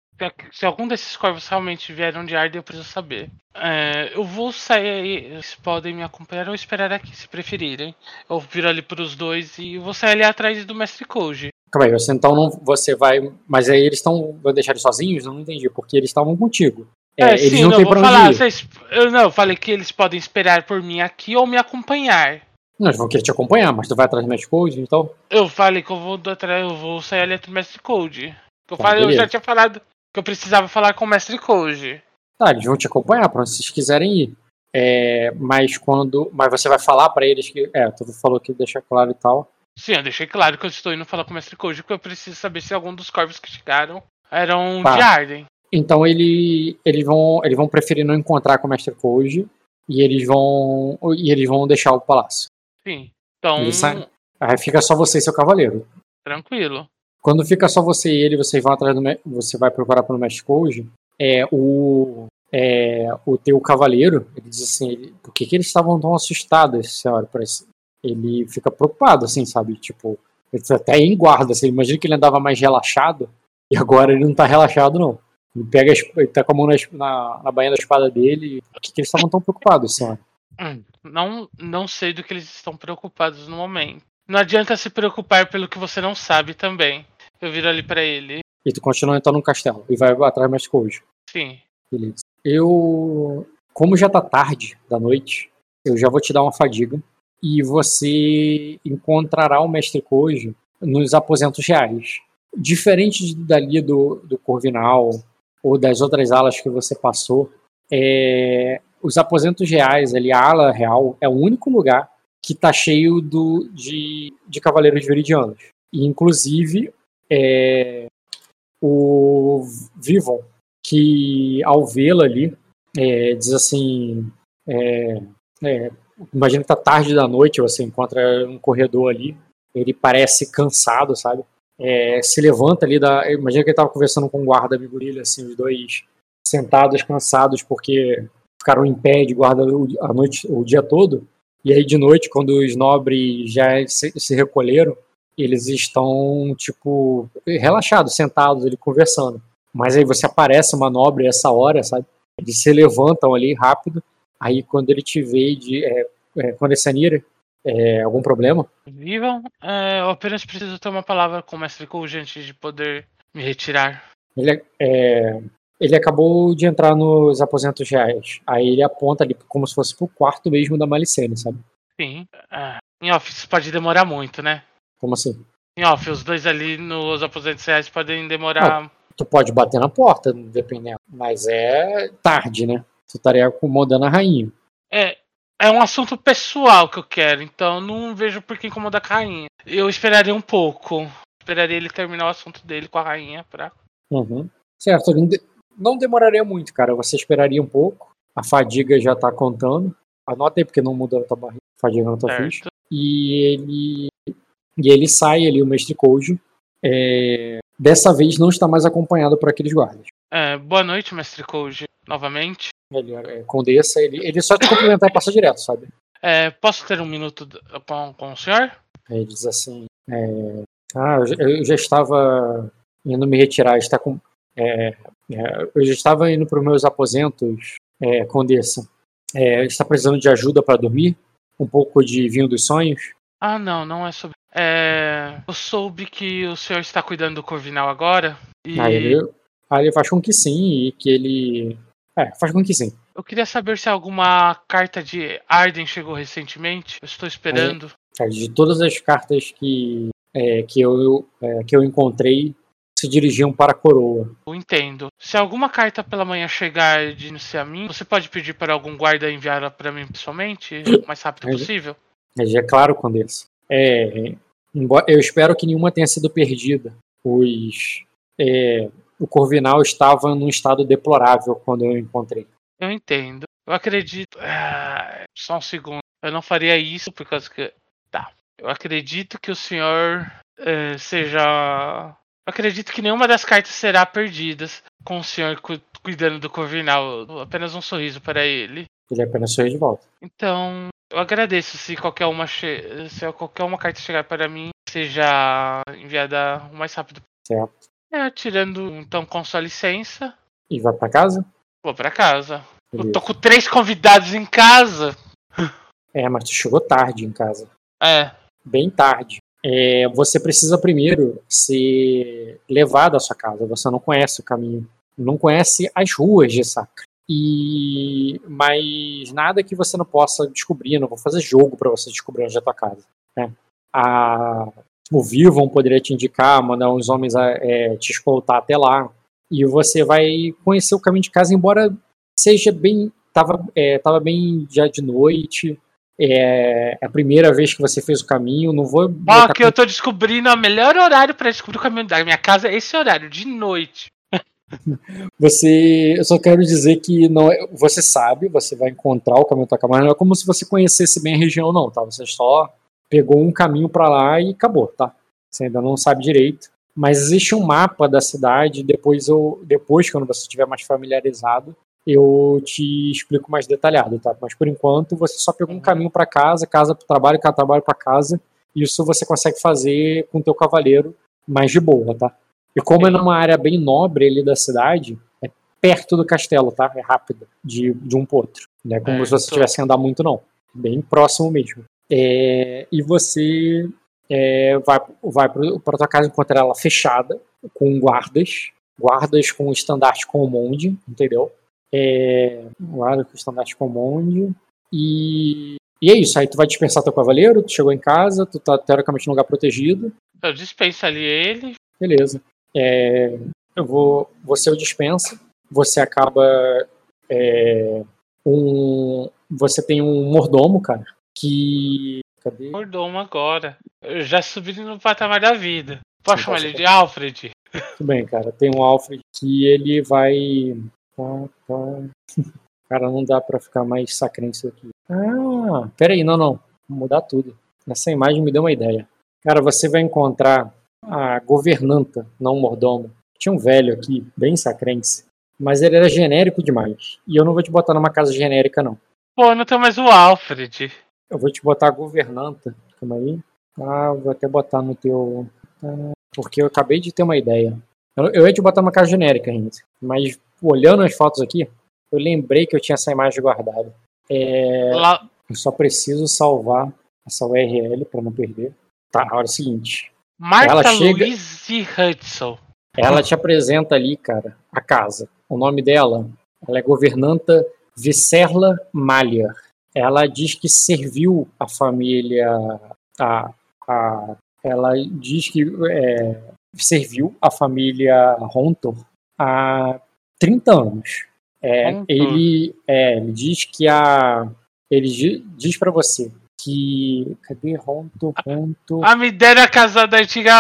se algum desses corvos realmente vieram de Arden, eu preciso saber. É, eu vou sair. Eles podem me acompanhar ou esperar aqui, se preferirem. Eu viro ali pros dois e vou sair ali atrás do Mestre Koji. Calma aí, você então não. Você vai. Mas aí eles estão. Vão deixar eles sozinhos? Eu não entendi, porque eles estavam contigo. É, é eles sim, não, têm pra onde falar, ir. Vocês, eu não, eu falei que eles podem esperar por mim aqui ou me acompanhar. Eles vão querer te acompanhar, mas tu vai atrás do Mestre Code, então? Eu falei que eu vou atrás, eu vou sair ali do Mestre Code. Eu, tá, falei, eu já tinha falado que eu precisava falar com o Mestre Code. Tá, eles vão te acompanhar pra onde vocês quiserem ir. É, mas quando. Mas você vai falar para eles que. É, tu falou que deixa claro e tal. Sim, eu deixei claro que eu estou indo falar com o Mestre Koji, porque eu preciso saber se algum dos corvos que chegaram eram tá. de Arden. Então ele, eles, vão, eles vão preferir não encontrar com o Mestre Koji e eles vão. E eles vão deixar o palácio. Sim. Então. Aí fica só você e seu cavaleiro. Tranquilo. Quando fica só você e ele, vocês vão atrás do. Você vai procurar pelo Mestre Koji. É, o, é, o teu cavaleiro, ele diz assim, ele, por que, que eles estavam tão assustados, senhora? Parece, ele fica preocupado, assim, sabe? Tipo, ele tá até em guarda, assim, imagina que ele andava mais relaxado, e agora ele não tá relaxado, não. Ele pega, ele tá com a mão na, na, na bainha da espada dele, por que, que eles estavam tão preocupados, senhora? Não, não sei do que eles estão preocupados no momento. Não adianta se preocupar pelo que você não sabe também. Eu viro ali para ele. E tu continua então no castelo e vai atrás mais coisas. Sim. Beleza. Eu, como já tá tarde da noite, eu já vou te dar uma fadiga e você encontrará o mestre Koji nos aposentos reais. Diferente dali do, do Corvinal ou das outras alas que você passou, é, os aposentos reais, ali, a ala real, é o único lugar que está cheio do, de, de cavaleiros viridianos. E, inclusive, é, o Vivon, que ao vê-la ali, é, diz assim: é, é imagina que tá tarde da noite, você encontra um corredor ali, ele parece cansado, sabe? É, se levanta ali da. Imagina que ele tava conversando com um guarda dele, assim, os dois sentados, cansados, porque ficaram em pé de guarda a noite, o dia todo. E aí de noite, quando os nobres já se, se recolheram, eles estão, tipo, relaxados, sentados ali conversando. Mas aí você aparece uma nobre essa hora, sabe? Eles se levantam ali rápido Aí quando ele te vê de. É, é, quando é Sanira, é, algum problema? Vivam, é, eu apenas preciso ter uma palavra com o mestre Koji antes de poder me retirar. Ele, é, ele acabou de entrar nos aposentos reais. Aí ele aponta ali como se fosse pro quarto mesmo da Malicene, sabe? Sim. É, em office pode demorar muito, né? Como assim? Em off, os dois ali nos aposentos reais podem demorar. Não, tu pode bater na porta, dependendo. Mas é tarde, né? Tu estaria acomodando a rainha. É, é um assunto pessoal que eu quero, então não vejo por que incomodar a rainha. Eu esperaria um pouco. Esperaria ele terminar o assunto dele com a rainha pra. Uhum. Certo, não, de... não demoraria muito, cara. Você esperaria um pouco. A fadiga já tá contando. anota aí porque não muda a tua barriga, fadiga na tua Certo. ficha. E ele, e ele sai ali, o mestre Koji. É, dessa vez não está mais acompanhado por aqueles guardas. É, boa noite, mestre Koji, novamente. Ele é, Condessa, ele, ele só te cumprimentar e passa direto, sabe? É, posso ter um minuto com, com o senhor? Ele diz assim: é, Ah, eu já- eu já estava indo me retirar, está com. É, é, eu já estava indo para os meus aposentos, é, Condessa. É, está precisando de ajuda para dormir? Um pouco de vinho dos sonhos? Ah, não, não é sobre. É, eu soube que o senhor está cuidando do Corvinal agora. E Aí, ele, aí ele faz com que sim, e que ele. É, faz com que sim. eu queria saber se alguma carta de Arden chegou recentemente. Eu estou esperando. Cara, De todas as cartas que, é, que, eu, é, que eu encontrei, se dirigiam para a coroa. Eu entendo. Se alguma carta pela manhã chegar de a mim, você pode pedir para algum guarda enviá-la para mim pessoalmente, o mais rápido Aí- possível? Mas é claro, Condessa. É, eu espero que nenhuma tenha sido perdida, pois é, o Corvinal estava num estado deplorável quando eu o encontrei. Eu entendo. Eu acredito. Ah, só um segundo. Eu não faria isso por causa que. Tá. Eu acredito que o senhor eh, seja. Eu acredito que nenhuma das cartas será perdidas com o senhor cu- cuidando do Corvinal. Apenas um sorriso para ele. Ele apenas sorriu de volta. Então, eu agradeço se qualquer uma se qualquer uma carta chegar para mim, seja enviada o mais rápido. Certo. É, tirando então com sua licença, E vai para casa? vou para casa. Eu tô com três convidados em casa. É, mas tu chegou tarde em casa. É, Bem tarde. É, você precisa primeiro ser levado à sua casa. Você não conhece o caminho. Não conhece as ruas de Sacra. E mas nada que você não possa descobrir. Não vou fazer jogo para você descobrir onde é a tua casa. Né? A, o Vivon poderia te indicar, mandar uns homens a, é, te escoltar até lá. E você vai conhecer o caminho de casa, embora seja bem. Tava, é, tava bem já de noite. É a primeira vez que você fez o caminho. Não vou. ó, botar que eu tô descobrindo o melhor horário pra descobrir o caminho da minha casa é esse horário, de noite. Você, eu só quero dizer que não é, você sabe, você vai encontrar o caminho da mas não é como se você conhecesse bem a região, não, tá? Você só pegou um caminho para lá e acabou, tá? Você ainda não sabe direito. Mas existe um mapa da cidade. Depois, eu, depois quando você estiver mais familiarizado, eu te explico mais detalhado, tá? Mas por enquanto você só pegou um Uhum. caminho para casa, casa para trabalho, casa trabalho para casa. Isso você consegue fazer com o teu cavaleiro mais de boa, tá? E como é numa área bem nobre ali da cidade, é perto do castelo, tá? É rápido, de, de um pro outro. Não é como É, se você tô- tivesse que andar muito, não. Bem próximo mesmo. É, e você é, vai, vai para tua casa encontrar ela fechada, com guardas, guardas com estandarte com o monde, entendeu? É, estandarte com o monde. E, e é isso, aí tu vai dispensar teu cavaleiro, tu chegou em casa, tu tá teoricamente num lugar protegido, Eu dispenso ali ele. Beleza. É, eu vou. Você o dispensa. Você acaba. é, um, você tem um mordomo, cara, que. Cadê? Mordomo agora. Eu já subi no patamar da vida. Posso Sim, chamar ele de Alfred? Tudo bem, cara. Tem um Alfred que ele vai. Tá, tá. Cara, não dá pra ficar mais sacrense aqui. Ah, peraí, não, não. Vou mudar tudo. Essa imagem me deu uma ideia. Cara, você vai encontrar a governanta, não o mordomo. Tinha um velho aqui, bem sacrense. Mas ele era genérico demais. E eu não vou te botar numa casa genérica, não. Pô, não tem mais o Alfred. Eu vou te botar a governanta. Calma aí. Ah, vou até botar no teu. Ah, porque eu acabei de ter uma ideia. Eu, ia te botar uma casa genérica, gente. Mas olhando as fotos aqui, eu lembrei que eu tinha essa imagem guardada. É, eu só preciso salvar essa URL para não perder. Tá, a hora é o seguinte. Marta Ela chega- Louise Hudson. Ela te apresenta ali, cara, a casa. O nome dela, ela é governanta Vicerla Malher. Ela diz que serviu a família. A, a, ela diz que é, serviu a família Rontor há 30 anos. É, Rontor. ele, é, ele diz que a. Ele di- diz para você que. Cadê Rontor? Rontor. A me deram a casa da antiga.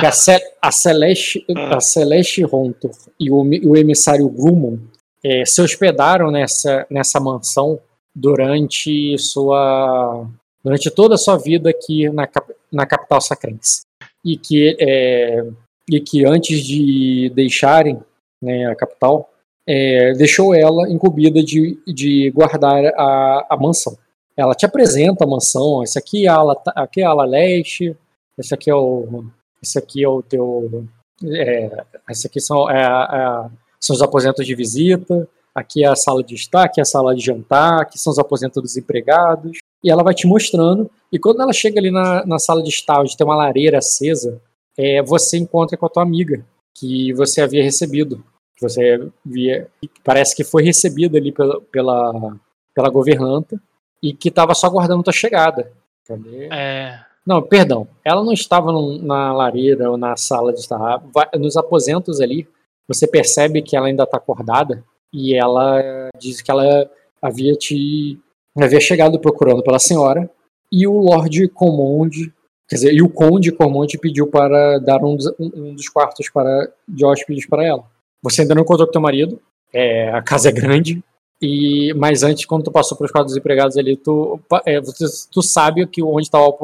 que a, Ce- a Celeste, a Celeste Rontor e o, o emissário Grumon eh, se hospedaram nessa, nessa mansão durante sua durante toda a sua vida aqui na, na capital sacrense e que é, e que antes de deixarem né, a capital é, deixou ela incumbida de, de guardar a, a mansão. Ela te apresenta a mansão, esse aqui é a ala, aqui é a ala leste, esse aqui é o esse aqui é o teu é, esse aqui são, é, é, são os aposentos de visita, aqui é a sala de estar, aqui é a sala de jantar, aqui são os aposentos dos empregados. E ela vai te mostrando. E quando ela chega ali na, na sala de estar, onde tem uma lareira acesa, é, você encontra com a tua amiga, que você havia recebido. Que você via, parece que foi recebida ali pela, pela, pela governanta e que estava só aguardando tua chegada. Cadê? É. Não, perdão. Ela não estava no, na lareira ou na sala de estar. Vai, nos aposentos ali, você percebe que ela ainda está acordada e ela diz que ela havia te havia chegado procurando pela senhora e o Lord Comonde, quer dizer, e o Conde Comonde pediu para dar um dos, um dos quartos para de hóspedes para ela. Você ainda não encontrou com teu marido? É, a casa é grande, e mas antes, quando tu passou pelos quadros empregados ali, tu, é, tu, tu sabe que onde estavam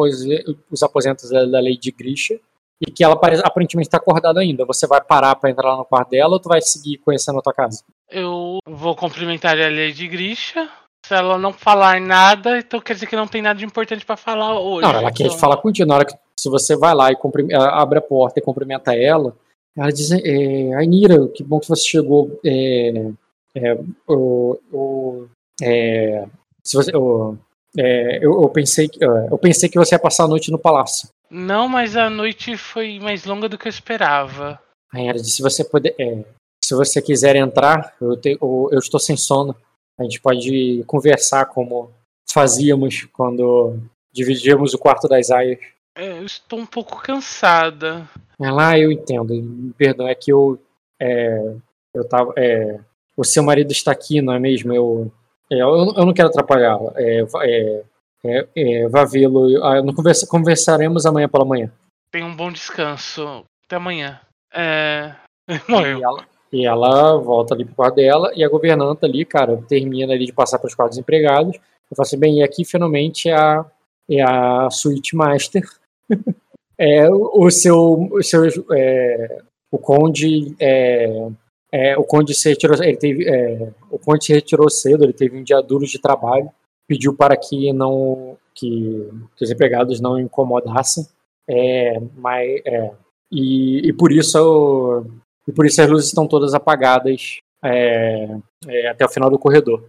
os aposentos da Lady Grisha e que ela aparentemente está acordada ainda. Você vai parar para entrar lá no quarto dela ou tu vai seguir conhecendo a tua casa? Eu vou cumprimentar a Lady Grisha. Se ela não falar nada, então quer dizer que não tem nada de importante para falar hoje. Não, ela então... quer falar contigo. Na hora que se você vai lá e abre a porta e cumprimenta ela, ela diz: é, Ainira, que bom que você chegou. É, é, o, o, é, se você, o, é, eu, eu, pensei, eu pensei que você ia passar a noite no palácio. Não, mas a noite foi mais longa do que eu esperava. Aí ela disse, se você puder, é, se você quiser entrar, eu, te, eu, eu, estou sem sono. A gente pode conversar como fazíamos quando dividíamos o quarto das aias. É, eu estou um pouco cansada. Ela, ah, eu entendo. Perdão, é que eu, é, eu tava, é, o seu marido está aqui, não é mesmo? Eu, é, eu, eu, não quero atrapalhá-la. É, é, é, é vá vê-lo. Ah, conversa, conversaremos amanhã pela manhã. Tenha um bom descanso. Até amanhã. É... E ela, e ela volta ali pro quarto dela e a governanta ali, cara, termina ali de passar para os quadros empregados. Eu falo assim, bem, e aqui finalmente é a, é a suíte master. é, o seu, o seu é, o conde é, é, o Conde se retirou, ele teve, é, o Conde se retirou cedo, ele teve um dia duro de trabalho, pediu para que não que, que os empregados não incomodassem, é, mas, é, e, e, por isso e por isso as luzes estão todas apagadas é, é, até o final do corredor.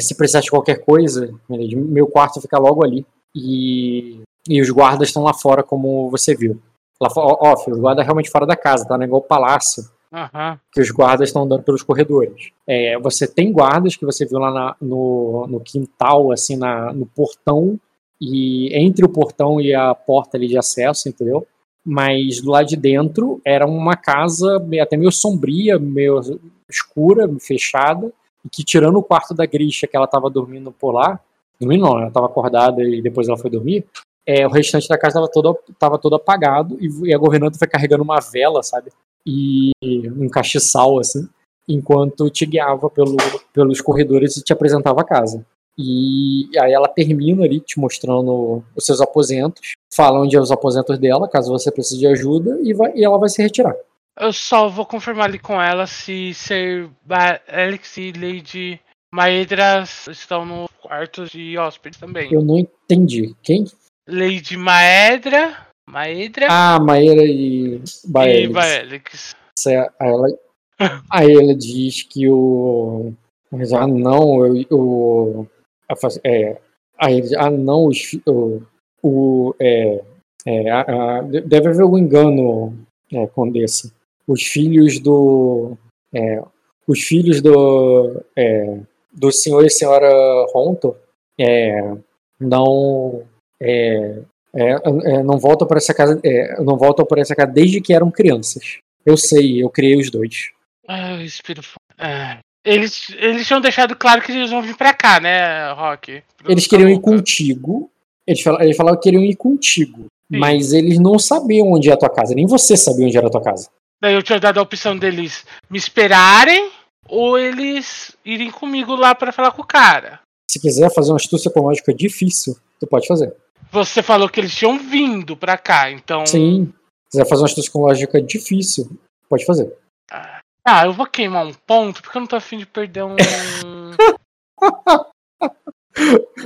se precisar de qualquer coisa, meu quarto fica logo ali e, e os guardas estão lá fora, como você viu. Lá, ó, ó, os guardas realmente fora da casa, tá? Não é igual o palácio Uhum. Que os guardas estão andando pelos corredores. É, você tem guardas que você viu lá na, no, no quintal, assim, na, no portão, e entre o portão e a porta ali de acesso, entendeu? Mas do lado de dentro era uma casa até meio sombria, meio escura, fechada, e que tirando o quarto da Grisha, que ela estava dormindo por lá, dormindo não, ela estava acordada e depois ela foi dormir, é, o restante da casa estava todo, tava todo apagado e, e a governanta foi carregando uma vela, sabe? e um castiçal, assim, enquanto te guiava pelo, pelos corredores e te apresentava a casa. E aí ela termina ali te mostrando os seus aposentos, fala onde é os aposentos dela, caso você precise de ajuda, e, vai, e ela vai se retirar. Eu só vou confirmar ali com ela se ser Alex e Lady Maedras estão no quarto de hóspedes também. Eu não entendi. Quem? Lady Maedra Maedra. Ah, Maedra e Baelix. E Baelix. Aí ela, aí ela diz que o. Ah, não, eu, o. É, ele, ah, não, os, o, o, é, é, a, a, deve haver um engano, é, Condessa. Os filhos do. É, os filhos do. É, do senhor e senhora Ronto é, não. É, é, não voltam para essa casa, não voltam para essa casa desde que eram crianças. Eu sei, eu criei os dois. Ah, espírito. É. Eles, eles tinham deixado claro que eles vão vir para cá, né, Rock? Eles queriam ir contigo. Eles falaram, eles falaram que queriam ir contigo. Sim. Mas eles não sabiam onde é a tua casa. Nem você sabia onde era a tua casa. Daí eu tinha dado a opção deles me esperarem ou eles irem comigo lá para falar com o cara. Se quiser fazer uma astúcia ecológica difícil, tu pode fazer. Você falou que eles tinham vindo pra cá, então. Sim. Se quiser fazer uma astúcia ecológica difícil, pode fazer. Ah, eu vou queimar um ponto, porque eu não tô afim de perder um.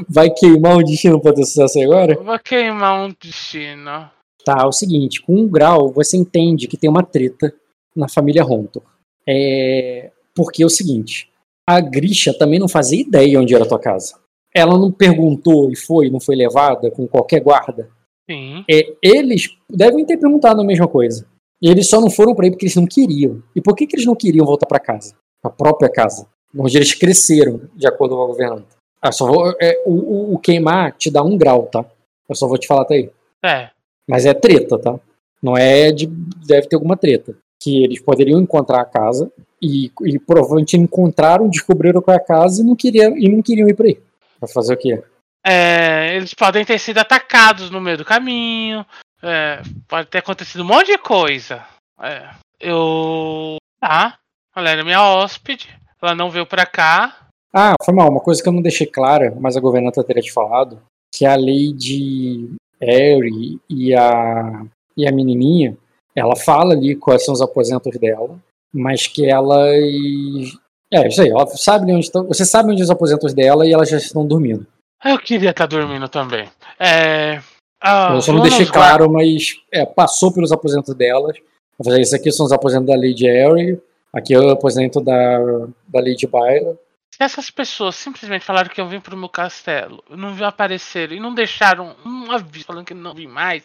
Vai queimar um destino pra ter sucesso agora? eu vou queimar um destino. Tá, é o seguinte, com um grau você entende que tem uma treta na família Rontor. É... Porque é o seguinte, a Grisha também não fazia ideia onde era a tua casa. Ela não perguntou e foi, não foi levada com qualquer guarda. Sim. É, eles devem ter perguntado a mesma coisa. E eles só não foram pra aí porque eles não queriam. E por que, que eles não queriam voltar pra casa? A própria casa. Onde eles cresceram, de acordo com a governanta. Ah, só vou, é, o, o- o queimar te dá um grau, tá? Eu só vou te falar até aí. É. Mas é treta, tá? Não é de. Deve ter alguma treta. Que eles poderiam encontrar a casa e, e provavelmente encontraram, descobriram qual é a casa e não queriam, e não queriam ir pra aí. Pra fazer o quê? É, eles podem ter sido atacados no meio do caminho. É, pode ter acontecido um monte de coisa. É, eu. Tá. Ela era minha hóspede. Ela não veio pra cá. Ah, foi mal. Uma coisa que eu não deixei clara, mas a governanta teria te falado, que a Lady Harry e a, e a menininha, ela fala ali quais são os aposentos dela, mas que elas... É, isso aí. Ela sabe onde estão, você sabe onde os aposentos dela e elas já estão dormindo. Eu queria estar dormindo também. É. ah, eu só não deixei claro, mas é, passou pelos aposentos delas. Eu falei, Esse aqui são os aposentos da Lady Harry, aqui é o aposento da, da Lady Byron. Se essas pessoas simplesmente falaram que eu vim pro meu castelo, não vi aparecer e não deixaram um aviso falando que não vim mais,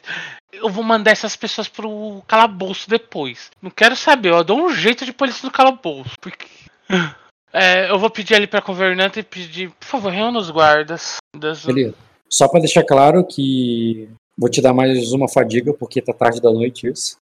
eu vou mandar essas pessoas pro calabouço depois. Não quero saber, eu dou um jeito de pôr eles no calabouço. Porque. É, eu vou pedir ali pra governanta e pedir, por favor, reúna os guardas. Das... Beleza. Só pra deixar claro que vou te dar mais uma fadiga, porque tá tarde da noite isso.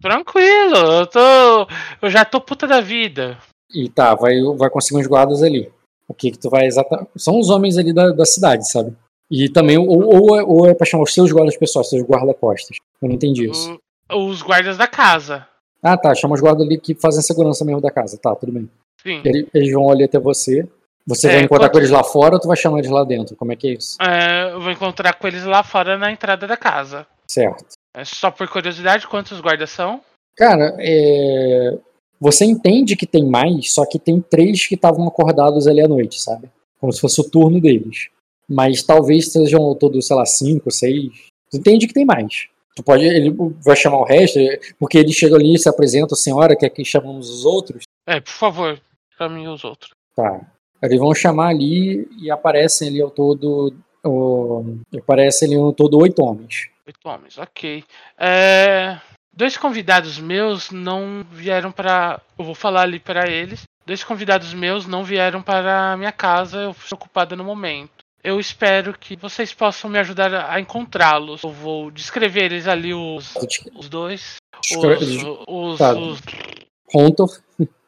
Tranquilo, eu tô. Eu já tô puta da vida. E tá, vai, vai conseguir uns guardas ali. O que que tu vai exatamente. São os homens ali da, da cidade, sabe? E também, ou, ou, é- ou é pra chamar os seus guardas pessoais, seus guarda-costas. Eu não entendi isso. Os guardas da casa. Ah, tá, chama os guardas ali que fazem a segurança mesmo da casa. Tá, tudo bem. Sim. Eles, eles vão ali até você. Você É, vai encontrar quanto- com eles lá fora ou tu vai chamar eles lá dentro? Como é que é isso? É, eu vou encontrar com eles lá fora na entrada da casa. Certo. É só por curiosidade, quantos guardas são? Cara, é... você entende que tem mais, só que tem três que estavam acordados ali à noite, sabe? Como se fosse o turno deles. Mas talvez sejam ao todo, sei lá, cinco, seis. Tu entende que tem mais. Tu pode, ele vai chamar o resto, porque ele chega ali e se apresenta, senhora, quer que chamamos os outros? É, por favor, caminhe os outros. Tá. Eles vão chamar ali e aparecem ali ao todo. O... Aparecem ali ao todo oito homens. Oito homens, ok. É, dois convidados meus não vieram para. Eu vou falar ali para eles. Dois convidados meus não vieram para a minha casa, eu fui ocupada no momento. Eu espero que vocês possam me ajudar a encontrá-los. Eu vou descrever eles ali, os, os dois. Os, os, Tá. os, Hontor,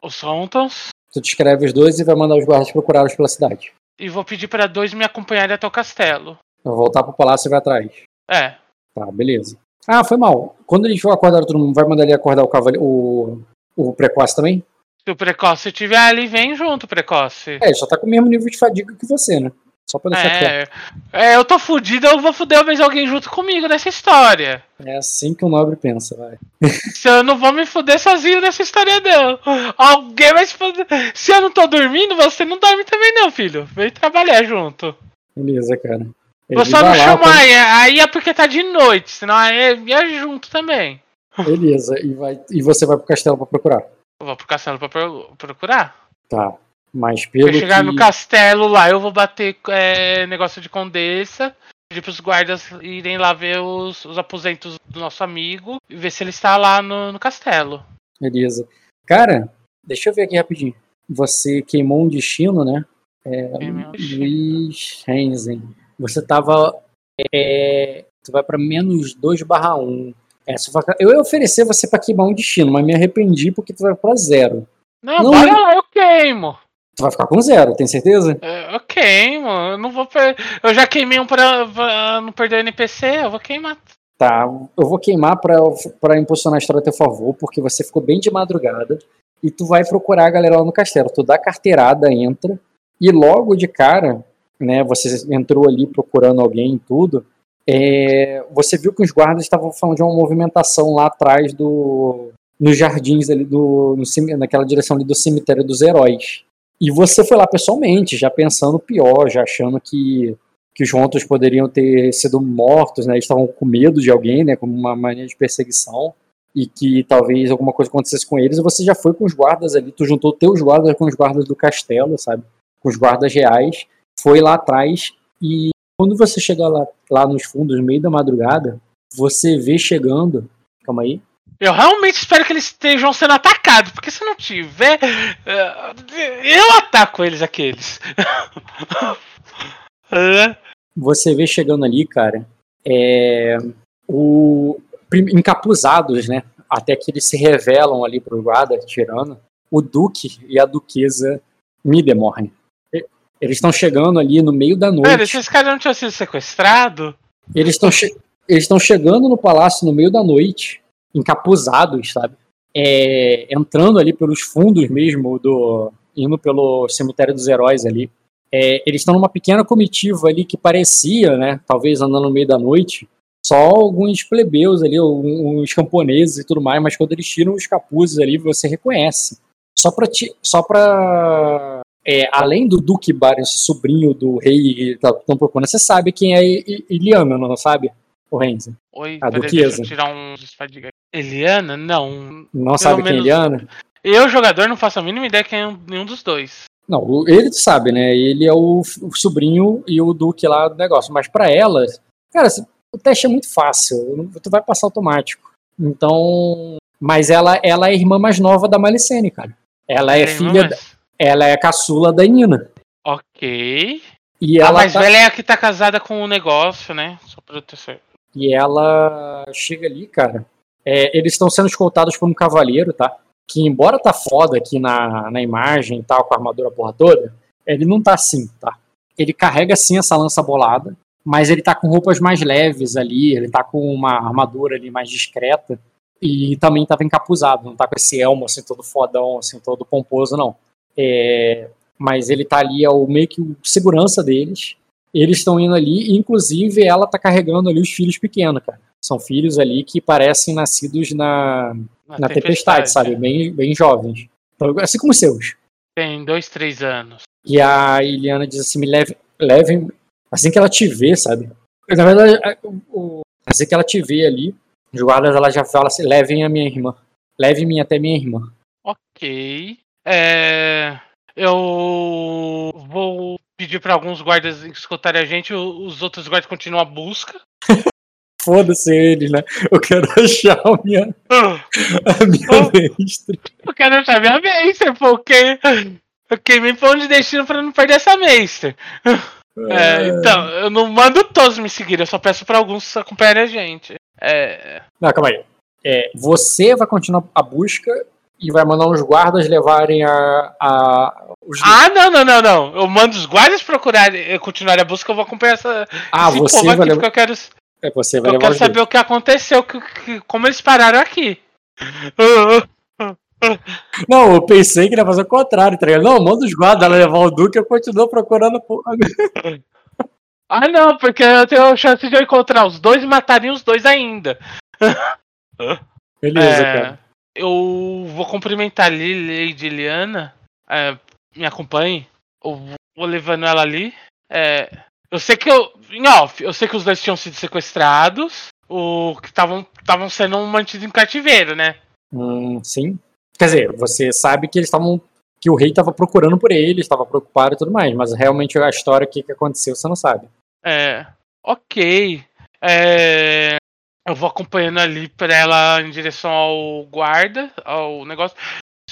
os Hontons. Tu descreve os dois e vai mandar os guardas procurá-los pela cidade. E vou pedir para dois me acompanharem até o castelo. Vai voltar pro palácio e vai atrás. É, Tá, beleza. Ah, foi mal. Quando eles for acordar todo mundo, vai mandar ele acordar o cavaleiro. O, o precoce também? se o precoce estiver ali, vem junto, precoce. É, ele só tá com o mesmo nível de fadiga que você, né? Só pra deixar. É, é, eu tô fudido, eu vou fuder mais alguém junto comigo nessa história. É assim que o nobre pensa, vai. Se eu não vou me fuder sozinho nessa história, não. Alguém vai se fuder. Se eu não tô dormindo, você não dorme também, não, filho. Vem trabalhar junto. Beleza, cara. Ele Vou só não chamar aí, aí é porque tá de noite, senão aí é junto também. Beleza, e, vai, e você vai pro castelo pra procurar. Eu vou pro castelo pra pro- procurar. Tá. Mas pelo Vai chegar que... no castelo lá, eu vou bater é, negócio de condessa. Pedir pros guardas irem lá ver os, os aposentos do nosso amigo e ver se ele está lá no, no castelo. Beleza. Cara, deixa eu ver aqui rapidinho. Você queimou um destino, né? É. Luiz Renzen. Você tava. É, tu vai pra menos 2 barra 1. É, eu ia oferecer você pra queimar um destino, mas me arrependi porque tu vai pra zero. Não, Não, bora eu- lá, eu queimo. Tu vai ficar com zero, tem certeza? É, Eu queimo, eu não vou per... Eu já queimei um pra, pra não perder o NPC, eu vou queimar. Tá, eu vou queimar pra, pra impulsionar a história a teu favor, porque você ficou bem de madrugada e tu vai procurar a galera lá no castelo. Tu dá carteirada, entra, e logo de cara né, você entrou ali procurando alguém e tudo, é, você viu que os guardas estavam falando de uma movimentação lá atrás do nos jardins ali do no, naquela direção ali do cemitério dos heróis. E você foi lá pessoalmente, já pensando pior, já achando que que os Rontos poderiam ter sido mortos, né? Eles estavam com medo de alguém, né? Como uma mania de perseguição e que talvez alguma coisa acontecesse com eles. E você já foi com os guardas ali, tu juntou teus guardas com os guardas do castelo, sabe? Com os guardas reais, foi lá atrás e quando você chega lá, lá nos fundos, no meio da madrugada, você vê chegando. Calma aí. Eu realmente espero que eles estejam sendo atacados, porque se não tiver, eh, eu ataco eles aqueles. você vê chegando ali, cara, é, o, encapuzados, né? Até que eles se revelam ali pro guarda, tirando o duque e a duquesa Midemorne. Eles estão chegando ali no meio da noite. Pera, esses caras não tinham sido sequestrados? Eles estão che eles estão chegando no palácio no meio da noite, encapuzados, sabe? É, entrando ali pelos fundos mesmo do indo pelo cemitério dos heróis ali. É, eles estão numa pequena comitiva ali que parecia, né, talvez andando no meio da noite, só alguns plebeus ali, uns camponeses e tudo mais, mas quando eles tiram os capuzes ali, você reconhece. Só para só para é, além do Duque Baron, sobrinho do rei que estão tá, procurando, você sabe quem é Eliana, não sabe? O Renzi. Oi, a duquesa. tirar um Eliana? Não. Não sabe quem é Eliana? Eu, jogador, não faço a mínima ideia quem é nenhum dos dois. Não, ele sabe, né? Ele é o, o sobrinho e o Duque lá do negócio. Mas para ela, cara, o teste é muito fácil. Tu vai passar automático. Então. Mas ela, ela é a irmã mais nova da Malicene, cara. Ela é, é filha. Da, ela é a caçula da Nina. Ok. E ela a mais tá... velha é a que tá casada com o negócio, né? Só pra ter E ela chega ali, cara. É, eles estão sendo escoltados por um cavaleiro, tá? Que embora tá foda aqui na, na imagem e tal, com a armadura porra toda, ele não tá assim, tá? Ele carrega sim essa lança bolada, mas ele tá com roupas mais leves ali, ele tá com uma armadura ali mais discreta e também tava encapuzado, não tá com esse elmo assim todo fodão, assim todo pomposo não. É, mas ele tá ali, é o meio que o segurança deles. Eles estão indo ali, e inclusive ela tá carregando ali os filhos pequenos, cara. São filhos ali que parecem nascidos na, na, na tempestade, tempestade, sabe? É. Bem, bem jovens. Então, assim como os seus. Tem dois, três anos. E a Iliana diz assim: me leve, levem, assim que ela te vê, sabe? Na verdade, assim que ela te vê ali, os guardas ela já fala assim: levem a minha irmã. Leve-me até minha irmã. Ok. É, eu vou pedir para alguns guardas escutarem a gente, os outros guardas continuam a busca. Foda-se eles, né? Eu quero achar a minha, a minha oh, mestre. Eu quero achar a minha mestre, porque eu queimei pão de destino para não perder essa mestre. É, então, eu não mando todos me seguir, eu só peço para alguns acompanharem a gente. É... Não, calma aí. É, você vai continuar a busca e vai mandar os guardas levarem a. a os... Ah, não, não, não, não. Eu mando os guardas procurarem, continuar a busca, eu vou acompanhar essa. Ah, você vai levar. Eu quero, é, você vai eu quero saber o que aconteceu, que, que, como eles pararam aqui. Não, eu pensei que ele ia fazer o contrário, tá ligado? Não, manda os guardas levar o Duque, eu continuo procurando a Ah, não, porque eu tenho a chance de eu encontrar os dois e mataria os dois ainda. Beleza, é... cara. Eu vou cumprimentar ali, Lady Liana. É, me acompanhe. Eu vou levando ela ali. É, eu sei que eu. Em off, eu sei que os dois tinham sido sequestrados. O que estavam sendo mantidos em cativeiro, né? Hum, sim. Quer dizer, você sabe que eles estavam. que o rei estava procurando por eles, estava preocupado e tudo mais, mas realmente a história, o que, que aconteceu, você não sabe. É. Ok. É, eu vou acompanhando ali para ela em direção ao guarda, ao negócio.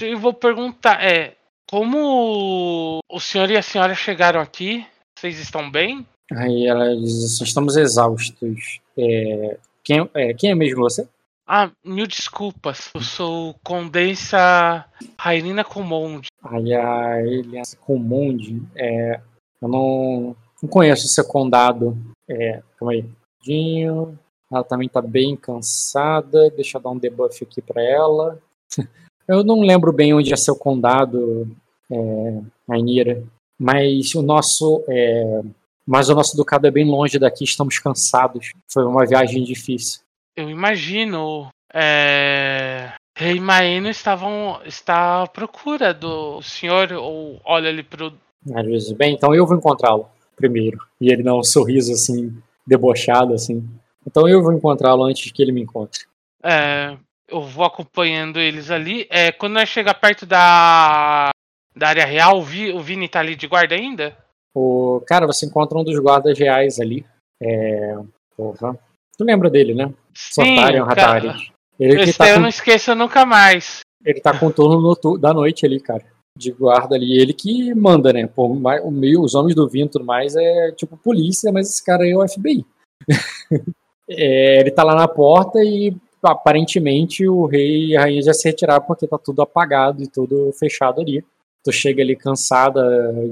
E vou perguntar, é, como o senhor e a senhora chegaram aqui? Vocês estão bem? Aí ela diz assim, estamos exaustos. É, quem, é, quem é mesmo você? Ah, mil desculpas. Eu sou Condensa Rairina Comonde. Aí a Eliana Comonde, é, eu não, não conheço seu condado. É, calma aí. Dinho. Ela também tá bem cansada. Deixa eu dar um debuff aqui para ela. Eu não lembro bem onde é seu condado, é, Ainira. Mas o nosso. É, mas o nosso ducado é bem longe daqui, estamos cansados. Foi uma viagem difícil. Eu imagino. É... Rei Maeno estavam, está à procura do senhor, ou olha ali pro. Às vezes, bem, então eu vou encontrá-lo primeiro. E ele dá um sorriso assim, debochado, assim. Então eu vou encontrá-lo antes que ele me encontre. É, eu vou acompanhando eles ali. É, quando nós chegar perto da, da área real, o, Vi, o Vini tá ali de guarda ainda? O, cara, você encontra um dos guardas reais ali. É, porra. Tu lembra dele, né? Sim, Sotarion Hatari. Ele Esse tá eu com... não esqueço nunca mais. Ele tá com o turno da noite ali, cara. De guarda ali. Ele que manda, né? Pô, o meio, os homens do vinho e tudo mais é tipo polícia, mas esse cara aí é o FBI. é, ele tá lá na porta e aparentemente o rei e a rainha já se retiraram porque tá tudo apagado e tudo fechado ali. Tu chega ali cansada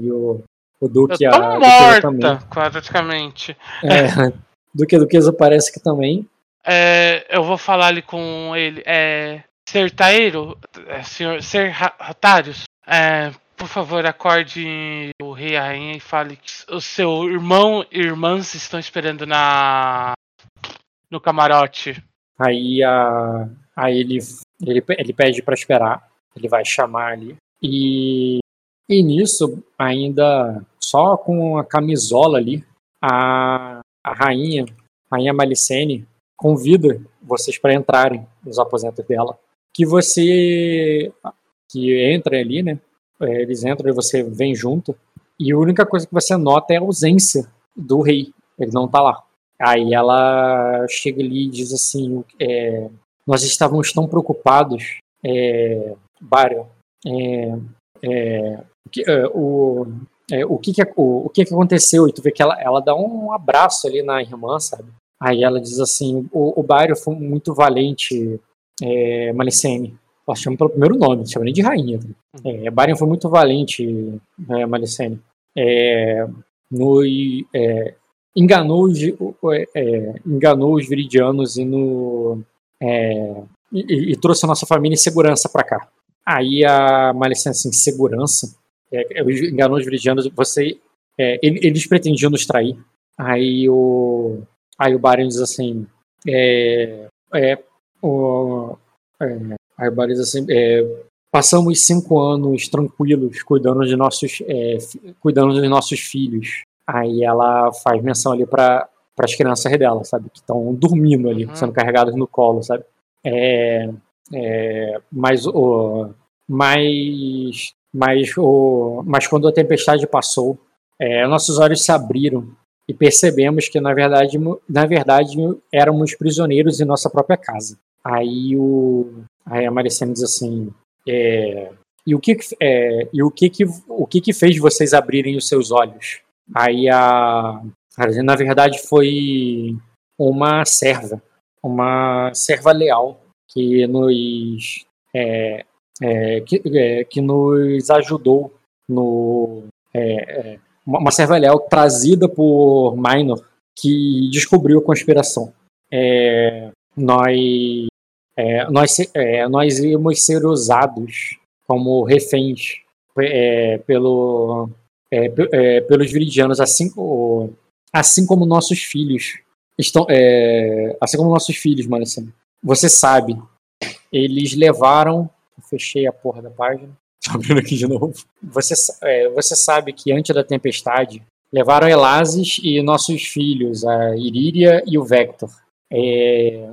e o, o Duque... Eu tô a, morta, também. praticamente. É, Duque Duquesa parece que também. É, eu vou falar ali com ele. É, Ser Taeiro, é, senhor, Ser Ratarius, é, por favor, acorde o rei e a rainha e fale que o seu irmão e irmãs estão esperando na no camarote. Aí, a, aí ele, ele, ele pede para esperar. Ele vai chamar ali. E, e nisso, ainda só com a camisola ali, a, a rainha, a rainha Malicene, convida vocês para entrarem nos aposentos dela. Que você que entra ali, né? É, eles entram e você vem junto. E a única coisa que você nota é a ausência do rei. Ele não tá lá. Aí ela chega ali e diz assim: é, Nós estávamos tão preocupados, é, Barry, é, é, é, o, é, o, que, que, o, o que, que aconteceu? E tu vê que ela, ela dá um abraço ali na irmã, sabe? Aí ela diz assim: O, o foi muito valente, é, Malicene. Ela chama pelo primeiro nome, chama nem de rainha. Tá? É, Barion foi muito valente, é, Malicene. É, no, é, enganou os, é, é, enganou os viridianos e, no, é, e, e, trouxe a nossa família em segurança para cá. Aí a Malicena, assim, segurança, é, é enganou os viridianos, você, é, eles pretendiam nos trair. Aí o, aí o Barion diz assim, é, é, o, aí o Barion diz assim, passamos cinco anos tranquilos cuidando de nossos, cuidando dos nossos filhos. Aí ela faz menção ali para as crianças dela, sabe? Que estão dormindo ali, uhum. sendo carregadas no colo, sabe? É, é, mas, o, mas, mas, o, mas quando a tempestade passou, é, nossos olhos se abriram e percebemos que na verdade, na verdade éramos prisioneiros em nossa própria casa. Aí, o, aí a Maricena diz assim: é, e o que, é, e o que, que o que, que fez vocês abrirem os seus olhos? Aí a. Na verdade, foi uma serva, uma serva leal que nos. É, é, que, é, que nos ajudou no. É, é, uma serva leal trazida por Minor que descobriu a conspiração. É, nós, nós, nós íamos ser usados como reféns pelo é, é, pelos viridianos, assim, assim como nossos filhos estão, é, assim como nossos filhos, mano, assim, você sabe, eles levaram, fechei a porra da página, tô abrindo aqui de novo. Você, é, você sabe que antes da tempestade levaram Elases e nossos filhos, a Iríria e o Vector. É,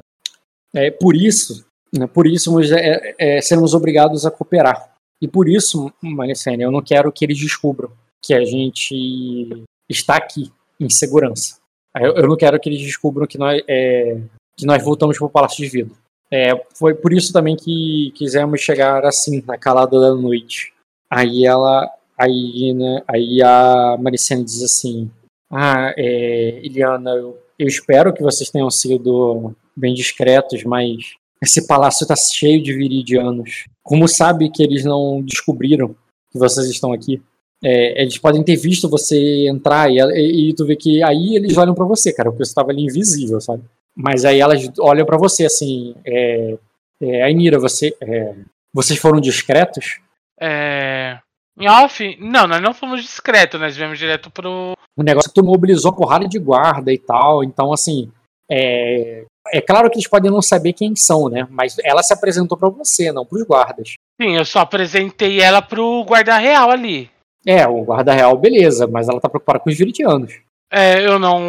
é por isso, né, por isso é, é, seremos obrigados a cooperar. E por isso, Malicene, eu não quero que eles descubram que a gente está aqui em segurança. Eu, não quero que eles descubram que nós, é, que nós voltamos para o Palácio de Vidro. É, foi por isso também que quisemos chegar assim, na calada da noite. Aí ela, aí, né, aí a Maricene diz assim: Ah, é, Eliana, eu, eu espero que vocês tenham sido bem discretos, mas esse palácio está cheio de viridianos. Como sabe que eles não descobriram que vocês estão aqui? É, eles podem ter visto você entrar e, e, e tu vê que aí eles olham para você, cara, porque você estava ali invisível, sabe? Mas aí elas olham para você assim, é, é, Ainira, você, é, vocês foram discretos? É, em off, não, nós não fomos discretos, nós viemos direto pro, o negócio é que tu mobilizou porrada de guarda e tal, então assim, é, é claro que eles podem não saber quem são, né? Mas ela se apresentou para você, não pros guardas. Sim, eu só apresentei ela pro guarda real ali. É, o guarda real, beleza, mas ela tá preocupada com os viridianos. É, eu não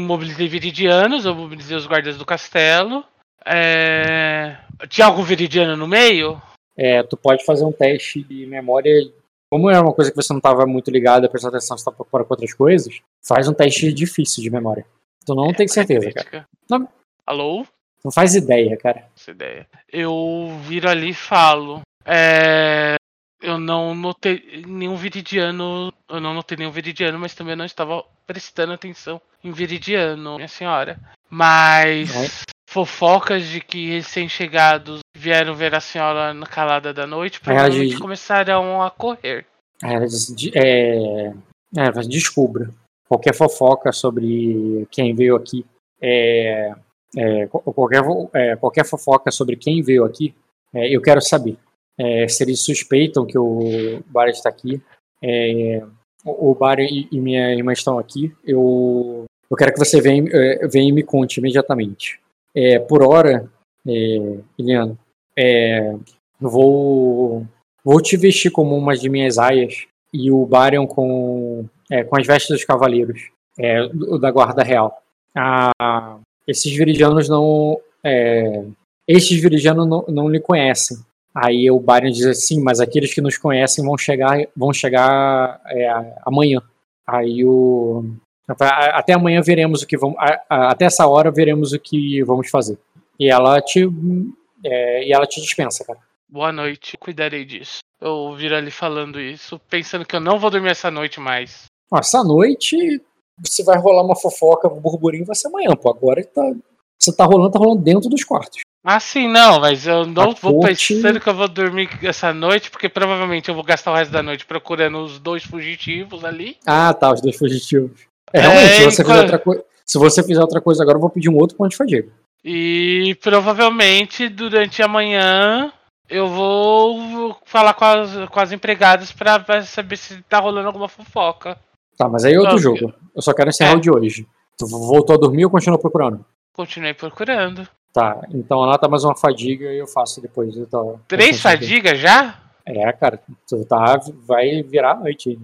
mobilizei viridianos, eu mobilizei os guardas do castelo. É... Tinha algum viridiano no meio? É, tu pode fazer um teste de memória. Como é uma coisa que você não estava muito ligado a prestar atenção, você tá preocupado com outras coisas, faz um teste difícil de memória. Tu não é, tem certeza, cara. Não, Alô? Não faz ideia, cara. Essa ideia. Eu viro ali e falo. É, eu não notei nenhum viridiano. Eu não notei nenhum viridiano, mas também não estava prestando atenção em viridiano, minha senhora. Mas não. fofocas de que recém-chegados vieram ver a senhora na calada da noite provavelmente de... começarão a correr. É, é, descubra. Qualquer fofoca sobre quem veio aqui é, é, qualquer, é, qualquer fofoca sobre quem veio aqui, é, eu quero saber. É, se eles suspeitam que o Barry está aqui, é, o Barry e, minha irmã estão aqui, eu, eu quero que você venha, é, venha e me conte imediatamente. por hora, é, Eliana, vou, vou te vestir como uma de minhas aias e o Barion com, com as vestes dos cavaleiros da guarda real. A, esses viridianos não. É, estes viridianos não, não lhe conhecem. Aí o Byron diz assim, mas aqueles que nos conhecem vão chegar, vão chegar é, amanhã. Aí o. Até amanhã veremos o que vamos. Até essa hora veremos o que vamos fazer. E ela te. É, e ela te dispensa, cara. Boa noite, cuidarei disso. Eu viro ali falando isso, pensando que eu não vou dormir essa noite mais. Essa noite se vai rolar uma fofoca, um burburinho, vai ser amanhã, pô. Agora tá, você tá rolando, tá rolando dentro dos quartos. Ah, sim, não, mas eu não a vou corte... pensando que eu vou dormir essa noite, porque provavelmente eu vou gastar o resto da noite procurando os dois fugitivos ali. Ah, tá, os dois fugitivos. É, realmente, é, se, você fizer outra co... se você fizer outra coisa agora, eu vou pedir um outro ponto de fadiga. E provavelmente durante a manhã eu vou falar com as, com as empregadas pra saber se tá rolando alguma fofoca. Tá, mas aí é outro jogo. Eu só quero encerrar é. o de hoje. Tu voltou a dormir ou continuou procurando? Continuei procurando. Tá, então anota mais uma fadiga e eu faço depois. Tô, Três fadigas já? É, cara, tu tá, vai virar a noite aí.